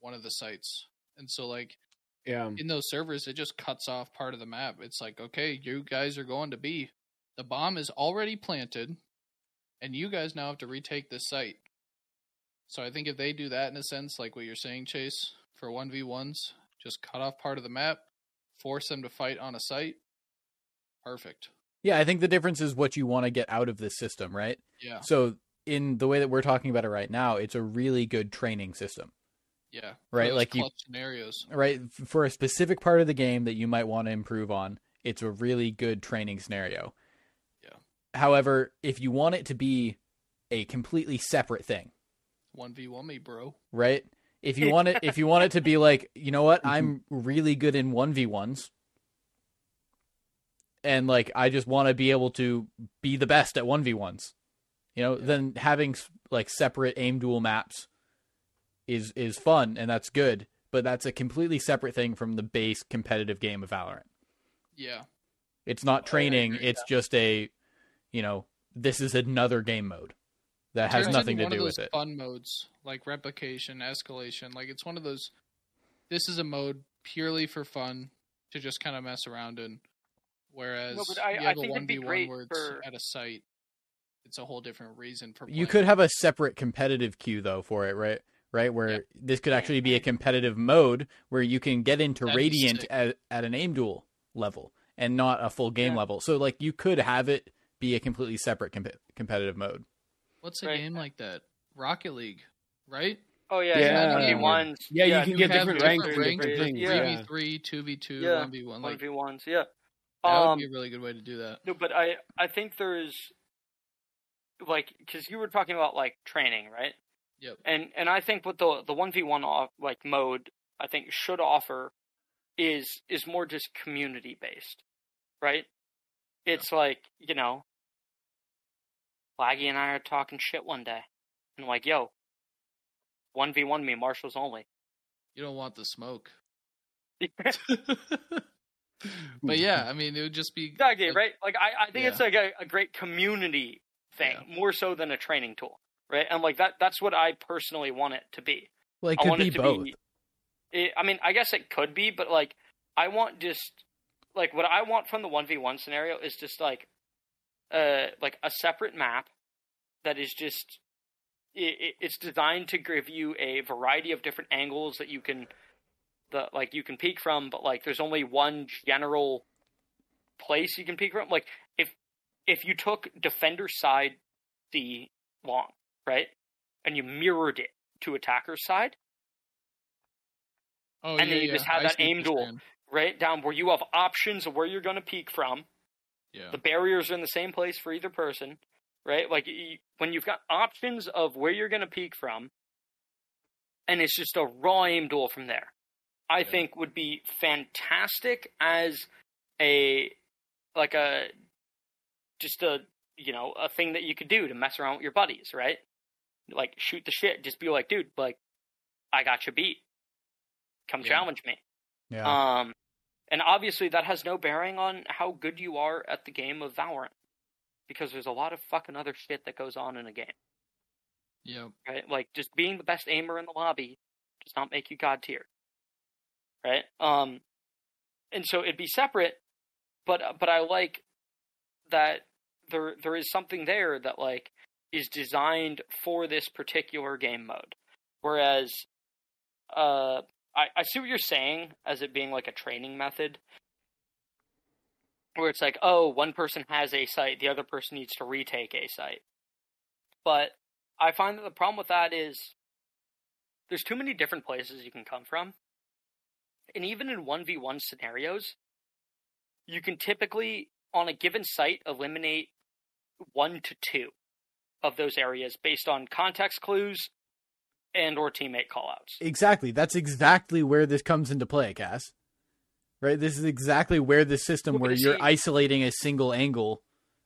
one of the sites. And so, like, Yeah. in those servers, it just cuts off part of the map. It's like, okay, you guys are going to be. The bomb is already planted, and you guys now have to retake this site. So I think if they do that in a sense, like what you're saying, Chase, for 1v1s, just cut off part of the map, force them to fight on a site, perfect. Yeah, I think the difference is what you want to get out of this system, right? Yeah, So, in the way that we're talking about it right now, it's a really good training system, yeah. Right, like you- scenarios. right? For a specific part of the game that you might want to improve on, it's a really good training scenario. Yeah. However, if you want it to be a completely separate thing, 1v1 me, bro. right? If you want it, if you want it to be like, you know what, I'm mm-hmm. really good in one v ones, and like I just want to be able to be the best at one v ones, you know, then having like separate aim duel maps is is fun and that's good, but that's a completely separate thing from the base competitive game of Valorant. Yeah, It's not oh, training; agree, it's just a, you know, this is another game mode that has Turns nothing into to one do of with those it. Fun modes like replication, escalation. Like it's one of those. This is a mode purely for fun to just kind of mess around in. Whereas No, I- you have a think one it'd be v one great where it's for- at a site. It's a whole different reason for. You could have a separate competitive queue though for it, right? Right, where Yeah. this could actually be a competitive mode where you can get into That'd Radiant at, at an aim duel level and not a full game Yeah. level. So like you could have it be a completely separate comp- competitive mode. What's a Right. game like that? Rocket League, right? Oh yeah, Yeah. one v ones. Yeah, you can get have different different ranks for ranks, different three things. Yeah. v three, two v two, one v one. One v ones. Yeah. that would Um, be a really good way to do that. no, but I I think there's like because you were talking about like training, right? Yep. And and I think what the the one v one off like mode I think should offer is is more just community based, right? It's like you know, Laggy and I are talking shit one day, and like, yo, one v one me, marshals only. You don't want the smoke. but yeah, I mean, it would just be Exactly, like- right? Like I, I think Yeah. it's like a, a great community thing, Yeah. more so than a training tool, right? And like that that's what I personally want it to be. Well, it I could want be it to both. be it, I mean, I guess it could be, but like I want just like what I want from the 1v1 scenario is just like uh like a separate map that is just it, it's designed to give you a variety of different angles that you can the like you can peek from but like there's only one general place you can peek from like if if you took defender side the long right and you mirrored it to attacker side Oh, and yeah, then you yeah. just have I that aim duel. Right down where you have options of where you're going to peek from Yeah. the barriers are in the same place for either person, right? Like y when you've got options of where you're going to peek from, and it's just a raw aim duel from there, I Yeah. think would be fantastic as a like a just a you know a thing that you could do to mess around with your buddies, right? Like shoot the shit, just be like, dude, like I got you beat. Come Yeah. challenge me. Yeah. Um, and obviously that has no bearing on how good you are at the game of Valorant, because there's a lot of fucking other shit that goes on in a game, Yeah. right? Like just being the best aimer in the lobby does not make you god tier. right? Um, and so it'd be separate, but but I like that there there is something there that like is designed for this particular game mode, whereas uh, I I see what you're saying as it being like a training method. Where it's like, oh, one person has a site, the other person needs to retake a site. But I find that the problem with that is there's too many different places you can come from. And even in 1v1 scenarios, you can typically, on a given site, eliminate one to two of those areas based on context clues and or teammate callouts. Exactly. That's exactly where this comes into play, Cass. Right? This is exactly where the system where you you're see- isolating a single angle,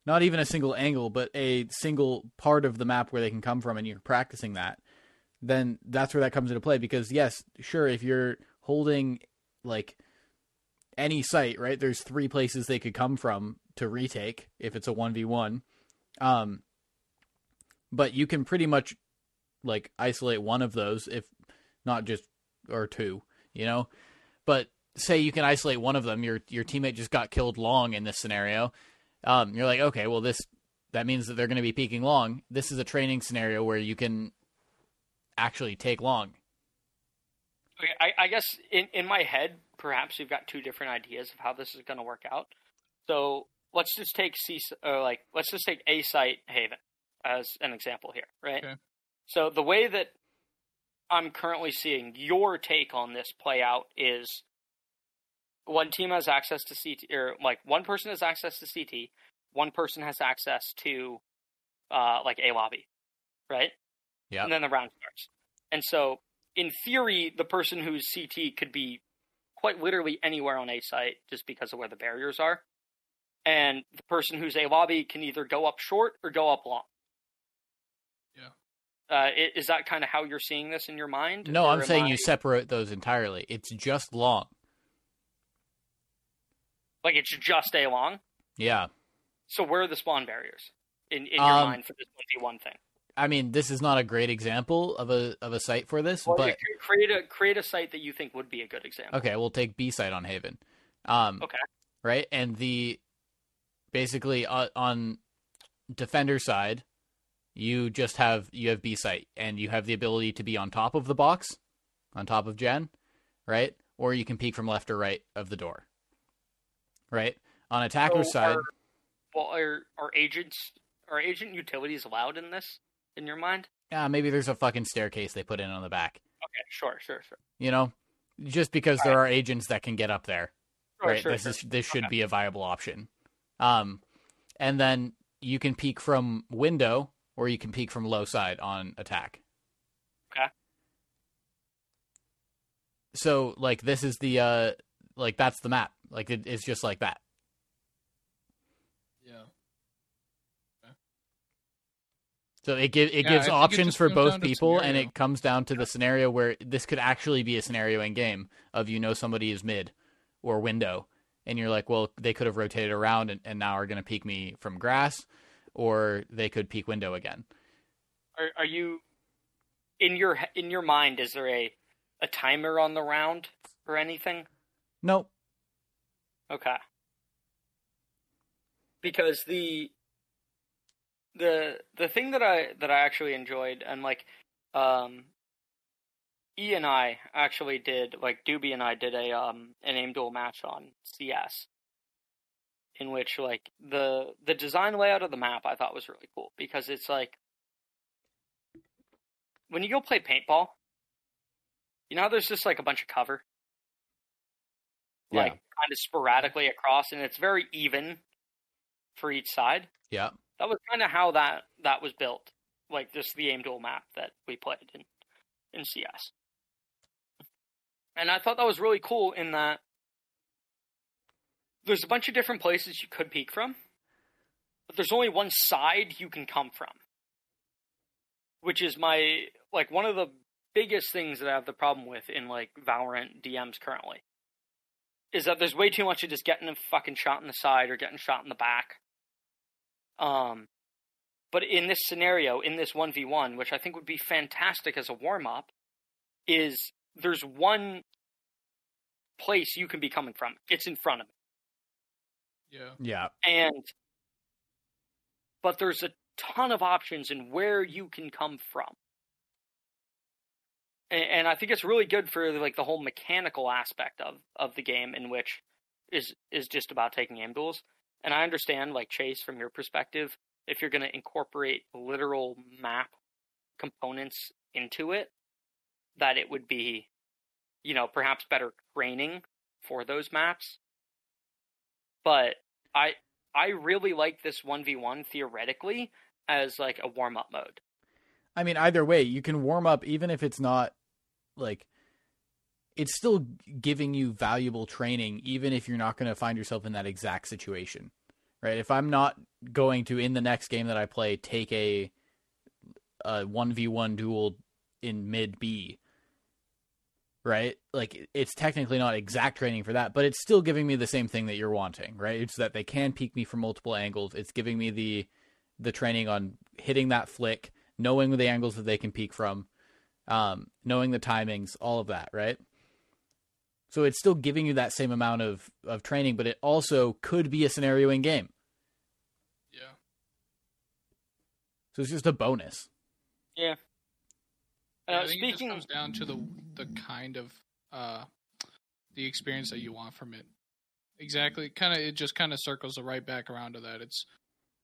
not even a single angle, but a single part of the map where they can come from and you're practicing that. Then that's where that comes into play because yes, sure, if you're holding like any site, right? There's three places they could come from to retake if it's a 1v1. Um but you can pretty much like isolate one of those if not just or two, you know. But say you can isolate one of them, your your teammate just got killed long in this scenario. Um, you're like, okay, well this that means that they're going to be peeking long. This is a training scenario where you can actually take long. Okay, I, I guess in, in my head, perhaps you've got two different ideas of how this is going to work out. So let's just take C, or like let's just take A site Haven as an example here, right? Okay. So the way that I'm currently seeing your take on this play out is one team has access to CT, or like one person has access to CT, one person has access to uh, like A lobby, right? Yeah. And then the round starts. And so, in theory, the person who's CT could be quite literally anywhere on a site just because of where the barriers are. And the person who's a lobby can either go up short or go up long. Uh, is that kind of how you're seeing this in your mind? No, I'm saying I- you separate those entirely. It's just long. like it's just a long. Yeah. So where are the spawn barriers in in your Um, mind for this one v one thing? I mean, this is not a great example of a of a site for this, Well, but create a create a site that you think would be a good example. okay, we'll take B site on Haven. Um, Okay. right? And the basically uh, on defender side, you just have you have B site, and you have the ability to be on top of the box, on top of Jen, right? Or you can peek from left or right of the door, right? On attacker's So side, Are, well, are are agents are agent utilities allowed in this? In your mind? yeah, maybe there's a fucking staircase they put in on the back, Okay, sure, sure, sure. you know, just because there are agents that can get up there. Sure, right? sure, this sure. is this should Okay. be a viable option. Um, and then you can peek from window, or you can peek from low side on attack. Okay. So like this is the uh like that's the map. Like it, it's just like that. Yeah. So it gives it Yeah, gives think it options just for both people, and it comes down to the scenario where this could actually be a scenario in game of you know somebody is mid or window, and you're like, well, they could have rotated around and, and now are going to peek me from grass, or they could peek window again. Are are you in your in your mind? Is there a a timer on the round or anything? Nope. Okay. Because the the the thing that I that I actually enjoyed and like um E and I actually did like Doobie and I did a um an aim duel match on CS in which like the the design layout of the map I thought was really cool because it's like when you go play paintball you know there's just like a bunch of cover Yeah. like kind of sporadically across and it's very even for each side Yeah. that was kind of how that that was built like just the aim duel map that we played in in cs and i thought that was really cool in that there's a bunch of different places you could peek from but there's only one side you can come from which is my like one of the biggest things that i have the problem with in like valorant dms currently is that there's way too much of just getting a fucking shot in the side or getting shot in the back um, but in this scenario, in this 1v1, which I think would be fantastic as a warm up, is there's one place you can be coming from. It's in front of me. Yeah. Yeah. And but there's a ton of options in where you can come from. And, and I think it's really good for like the whole mechanical aspect of of the game in which is is just about taking aim duels. And I understand like Chase from your perspective, if you're going to incorporate literal map components into it, that it would be you know, perhaps better training for those maps. But I I really like this 1v1 theoretically as like a warm-up mode. I mean, either way, you can warm up even if it's not like it's still giving you valuable training even if you're not going to find yourself in that exact situation. Right? If I'm not going to in the next game that I play take a a 1v1 duel in mid B, right? Like it's technically not exact training for that, but it's still giving me the same thing that you're wanting, right? It's that they can peek me from multiple angles. It's giving me the the training on hitting that flick, knowing the angles that they can peek from, um, knowing the timings, all of that, right? So it's still giving you that same amount of of training, but it also could be a scenario in game. Yeah. So it's just a bonus. Yeah. Uh, I think speaking it just comes down to the the kind of uh the experience that you want from it. Exactly. Kind of it just kind of circles right back around to that. It's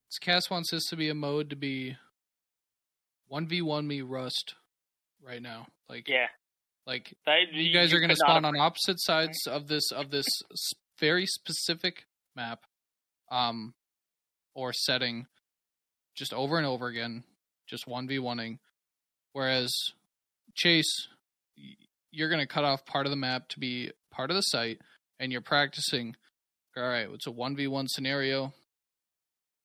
it's Cass wants this to be a mode to be 1v1 me rust right now. Like yeah, like you guys are going to spawn on opposite sides of this of this very specific map um or setting just over and over again just 1v1ing whereas chase you're going to cut off part of the map to be part of the site and you're practicing. All right it's a 1v1 scenario.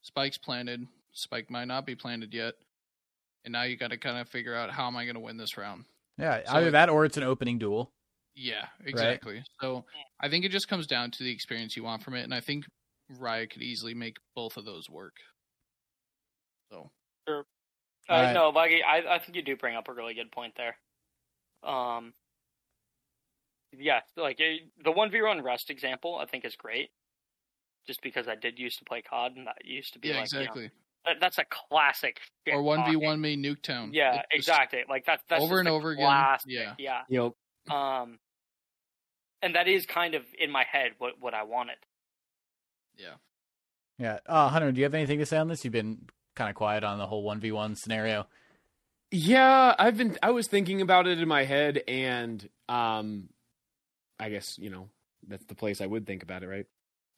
Spike's planted. Spike might not be planted yet. And now you got to kind of figure out how am i going to win this round. Yeah, So either it- that or it's an opening duel. yeah, exactly. So I think it just comes down to the experience you want from it, and I think Riot could easily make both of those work. So Uh, Alright. No, Laggy, I I think you do bring up a really good point there. Um, yeah, like eh, the one v one rust example, I think is great. Just because I did used to play COD, and that used to be yeah, like you know, exactly. that, that's a classic. Or one v one me Nuketown. Yeah, It exactly. Like that. That's over and a over again. classic, Yeah. yeah. Yep. Um, and that is kind of in my head what what I wanted. Yeah. Yeah. Uh, Hunter, do you have anything to say on this? You've been kind of quiet on the whole 1v1 scenario. Yeah, I've been I was thinking about it in my head and um I guess, you know, that's the place I would think about it, right?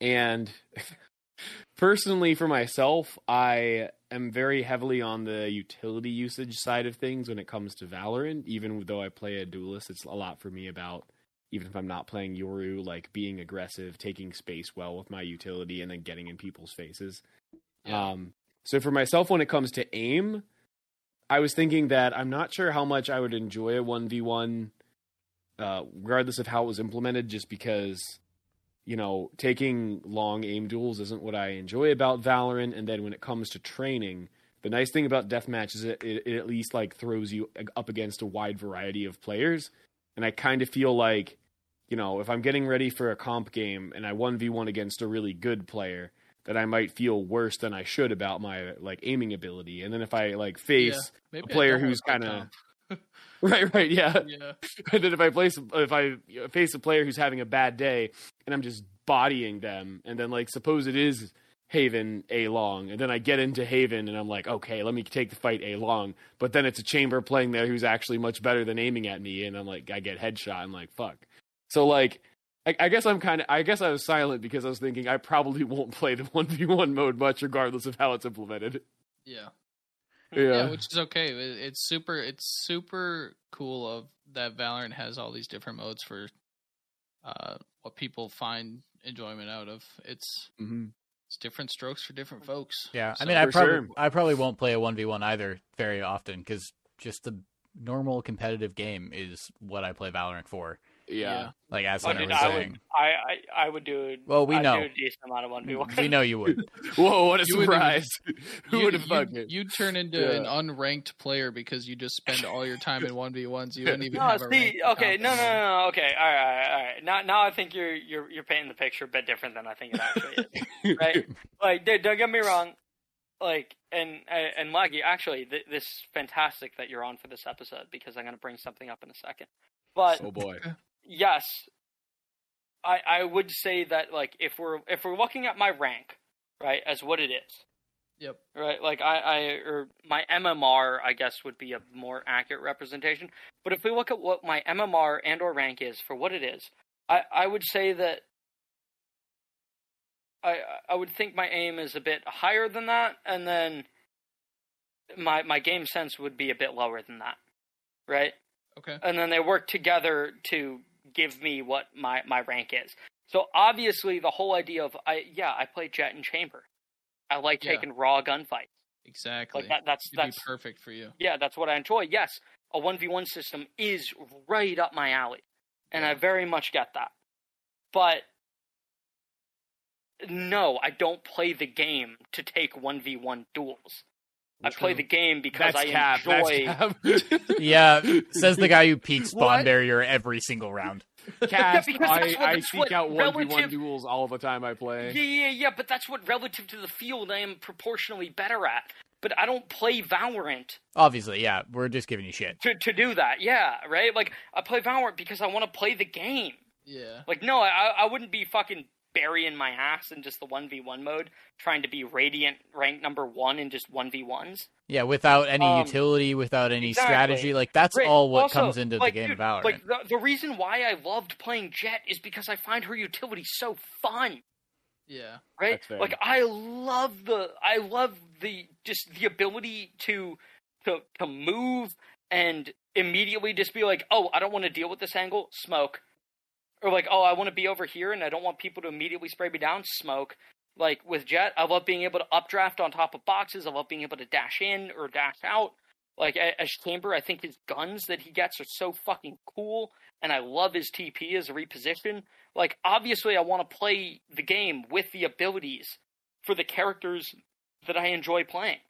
And personally for myself, I am very heavily on the utility usage side of things when it comes to Valorant, even though I play a duelist, it's a lot for me about even if I'm not playing Yoru, like being aggressive, taking space well with my utility and then getting in people's faces. Yeah. Um so for myself when it comes to aim, I was thinking that I'm not sure how much I would enjoy a 1v1, uh, regardless of how it was implemented, just because, you know, taking long aim duels isn't what I enjoy about Valorant. And then when it comes to training, the nice thing about deathmatch is it, it, it at least like throws you up against a wide variety of players. And I kind of feel like, you know, if I'm getting ready for a comp game and I 1v1 against a really good player, that I might feel worse than I should about my like aiming ability. And then if I like face Maybe a player who's kind of right, right, yeah. yeah. and then if I place if I face a player who's having a bad day and I'm just bodying them, and then like suppose it is Haven A long, and then I get into Haven and I'm like, okay, let me take the fight A long, but then it's a chamber playing there who's actually much better than aiming at me, and I'm like, I get headshot. I'm like, fuck. So like. I, I guess I'm kind of. I guess I was silent because I was thinking I probably won't play the one v one mode much, regardless of how it's implemented. Yeah. Yeah, Yeah, which is okay. It- It's super. It's super cool of that Valorant has all these different modes for uh, what people find enjoyment out of. It's hmm it's different strokes for different folks. Yeah, I mean, I probably sure. I probably won't play a one v one either very often because just the normal competitive game is what I play Valorant for. Yeah. Like as Oh, Hunter dude, was I saying. would, I, I, I would do. Well, we I'd know. do a decent amount of one v one. We know you would. Whoa, what a You wouldn't- surprise! Who would have you- fucking? You'd turn into Yeah. an unranked player because you just spend all your time in one v ones. You wouldn't even No, have a see, rank okay, no, no, no, no, okay, all right, all right, all right. Now, now I think you're you're you're painting the picture a bit different than I think it actually is, right? Like, dude, don't get me wrong, like, and and Laggy, actually, th- this is fantastic that you're on for this episode because I'm gonna bring something up in a second. But oh boy. Yes, I I would say that like if we're if we're looking at my rank, right, as what it is, Yep. right? Like I, I or my MMR, I guess, would be a more accurate representation. But if we look at what my MMR and or rank is for what it is, I, I would say that I I would think my aim is a bit higher than that, and then my my game sense would be a bit lower than that, right? Okay. and then they work together to give me what my my rank is. So obviously, the whole idea of I yeah I play Jett and Chamber. I like Yeah. taking raw gunfights. Exactly. Like that. That's It'd that's perfect for you. yeah, that's what I enjoy. Yes, a one v one system is right up my alley, and I very much get that. But no, I don't play the game to take one v one duels. I play the game because That's I cap. enjoy. That's cap. Yeah, says the guy who peeks spawn What? barrier every single round. Cass, because I, that's what- I that's seek what out one v one duels all the time I play. Yeah, yeah, yeah, but that's what relative to the field I am proportionally better at. But I don't play Valorant Obviously, yeah, we're just giving you shit. to to do that. Yeah, right? Like I play Valorant because I want to play the game. Yeah. Like no, I I wouldn't be fucking burying my ass in just the 1v1 mode trying to be radiant rank number 1 in just 1v1s. Yeah, without any Um, utility, without any exactly. strategy, like that's Right, all what also, comes into like, the game dude, of Valorant. Like the, the reason why I loved playing Jett is because I find her utility so fun. Yeah. right? Like I love the I love the just the ability to to to move and immediately just be like, "Oh, I don't want to deal with this angle, smoke." Or like, "Oh, I want to be over here and I don't want people to immediately spray me down, smoke." Like with Jett, I love being able to updraft on top of boxes. I love being able to dash in or dash out. Like as Chamber, I think his guns that he gets are so fucking cool, and I love his TP as a reposition. Like obviously, I want to play the game with the abilities for the characters that I enjoy playing,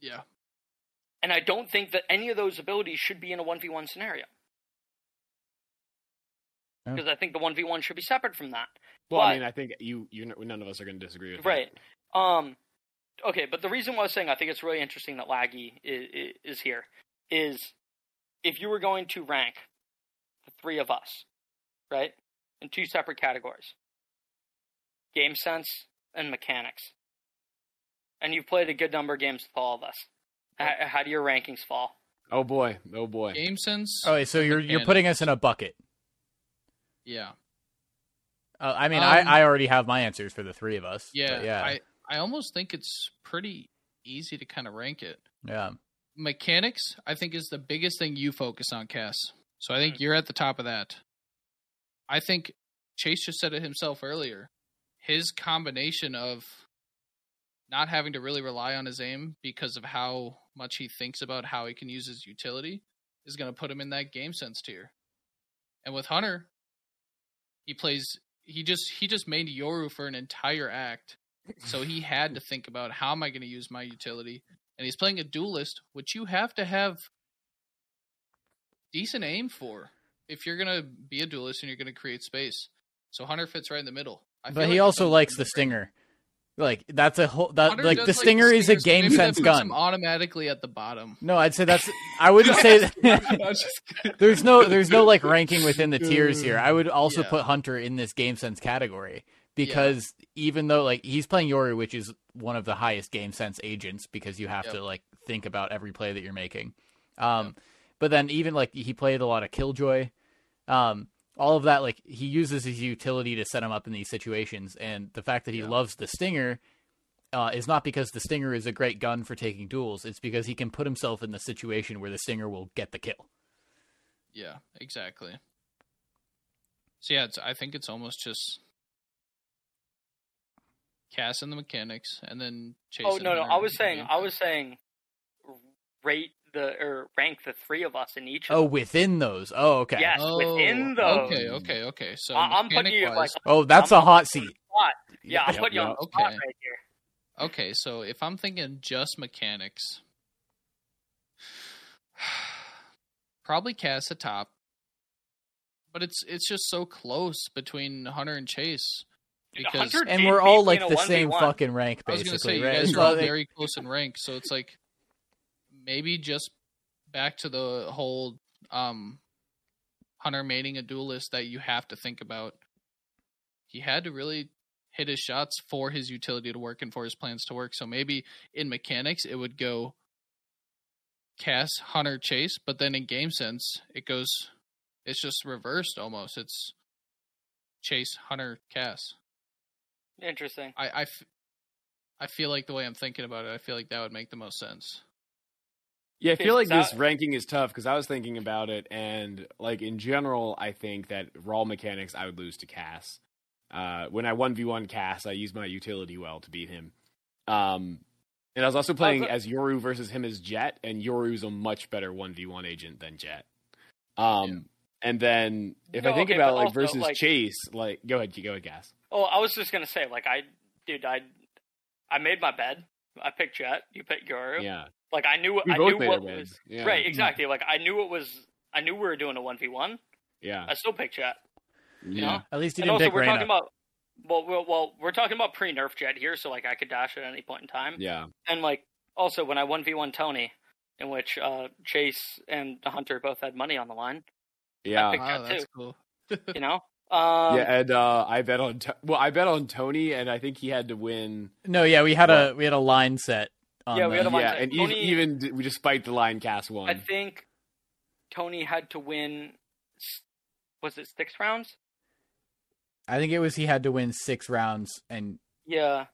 Yeah. and I don't think that any of those abilities should be in a one v one scenario. Yeah. Because I think the one v one should be separate from that. Well, I mean, I think you, you, none of us are going to disagree with Right. Um. Okay, but the reason why I was saying I think it's really interesting that Laggy is, is here is if you were going to rank the three of us, right, in two separate categories, game sense and mechanics, and you've played a good number of games with all of us. How, how do your rankings fall? Oh boy, oh boy. Game sense. oh, wait, so you're you're putting us in a bucket. Yeah. Uh, I mean, Um, I, I already have my answers for the three of us. Yeah. yeah, I I almost think it's pretty easy to kind of rank it. yeah. Mechanics, I think, is the biggest thing you focus on, Cass. So I think Hmm. you're at the top of that. I think Chase just said it himself earlier. His combination of not having to really rely on his aim because of how much he thinks about how he can use his utility is going to put him in that game sense tier. And with Hunter, he plays he just he just made Yoru for an entire act. So he had to think about how am I going to use my utility? And he's playing a duelist, which you have to have decent aim for if you're going to be a duelist and you're going to create space. So Hunter fits right in the middle. But he that's also likes the stinger. Like that's a whole that like the stinger is a game maybe sense gun. automatically at the bottom. No, I'd say that's. I wouldn't say that. I'm just kidding. there's no there's no like ranking within the tiers here. I would also Yeah. put Hunter in this game sense category because even though like he's playing Yoru, which is one of the highest game sense agents because you have Yep. to like think about every play that you're making. Um, but then even like he played a lot of Killjoy, um, all of that like he uses his utility to set him up in these situations, and the fact that he Yeah. loves the Stinger. Uh, is not because the Stinger is a great gun for taking duels. It's because he can put himself in the situation where the Stinger will get the kill. Yeah, exactly. So yeah, it's, I think it's almost just Cass and the mechanics, and then Chase. Oh no, no, I was saying, I was saying, rate the or rank the three of us in each. Of Oh, them. within those. Oh, okay. Yes, Oh, within those. Okay, okay, okay. So I- I'm putting you mechanic-wise- like Oh, that's I'm a hot seat. on spot. Yeah, I'm Yep, putting you on yep. the spot Okay. right here. Okay, so if I'm thinking just mechanics, probably Cass at top. But it's it's just so close between Hunter and Chase. Because And we're all like the same fucking rank, I was gonna basically, say you right? guys are all very close in rank, so it's like maybe just back to the whole um Hunter mating a duelist that you have to think about. He had to really hit his shots for his utility to work and for his plans to work. So maybe in mechanics it would go Cass, Hunter, Chase, but then in game sense it goes it's just reversed almost. It's Chase, Hunter, Cass. Interesting. I, I, f- I feel like the way I'm thinking about it, I feel like that would make the most sense. Yeah, I feel like this ranking is tough because I was thinking about it, and like in general, I think that raw mechanics I would lose to Cass. Uh, when I one v one Cass, I used my utility well to beat him. Um, and I was also playing as Yoru versus him as Jett, and Yoru's a much better one v one agent than Jett. Um, and then if I think okay, about like also, versus like- Chase, like go ahead, go ahead, Cass. Oh, I was just gonna say, like, I, dude, I, I made my bed. I picked Jett. You picked Yoru. Yeah, Like, I knew, we I knew what our was. Yeah. right. Exactly. Like, I knew it was. I knew we were doing a one v one. Yeah, I still picked Jett. You know. At least you And didn't also, pick we're Reyna. talking about. Well, well, well, we're talking about pre nerf Jett here, so like I could dash at any point in time. yeah, And like also when I one v one Tony, in which uh, Chase and Hunter both had money on the line. yeah. picked- Wow, that that's too. cool. You know. Um, yeah, and uh, I bet on well, I bet on Tony, and I think he had to win. No, yeah, we had a we had a line set. On Yeah, we had a line yeah, set. and Tony- even, even we despite the line Cass one. I think Tony had to win. Was it six rounds? I think it was he had to win six rounds, and Yeah,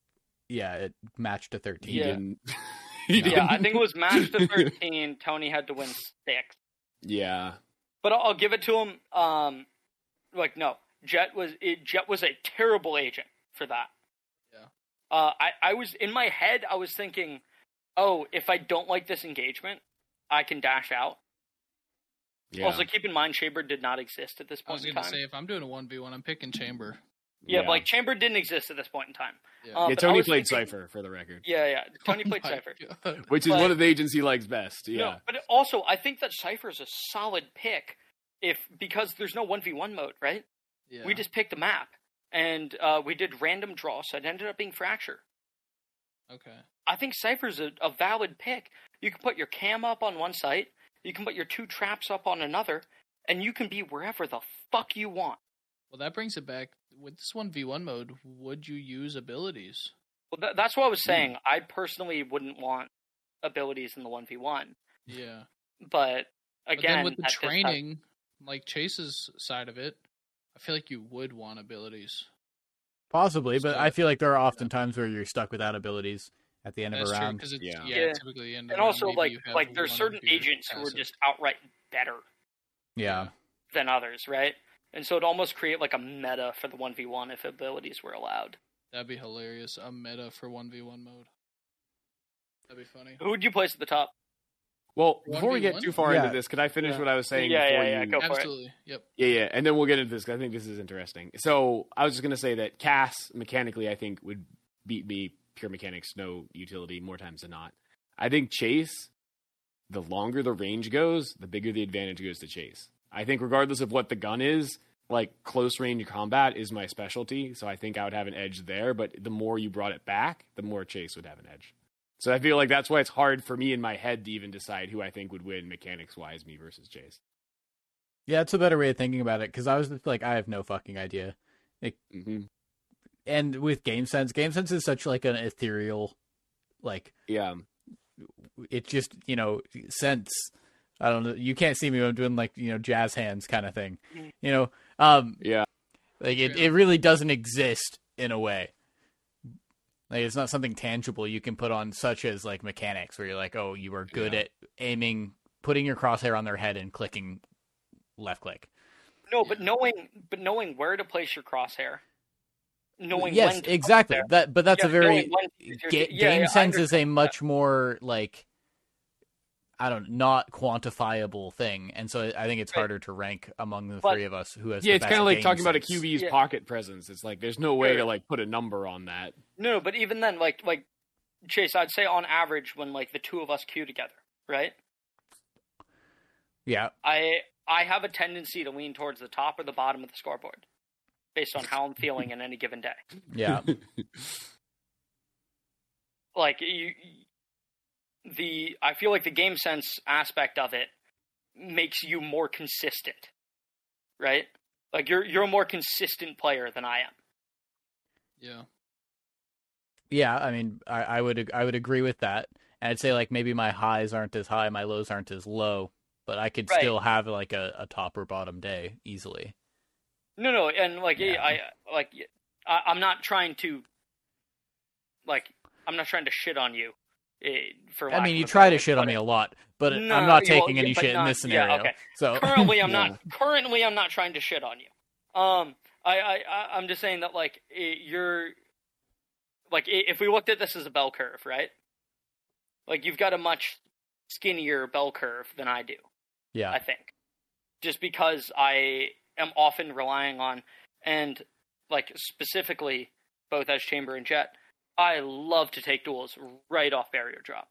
yeah, it matched to thirteen. he yeah. didn't. he didn't. yeah. I think it was matched to thirteen. Tony had to win six, yeah, but I'll, I'll give it to him. Um, like no, Jett was it, Jett was a terrible agent for that. Yeah. Uh, I I was in my head. I was thinking, oh, if I don't like this engagement, I can dash out. yeah. Also, keep in mind, Chamber did not exist at this point. I point was in gonna time. say if I'm doing a one v one, I'm picking Chamber. yeah, but, like Chamber didn't exist at this point in time. Yeah. Um, yeah, Tony played thinking- Cypher for the record, Yeah, yeah. Tony Oh played Cypher. God. which is but- one of the agents he likes best. Yeah, No, but also I think that Cypher is a solid pick if because there's no one v one mode, right? Yeah. We just picked a map and uh, we did random draw, so it ended up being Fracture. okay. I think Cypher's a, a valid pick. You can put your cam up on one site, you can put your two traps up on another, and you can be wherever the fuck you want. Well, that brings it back with this one v one mode. Would you use abilities? Well, th- that's what I was hmm. saying. I personally wouldn't want abilities in the one v one, Yeah. but But again, then with the at this time- training, like Chase's side of it, I feel like you would want abilities. Possibly, but I feel like there are often times where you're stuck without abilities at the end That's of a true round. because it's Yeah. yeah, Yeah. typically the end and the round, also maybe like like there's certain agents who are just outright better Yeah. than others, right? And so it almost create like a meta for the one v one if abilities were allowed. That'd be hilarious. A meta for one v one mode. That'd be funny. Who would you place at the top? well, before we get 1v1? too far Yeah. into this, could I finish Yeah. what I was saying? Yeah, before yeah, yeah, you... go for it. Absolutely. Yep. Yeah, yeah, and then we'll get into this 'cause I think this is interesting. So I was just gonna say that Cass mechanically, I think would beat me pure mechanics, no utility, more times than not. I think Chase, the longer the range goes, the bigger the advantage goes to Chase. I think regardless of what the gun is, like close range combat is my specialty, so I think I would have an edge there. But the more you brought it back, the more Chase would have an edge. So I feel like that's why it's hard for me in my head to even decide who I think would win mechanics wise, me versus Chase. Yeah, it's a better way of thinking about it because I was like, I have no fucking idea. hmm And with Game Sense, Game Sense is such like an ethereal, like Yeah. it just you know sense. I don't know. You can't see me. when I'm doing like you know jazz hands kind of thing. Mhm. You know, um, Yeah. like it, Yeah. it really doesn't exist in a way. Like it's not something tangible you can put on, such as like mechanics, where you're like, oh, you are good Yeah. at aiming, putting your crosshair on their head and clicking left click. No, but knowing but knowing where to place your crosshair, knowing yes, when to exactly. Place That, but that's Yeah, a very knowing when to use your- ga- yeah, game yeah, sense is a understand much more like I don't not quantifiable thing, and so I think it's Right. harder to rank among the But- three of us who has. Yeah, the it's kind of like game talking about a. QB's Yeah. pocket presence. It's like there's no way Sure. to like put a number on that. No, no, but even then, like like Chase, I'd say on average, when like the two of us queue together, right? Yeah, I I have a tendency to lean towards the top or the bottom of the scoreboard, based on how I'm feeling in any given day. yeah, Like you, the I feel like the game sense aspect of it makes you more consistent, right? Like you're you're a more consistent player than I am. Yeah. yeah. I mean, I, I would I would agree with that, and I'd say like maybe my highs aren't as high, my lows aren't as low, but I could Right. still have like a, a top or bottom day easily. No, no, and like Yeah. I like I, I'm not trying to like I'm not trying to shit on you. eh, For I mean, you try to shit on me a lot, but No, I'm not well, taking yeah, any shit in not- this yeah, scenario. okay. So currently I'm Yeah. not currently I'm not trying to shit on you. Um, I I I- I'm just saying that like it, you're like if we looked at this as a bell curve, right? Like you've got a much skinnier bell curve than I do. yeah, I think, just because I am often relying on and like specifically both as chamber and jet. I love to take duels right off barrier drop.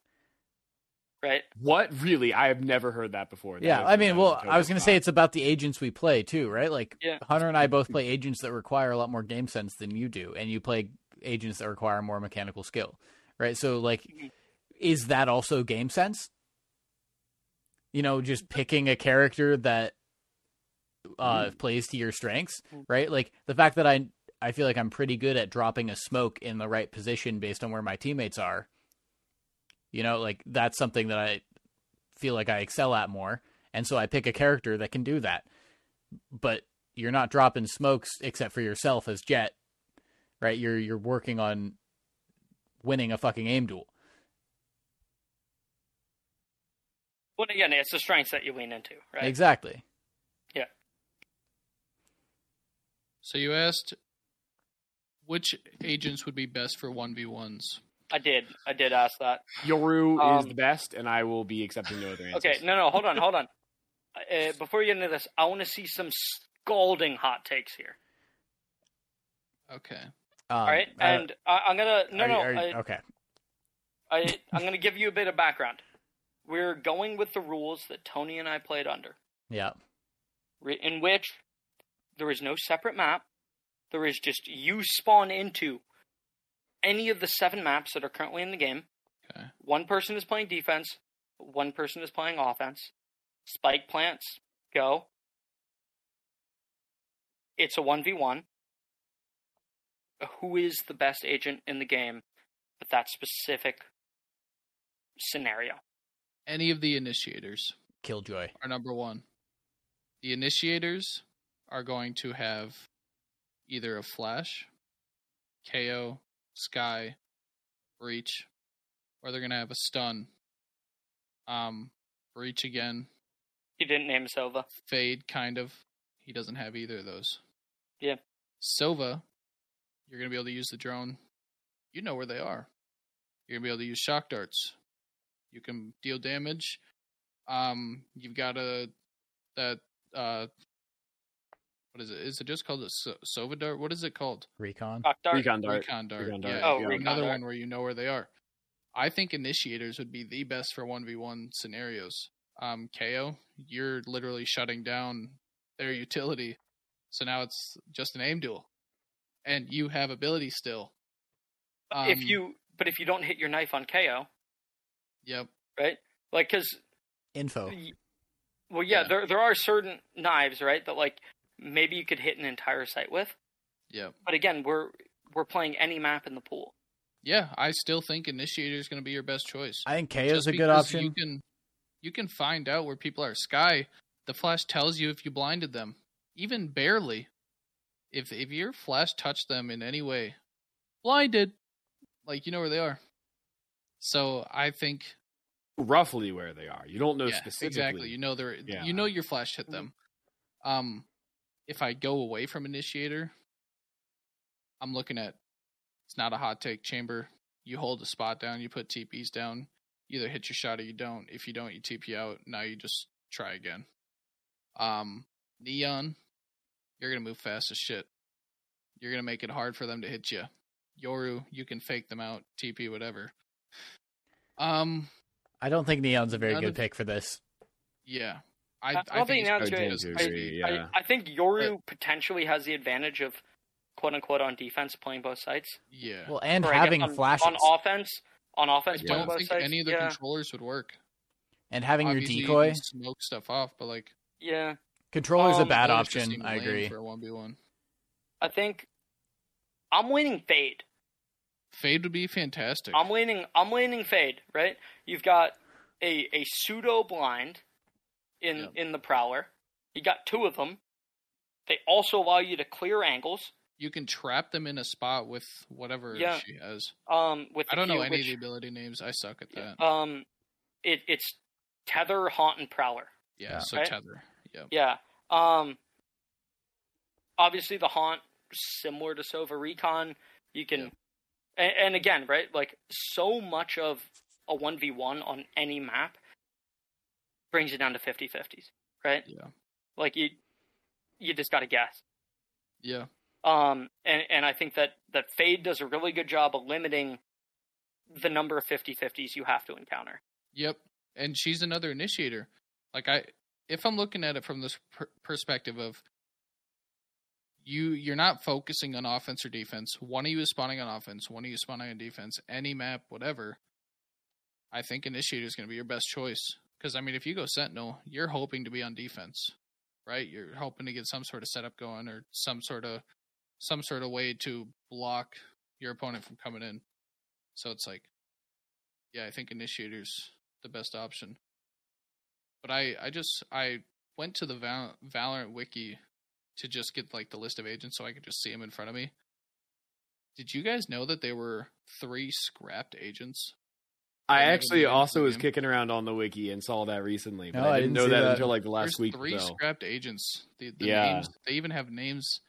Right? What really? I have never heard that before. That Yeah, I mean, well, I was going to say it's about the agents we play too, right? Like Yeah. Hunter and I both play agents that require a lot more game sense than you do, and you play agents that require more mechanical skill, right? So, like, Mhm. is that also game sense? You know, just picking a character that uh, plays to your strengths, Mhm. right? Like the fact that I I feel like I'm pretty good at dropping a smoke in the right position based on where my teammates are. You know, like that's something that I feel like I excel at more, and so I pick a character that can do that. But you're not dropping smokes except for yourself as Jett, right? You're you're working on winning a fucking aim duel. Well, again, it's the strengths that you lean into, right? Exactly. So you asked which agents would be best for 1v1s. I did. I did ask that. Yoru is Um, the best, and I will be accepting no other answers. Okay, no, no, hold on, hold on. Uh, before you get into this, I want to see some scalding hot takes here. Okay. Um, All right, uh, and I, I'm gonna no, are no, are I, okay. I, I'm gonna give you a bit of background. We're going with the rules that Tony and I played under, Yeah. re- in which there is no separate map. There is just you spawn into any of the seven maps that are currently in the game. Okay. One person is playing defense, one person is playing offense. Spike plants, go. It's a 1v1. Who is the best agent in the game with that specific scenario? Any of the initiators Killjoy. are number one. The initiators are going to have either a flash, KAY/O, Skye, Breach, or they're gonna have a stun. Um, Breach again, He didn't name Sova. Fade kind of. He doesn't have either of those. Yeah. Sova, you're gonna be able to use the drone. You know where they are. You're gonna be able to use shock darts. You can deal damage. Um, you've got a that uh, what is it? Is it just called a so- Sova dart? What is it called? Recon. Rock dart. Recon dart. Recon dart. Recon dart, Yeah, Oh, you- recon another dart. one where you know where they are. I think initiators would be the best for one v one scenarios. Um, KAY/O, you're literally shutting down their utility, so now it's just an aim duel, and you have ability still. Um, if you, but if you don't hit your knife on KAY/O, yep, right? Like, because Info. well, yeah, Yeah. there there are certain knives, right, that like maybe you could hit an entire site with. Yeah. But again, we're we're playing any map in the pool. yeah, I still think initiator is going to be your best choice. I think KAY/O is a good option. You can you can find out where people are. Skye, the flash tells you if you blinded them, even barely. If if your flash touched them in any way, blinded, like you know where they are. So I think Roughly where they are. You don't know yeah, specifically. exactly. You know they're Yeah. you know your flash hit them. Um, if I go away from initiator, I'm looking at it's not a hot take chamber. You hold the spot down, you put TPs down, either hit your shot or you don't. If you don't, you TP out. Now you just try again. Um, Neon, you're gonna move fast as shit. You're gonna make it hard for them to hit you. Yoru, you can fake them out, TP, whatever. Um, I don't think Neon's a very good of- pick for this. yeah, I, I, I, think think now it's I to- I, agree, I- I think Yoru potentially has the advantage of quote unquote on defense playing both sides. yeah. Well, and Or having on, flashes on offense. On I offense, playing don't both think sides. any of the yeah, controllers would work. and having your Obviously, you decoy can smoke stuff off, but like yeah. controller's a Um, bad option. I agree. for one v one. I think I'm leaning fade. Fade would be fantastic. I'm leaning. I'm leaning fade. Right. You've got a a pseudo blind in Yep. in the prowler. You got two of them. They also allow you to clear angles. you can trap them in a spot with whatever Yeah. she has. Um, with I don't know any which, of the ability names. I suck at that. Um, it it's tether, haunt, and prowler. yeah, Yeah. so Right? tether. Yeah. Yeah. Um. Obviously, the haunt similar to Sova Recon. You can, Yeah. and, and again, right? Like so much of a one v one on any map brings you down to 50-50s, right? Yeah. Like you, you just got to guess. Yeah. Um, and and I think that that Fade does a really good job of limiting the number of 50-50s you have to encounter. Yep. And she's another initiator. Like I if I'm looking at it from this per- perspective of you you're not focusing on offense or defense. One of you is spawning on offense, one of you is spawning on defense, any map, whatever. I think initiator is going to be your best choice because I mean if you go sentinel, you're hoping to be on defense, right? You're hoping to get some sort of setup going or some sort of some sort of way to block your opponent from coming in. So it's like yeah, I think initiator's the best option. But I, I just I went to the Val- Valorant wiki to just get like the list of agents so I could just see them in front of me. Did you guys know that there were three scrapped agents? I actually made it to also was kicking around on the wiki and saw that recently, but No, I I didn't didn't know that, that. until like the last There's week. three though. scrapped agents. The, the Yeah. names they even have names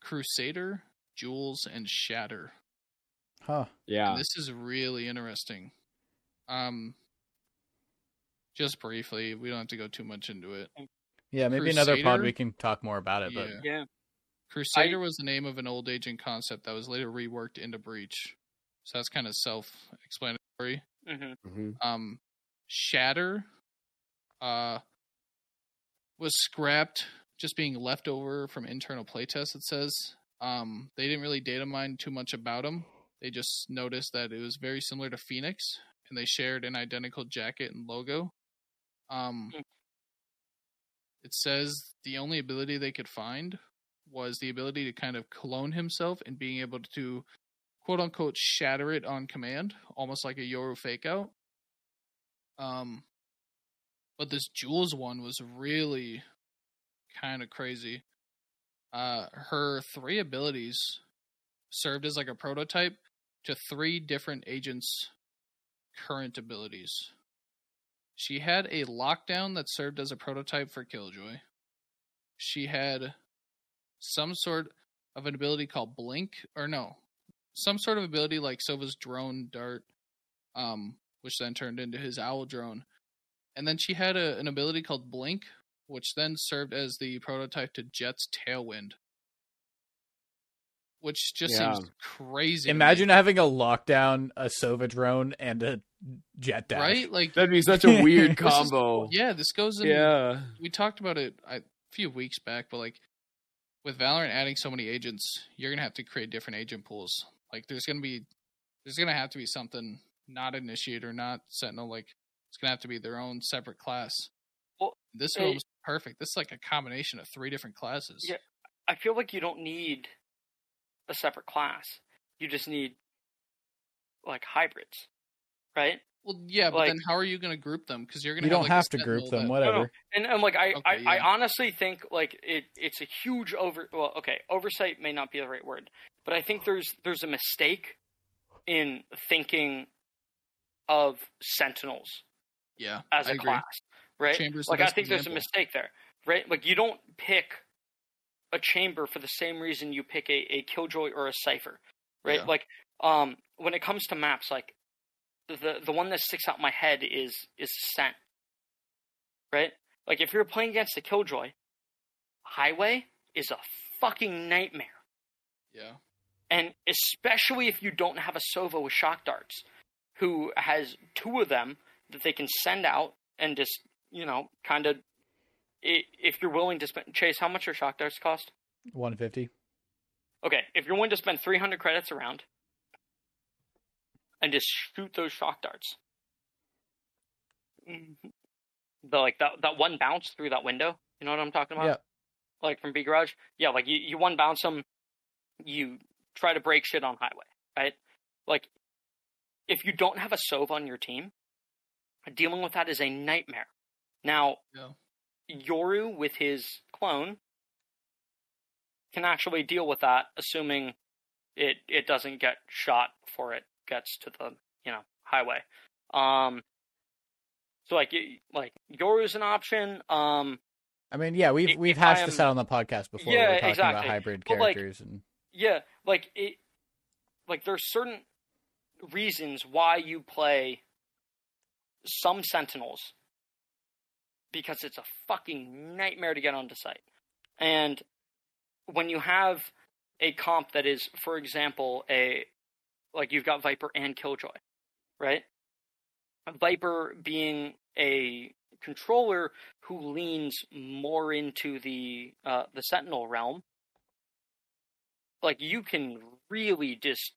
Crusader, Jules, and Shatter. Huh. Yeah, This is really interesting. Um just briefly, we don't have to go too much into it. Yeah, maybe another pod we can talk more about it. Yeah. But Yeah. Crusader was the name of an old agent concept that was later reworked into Breach. So that's kind of self-explanatory. Hmm hmm Um, Shatter, uh, was scrapped, just being left over from internal playtests. It says. Um, they didn't really data mine too much about him. They just noticed that it was very similar to Phoenix, and they shared an identical jacket and logo. Um, Hmm. it says the only ability they could find was the ability to kind of clone himself and being able to quote unquote shatter it on command, almost like a Yoru fake out. Um but this Jules one was really kind of crazy. Uh her three abilities served as like a prototype to three different agents' current abilities. She had a lockdown that served as a prototype for Killjoy. She had some sort of an ability called Blink, or no, some sort of ability like Sova's drone dart, um, which then turned into his owl drone. And then she had a, an ability called Blink, which then served as the prototype to Jett's Tailwind. Which just Yeah. seems crazy. to me. imagine having a lockdown, a Sova drone, and a Jett dash. right? Like, that'd be such a weird This is- combo. yeah, this goes in. yeah, we talked about it a few weeks back, but like with Valorant adding so many agents, you're gonna have to create different agent pools. Like there's gonna be there's gonna have to be something not initiator, not sentinel. Like it's gonna have to be their own separate class. Well, this was perfect. This is like a combination of three different classes. Yeah. I feel like you don't need a separate class. You just need like hybrids, right? Well, yeah, but Like- then how are you gonna group them? Because you're gonna You don't have, like, have to group them. that- Whatever. And and like I, Okay, I, I honestly think like it it's a huge over well okay oversight may not be the right word but I think there's there's a mistake in thinking of sentinels Yeah, as I a agree. class right Chamber's like I best think there's a mistake there right like you don't pick a chamber for the same reason you pick a, a killjoy or a Cypher right Yeah. like um when it comes to maps like the the one that sticks out in my head is is Scent. Right? Like if you're playing against the Killjoy, Highway is a fucking nightmare. Yeah. And especially if you don't have a Sova with shock darts, who has two of them that they can send out and just, you know, kind of. If you're willing to spend. Chase, how much are shock darts cost? 150. Okay, if you're willing to spend 300 credits around and just shoot those shock darts, the like that that one bounce through that window, you know what I'm talking about? Yeah. Like from B Garage, yeah. Like you you one bounce them, you try to break shit on highway, right? Like if you don't have a Sova on your team, dealing with that is a nightmare. Now. Yoru with his clone can actually deal with that, assuming it it doesn't get shot before it gets to the you know highway. Um, so like like Yoru's an option. Um, I mean, yeah, we've we've hashed am- this out on the podcast before. Yeah, we were talking exactly. about hybrid But, like, characters and yeah, like it, like there's certain reasons why you play some Sentinels because it's a fucking nightmare to get onto site. And when you have a comp that is, for example, a like you've got Viper and Killjoy, right? Viper being a controller who leans more into the uh, the Sentinel realm, like you can really just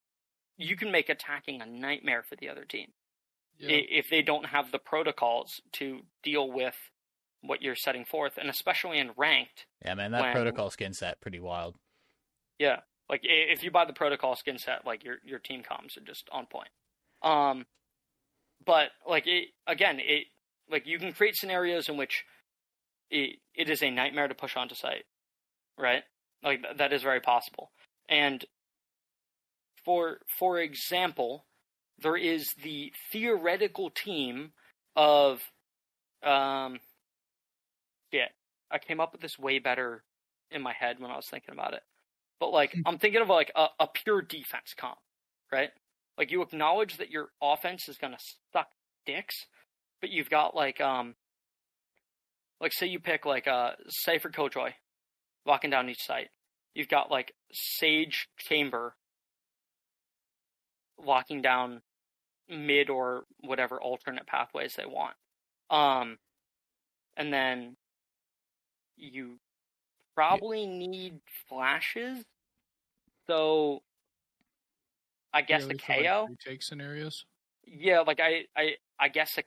you can make attacking a nightmare for the other team Yeah. if they don't have the protocols to deal with what you're setting forth, and especially in ranked. yeah, man, that When- protocol skin set pretty wild. Yeah, like if you buy the protocol skin set, like your your team comms are just on point. Um, but like it again, it like you can create scenarios in which it it is a nightmare to push onto site, right? Like th- that is very possible. And for for example, there is the theoretical team of um yeah, I came up with this way better in my head when I was thinking about it. But like I'm thinking of like a, a pure defense comp, right? Like you acknowledge that your offense is gonna suck dicks, but you've got like um like say you pick like uh Cypher Killjoy locking down each site. You've got like Sage Chamber locking down mid or whatever alternate pathways they want. Um and then you probably need flashes. So I guess a for, like, KAY/O. retake scenarios. Yeah, like I, I, I guess a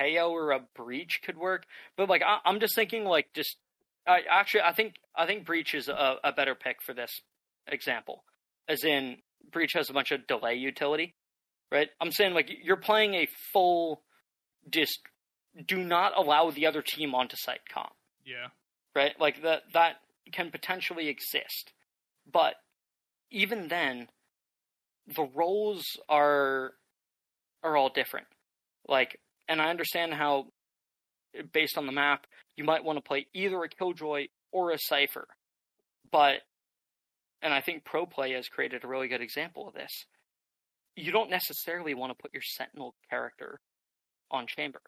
KAY/O or a breach could work, but like I, I'm just thinking like just I actually I think I think breach is a, a better pick for this example, as in breach has a bunch of delay utility, right? I'm saying like you're playing a full just do not allow the other team onto site comp Yeah. right? Like that that can potentially exist. But even then, the roles are are all different. Like, and I understand how, based on the map, you might want to play either a Killjoy or a Cypher. But, and I think Pro Play has created a really good example of this. You don't necessarily want to put your Sentinel character on Chamber.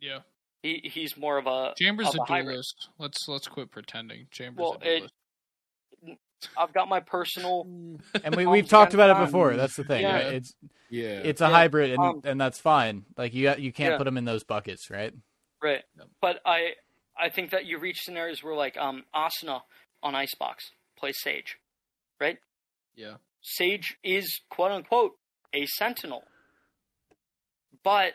Yeah. He he's more of a Chambers of a a duelist. Let's let's quit pretending. Chambers Well, a duelist. I've got my personal And we we've talked about it before. That's the thing. yeah. right? It's Yeah. it's a Yeah, hybrid, and um, and that's fine. Like you you can't Yeah. put them in those buckets, right? Right. Yep. But I I think that you reach scenarios where like um Asuna on Icebox plays Sage. Right? yeah. Sage is quote unquote a sentinel. But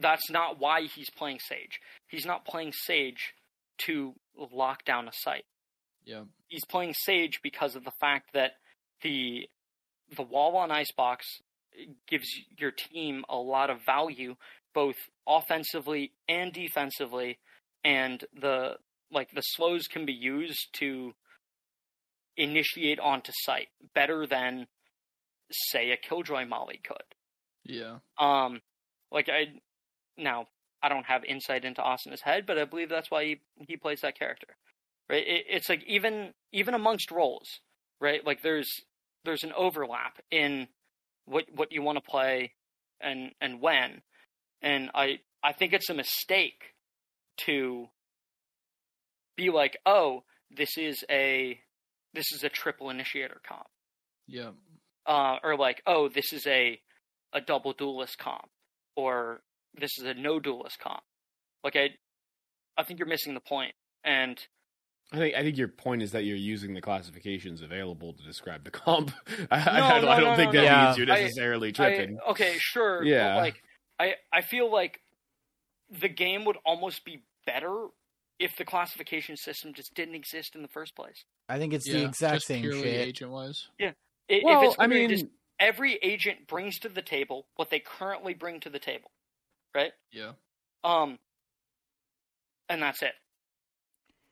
that's not why he's playing Sage. He's not playing Sage to lock down a site. Yeah. He's playing Sage because of the fact that the the wall on Icebox gives your team a lot of value, both offensively and defensively, and the like the slows can be used to initiate onto site better than say a Killjoy Molly could. Yeah. Um, like I now I don't have insight into Austin's head, but I believe that's why he he plays that character. Right? It, it's like even even amongst roles, right? Like there's there's an overlap in what what you want to play and and when. And I I think it's a mistake to be like, oh, this is a this is a triple initiator comp, Yeah. uh, or like, oh, this is a a double duelist comp, or this is a no duelist comp. Like I, I think you're missing the point. And I think I think your point is that you're using the classifications available to describe the comp. I, I, No, I don't, no, I don't no, think no, that no. means you're necessarily I, tripping. okay, sure. but, Yeah. like I, I feel like the game would almost be better if the classification system just didn't exist in the first place. I think it's yeah. the exact just same purely shit. agent wise. Yeah. if well, it's I mean, just every agent brings to the table what they currently bring to the table, right? Yeah. Um, and that's it.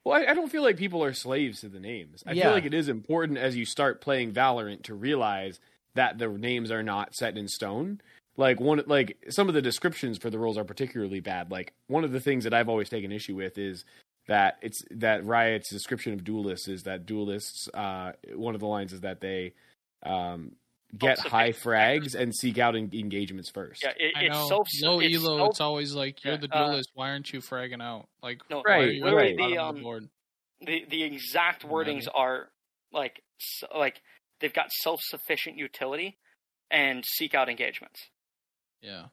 Well, I, I don't feel like people are slaves to the names. I Yeah. feel like it is important as you start playing Valorant to realize that the names are not set in stone. Like one, like some of the descriptions for the roles are particularly bad. Like one of the things that I've always taken issue with is that it's that Riot's description of duelists is that duelists. Uh, one of the lines is that they um, get high frags and seek out en- engagements first. Yeah, it, I it's know. self. Low it's elo, self- it's always like you're Yeah, the uh, duelist. why aren't you fragging out? Like, No, why are right, you literally the, bottom of um, board? the the exact wordings are like s- like they've got self sufficient utility and seek out engagements. Yeah.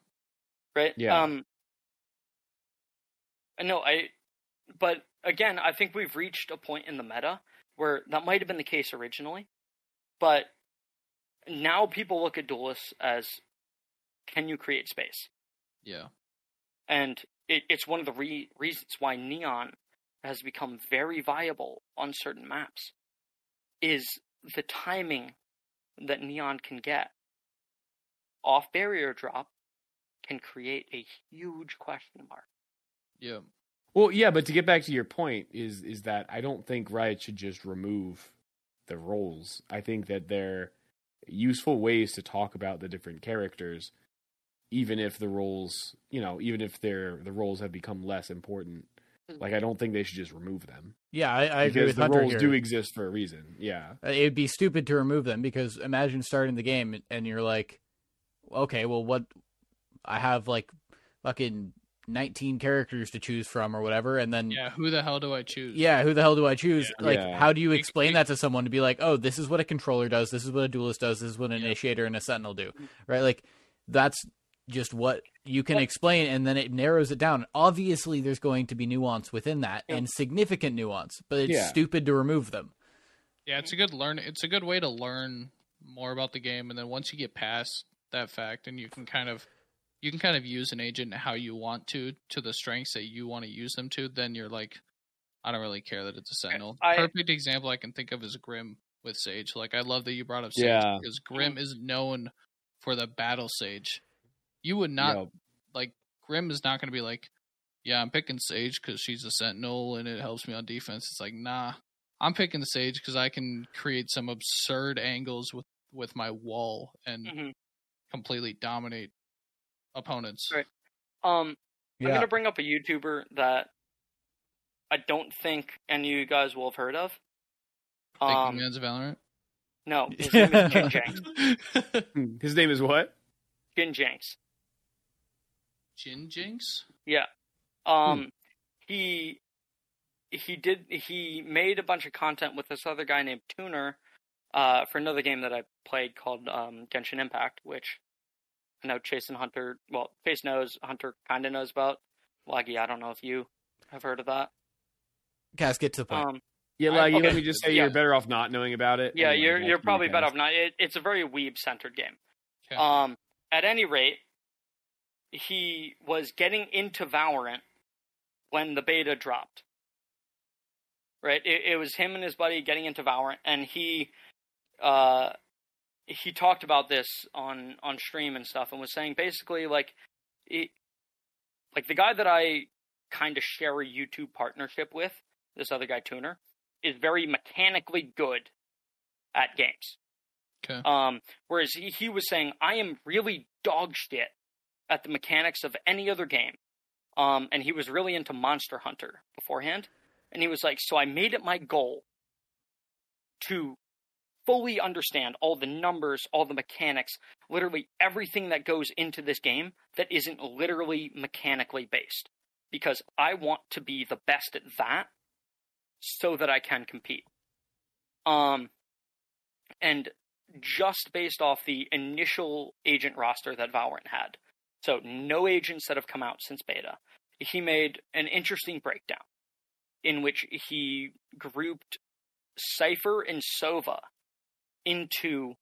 right? Yeah. Um, no, I, but again, I think we've reached a point in the meta where that might have been the case originally, but now people look at duelists as, can you create space? Yeah. And it, it's one of the re- reasons why Neon has become very viable on certain maps, is the timing that Neon can get off barrier drop can create a huge question mark. Yeah. Well, yeah, but to get back to your point is is that I don't think Riot should just remove the roles. I think that they're useful ways to talk about the different characters, even if the roles, you know, even if they're the roles have become less important. Like I don't think they should just remove them Yeah, I, I agree with the Hunter roles here. do exist for a reason. Yeah, Uh, It'd be stupid to remove them because imagine starting the game and you're like, okay, well, what? I have like fucking 19 characters to choose from or whatever, and then Yeah. Who the hell do I choose? yeah, who the hell do I choose? Yeah. Like, Yeah. how do you explain that to someone to be like, oh, this is what a controller does, this is what a duelist does, this is what an Yeah. initiator and a sentinel do, mm-hmm. right? Like, that's just what you can explain, and then it narrows it down. Obviously, there's going to be nuance within that Yeah. and significant nuance, but it's Yeah. stupid to remove them. Yeah, it's a good learn. It's a good way to learn more about the game, and then once you get past that fact, and you can kind of you can kind of use an agent how you want to to the strengths that you want to use them to. Then you're like, I don't really care that it's a sentinel. I- Perfect example I can think of is Grim with Sage. Like I love that you brought up Sage Yeah. because Grim is known for the battle Sage. You would not Yo, like Grim is not going to be like, yeah, I'm picking Sage because she's a Sentinel and it helps me on defense. It's like, nah, I'm picking the Sage because I can create some absurd angles with with my wall and Mhm. completely dominate opponents. Right. Um, I'm gonna bring up a YouTuber that I don't think any of you guys will have heard of. Thinking Um, Man's Valorant. no, his name is Jin Jenks. Hmm. his name is what? Jin Jenks. Jin Jinx. Yeah. Um, he he did he made a bunch of content with this other guy named Tuner, uh, for another game that I played called um Genshin Impact, which I know Chase and Hunter. Well, Chase knows, Hunter kind of knows about. Laggy, I don't know if you have heard of that. Guys, get to the point. Um, Yeah, I- like okay. let me just say Yeah. you're better off not knowing about it. yeah, Anyway, you're you're probably better off not. It, it's a very weeb centered game. Okay. Um, at any rate, he was getting into Valorant when the beta dropped. Right, it, it was him and his buddy getting into Valorant, and he, uh, he talked about this on on stream and stuff, and was saying basically like, it, like the guy that I kind of share a YouTube partnership with, this other guy Tuner, is very mechanically good at games. Okay. Um, whereas he, he was saying, I am really dog shit at the mechanics of any other game. Um, and he was really into Monster Hunter beforehand. And he was like, so I made it my goal to fully understand all the numbers, all the mechanics, literally everything that goes into this game that isn't literally mechanically based. Because I want to be the best at that so that I can compete. Um, and just based off the initial agent roster that Valorant had, so no agents that have come out since beta, he made an interesting breakdown in which he grouped Cypher and Sova into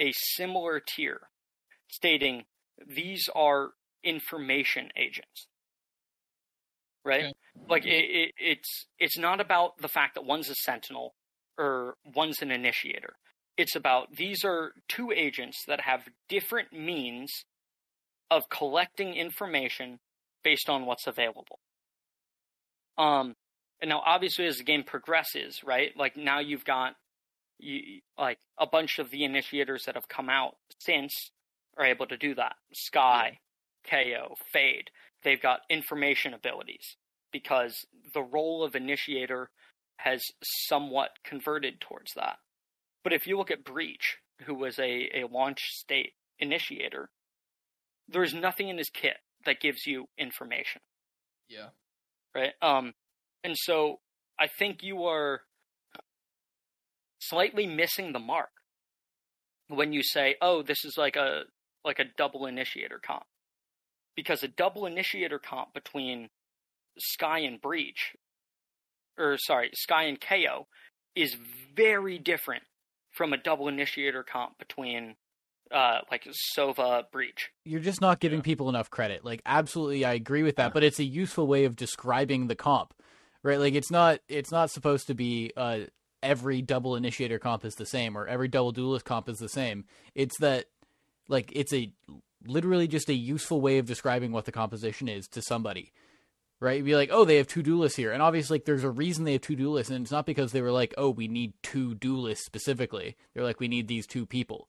a similar tier, stating these are information agents. Right? Okay. Like it, it, it's it's not about the fact that one's a sentinel or one's an initiator. It's about these are two agents that have different means of collecting information based on what's available. Um, and now obviously as the game progresses, right? Like now you've got you, like a bunch of the initiators that have come out since are able to do that. Skye, KAY/O, Fade. They've got information abilities because the role of initiator has somewhat converted towards that. But if you look at Breach, who was a, a launch state initiator, there's nothing in his kit that gives you information Yeah. right? Um, and so I think you are slightly missing the mark when you say, "Oh, this is like a like a double initiator comp," because a double initiator comp between Skye and Breach, or sorry, Skye and KAY/O, is very different from a double initiator comp between uh like Sova Breach. You're just not giving Yeah. people enough credit. Like, absolutely, I agree with that, but it's a useful way of describing the comp, right? Like, it's not it's not supposed to be uh every double initiator comp is the same or every double duelist comp is the same. It's that like it's a literally just a useful way of describing what the composition is to somebody. Right? You'd be like, oh, they have two duelists here. And obviously, like, there's a reason they have two duelists, and it's not because they were like, oh, we need two duelists specifically. They're like, we need these two people.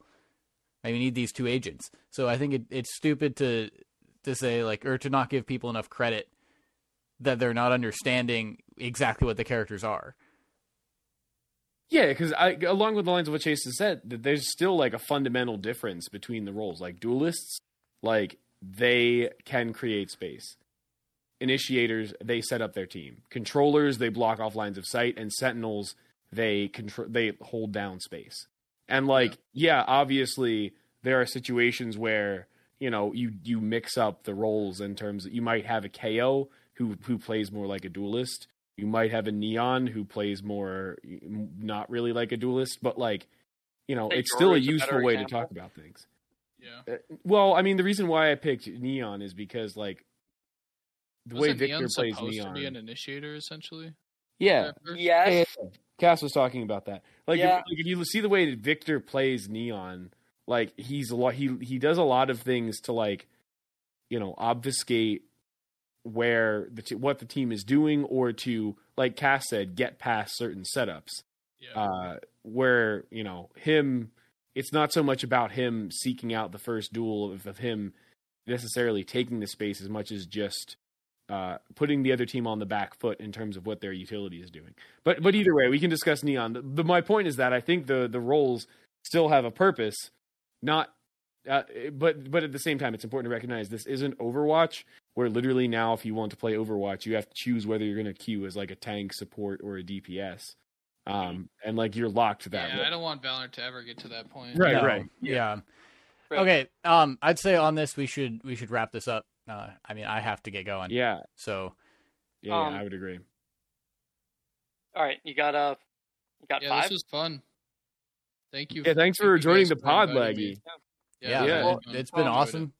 I mean, we need these two agents. So I think it, it's stupid to to say like or to not give people enough credit that they're not understanding exactly what the characters are. Yeah, because along with the lines of what Chase has said, that there's still like a fundamental difference between the roles. Like duelists, like they can create space. Initiators, they set up their team. Controllers, they block off lines of sight, and sentinels, they control, they hold down space. And like, yeah, obviously there are situations where you know you you mix up the roles in terms that you might have a KAY/O who who plays more like a duelist. You might have a neon who plays more not really like a duelist, but like you know, it's still a Yoru's a useful better way to talk about things. Yeah. Uh, Well, I mean, the reason why I picked neon is because like the way Wasn't Victor Neon plays neon. to be an initiator essentially? yeah, at first? Yes. Cass was talking about that. Like, Yeah. if, like if you see the way that Victor plays Neon, like he's a lot. He he does a lot of things to like, you know, obfuscate where the t- what the team is doing, or to like Cass said, get past certain setups. Yeah. Uh, where you know him, it's not so much about him seeking out the first duel of, of him necessarily taking the space as much as just uh, putting the other team on the back foot in terms of what their utility is doing. But but either way, we can discuss neon. The, the, my point is that I think the the roles still have a purpose. Not, uh, but but at the same time, it's important to recognize this isn't Overwatch, where literally now, if you want to play Overwatch, you have to choose whether you're going to queue as like a tank, support, or a DPS. Um, and like you're locked to that. yeah, role. I don't want Valorant to ever get to that point. Right, No, right. Yeah. Right. Okay. Um, I'd say on this we should we should wrap this up. Uh, I mean, I have to get going. yeah, So yeah, Um, yeah, I would agree. All right, you got uh, you got Yeah, five. this was fun. Thank you. Yeah, thanks thank for joining the pod, inviting Laggy. me. yeah, Yeah, Yeah. well, fun. it's I been enjoyed awesome.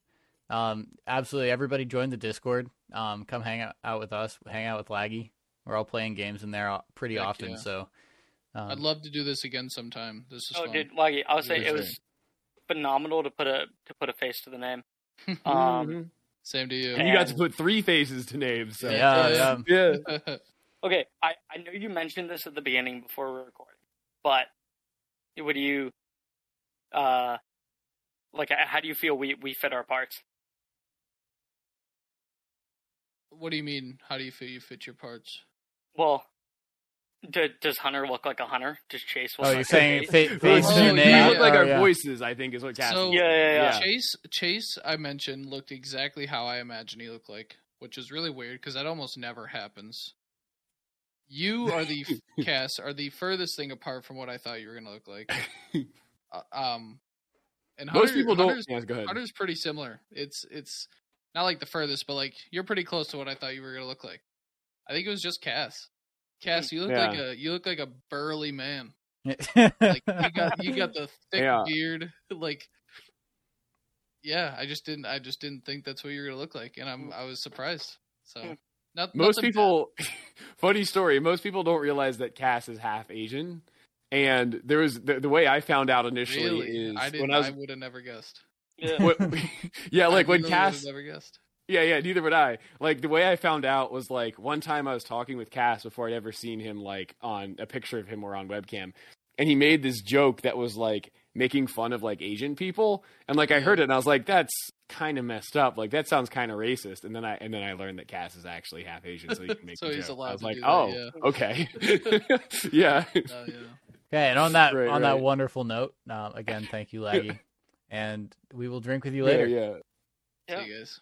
Um, absolutely, everybody join the Discord. Um, come hang out, out with us. Hang out with Laggy. We're all playing games in there uh, pretty Heck often. yeah. So, um, I'd love to do this again sometime. This is Oh, fun. dude, Laggy, I would say it was phenomenal to put a to put a face to the name. Um, Mhm. Same to you. and you got to put three faces to names. So. yeah, yeah. yeah. okay, I I know you mentioned this at the beginning before we were recording, but what do you, uh, like, how do you feel we we fit our parts? What do you mean? How do you feel you fit your parts? Well, D- does Hunter look like a hunter? Does Chase? Oh, look you're like saying a face? face Oh, to you, you look like or, our yeah. voices. I think is what Cass. So- is. Yeah, yeah, yeah. Chase, Chase, I mentioned looked exactly how I imagine he looked like, which is really weird because that almost never happens. You are the Cass are the furthest thing apart from what I thought you were gonna look like. Uh, um, and Most Hunter- people don't. Hunter's, Yeah, go ahead. Hunter's pretty similar. It's it's not like the furthest, but like you're pretty close to what I thought you were gonna look like. I think it was just Cass. Cass, you look Yeah. like a you look like a burly man. Like you got you got the thick Yeah. beard. Like yeah, I just didn't I just didn't think that's what you were gonna look like, and I'm I was surprised. So Hmm. not, most bad. people funny story most people don't realize that cass is half asian and there was the, the way i found out initially really is I when i was I would have never guessed. Yeah. what- yeah like I when cass never guessed. yeah yeah neither would i like the way i found out was like one time i was talking with cass before i'd ever seen him like on a picture of him or on webcam and he made this joke that was like making fun of like asian people and like i heard it and i was like that's kind of messed up like that sounds kind of racist and then i and then i learned that cass is actually half asian so he can make So he's joke. allowed i was to like do that, oh yeah. okay yeah Uh, yeah. Okay, and on that Right, on right. that wonderful note, um, again, thank you, Laggy, and we will drink with you yeah later. yeah Yeah. See you guys.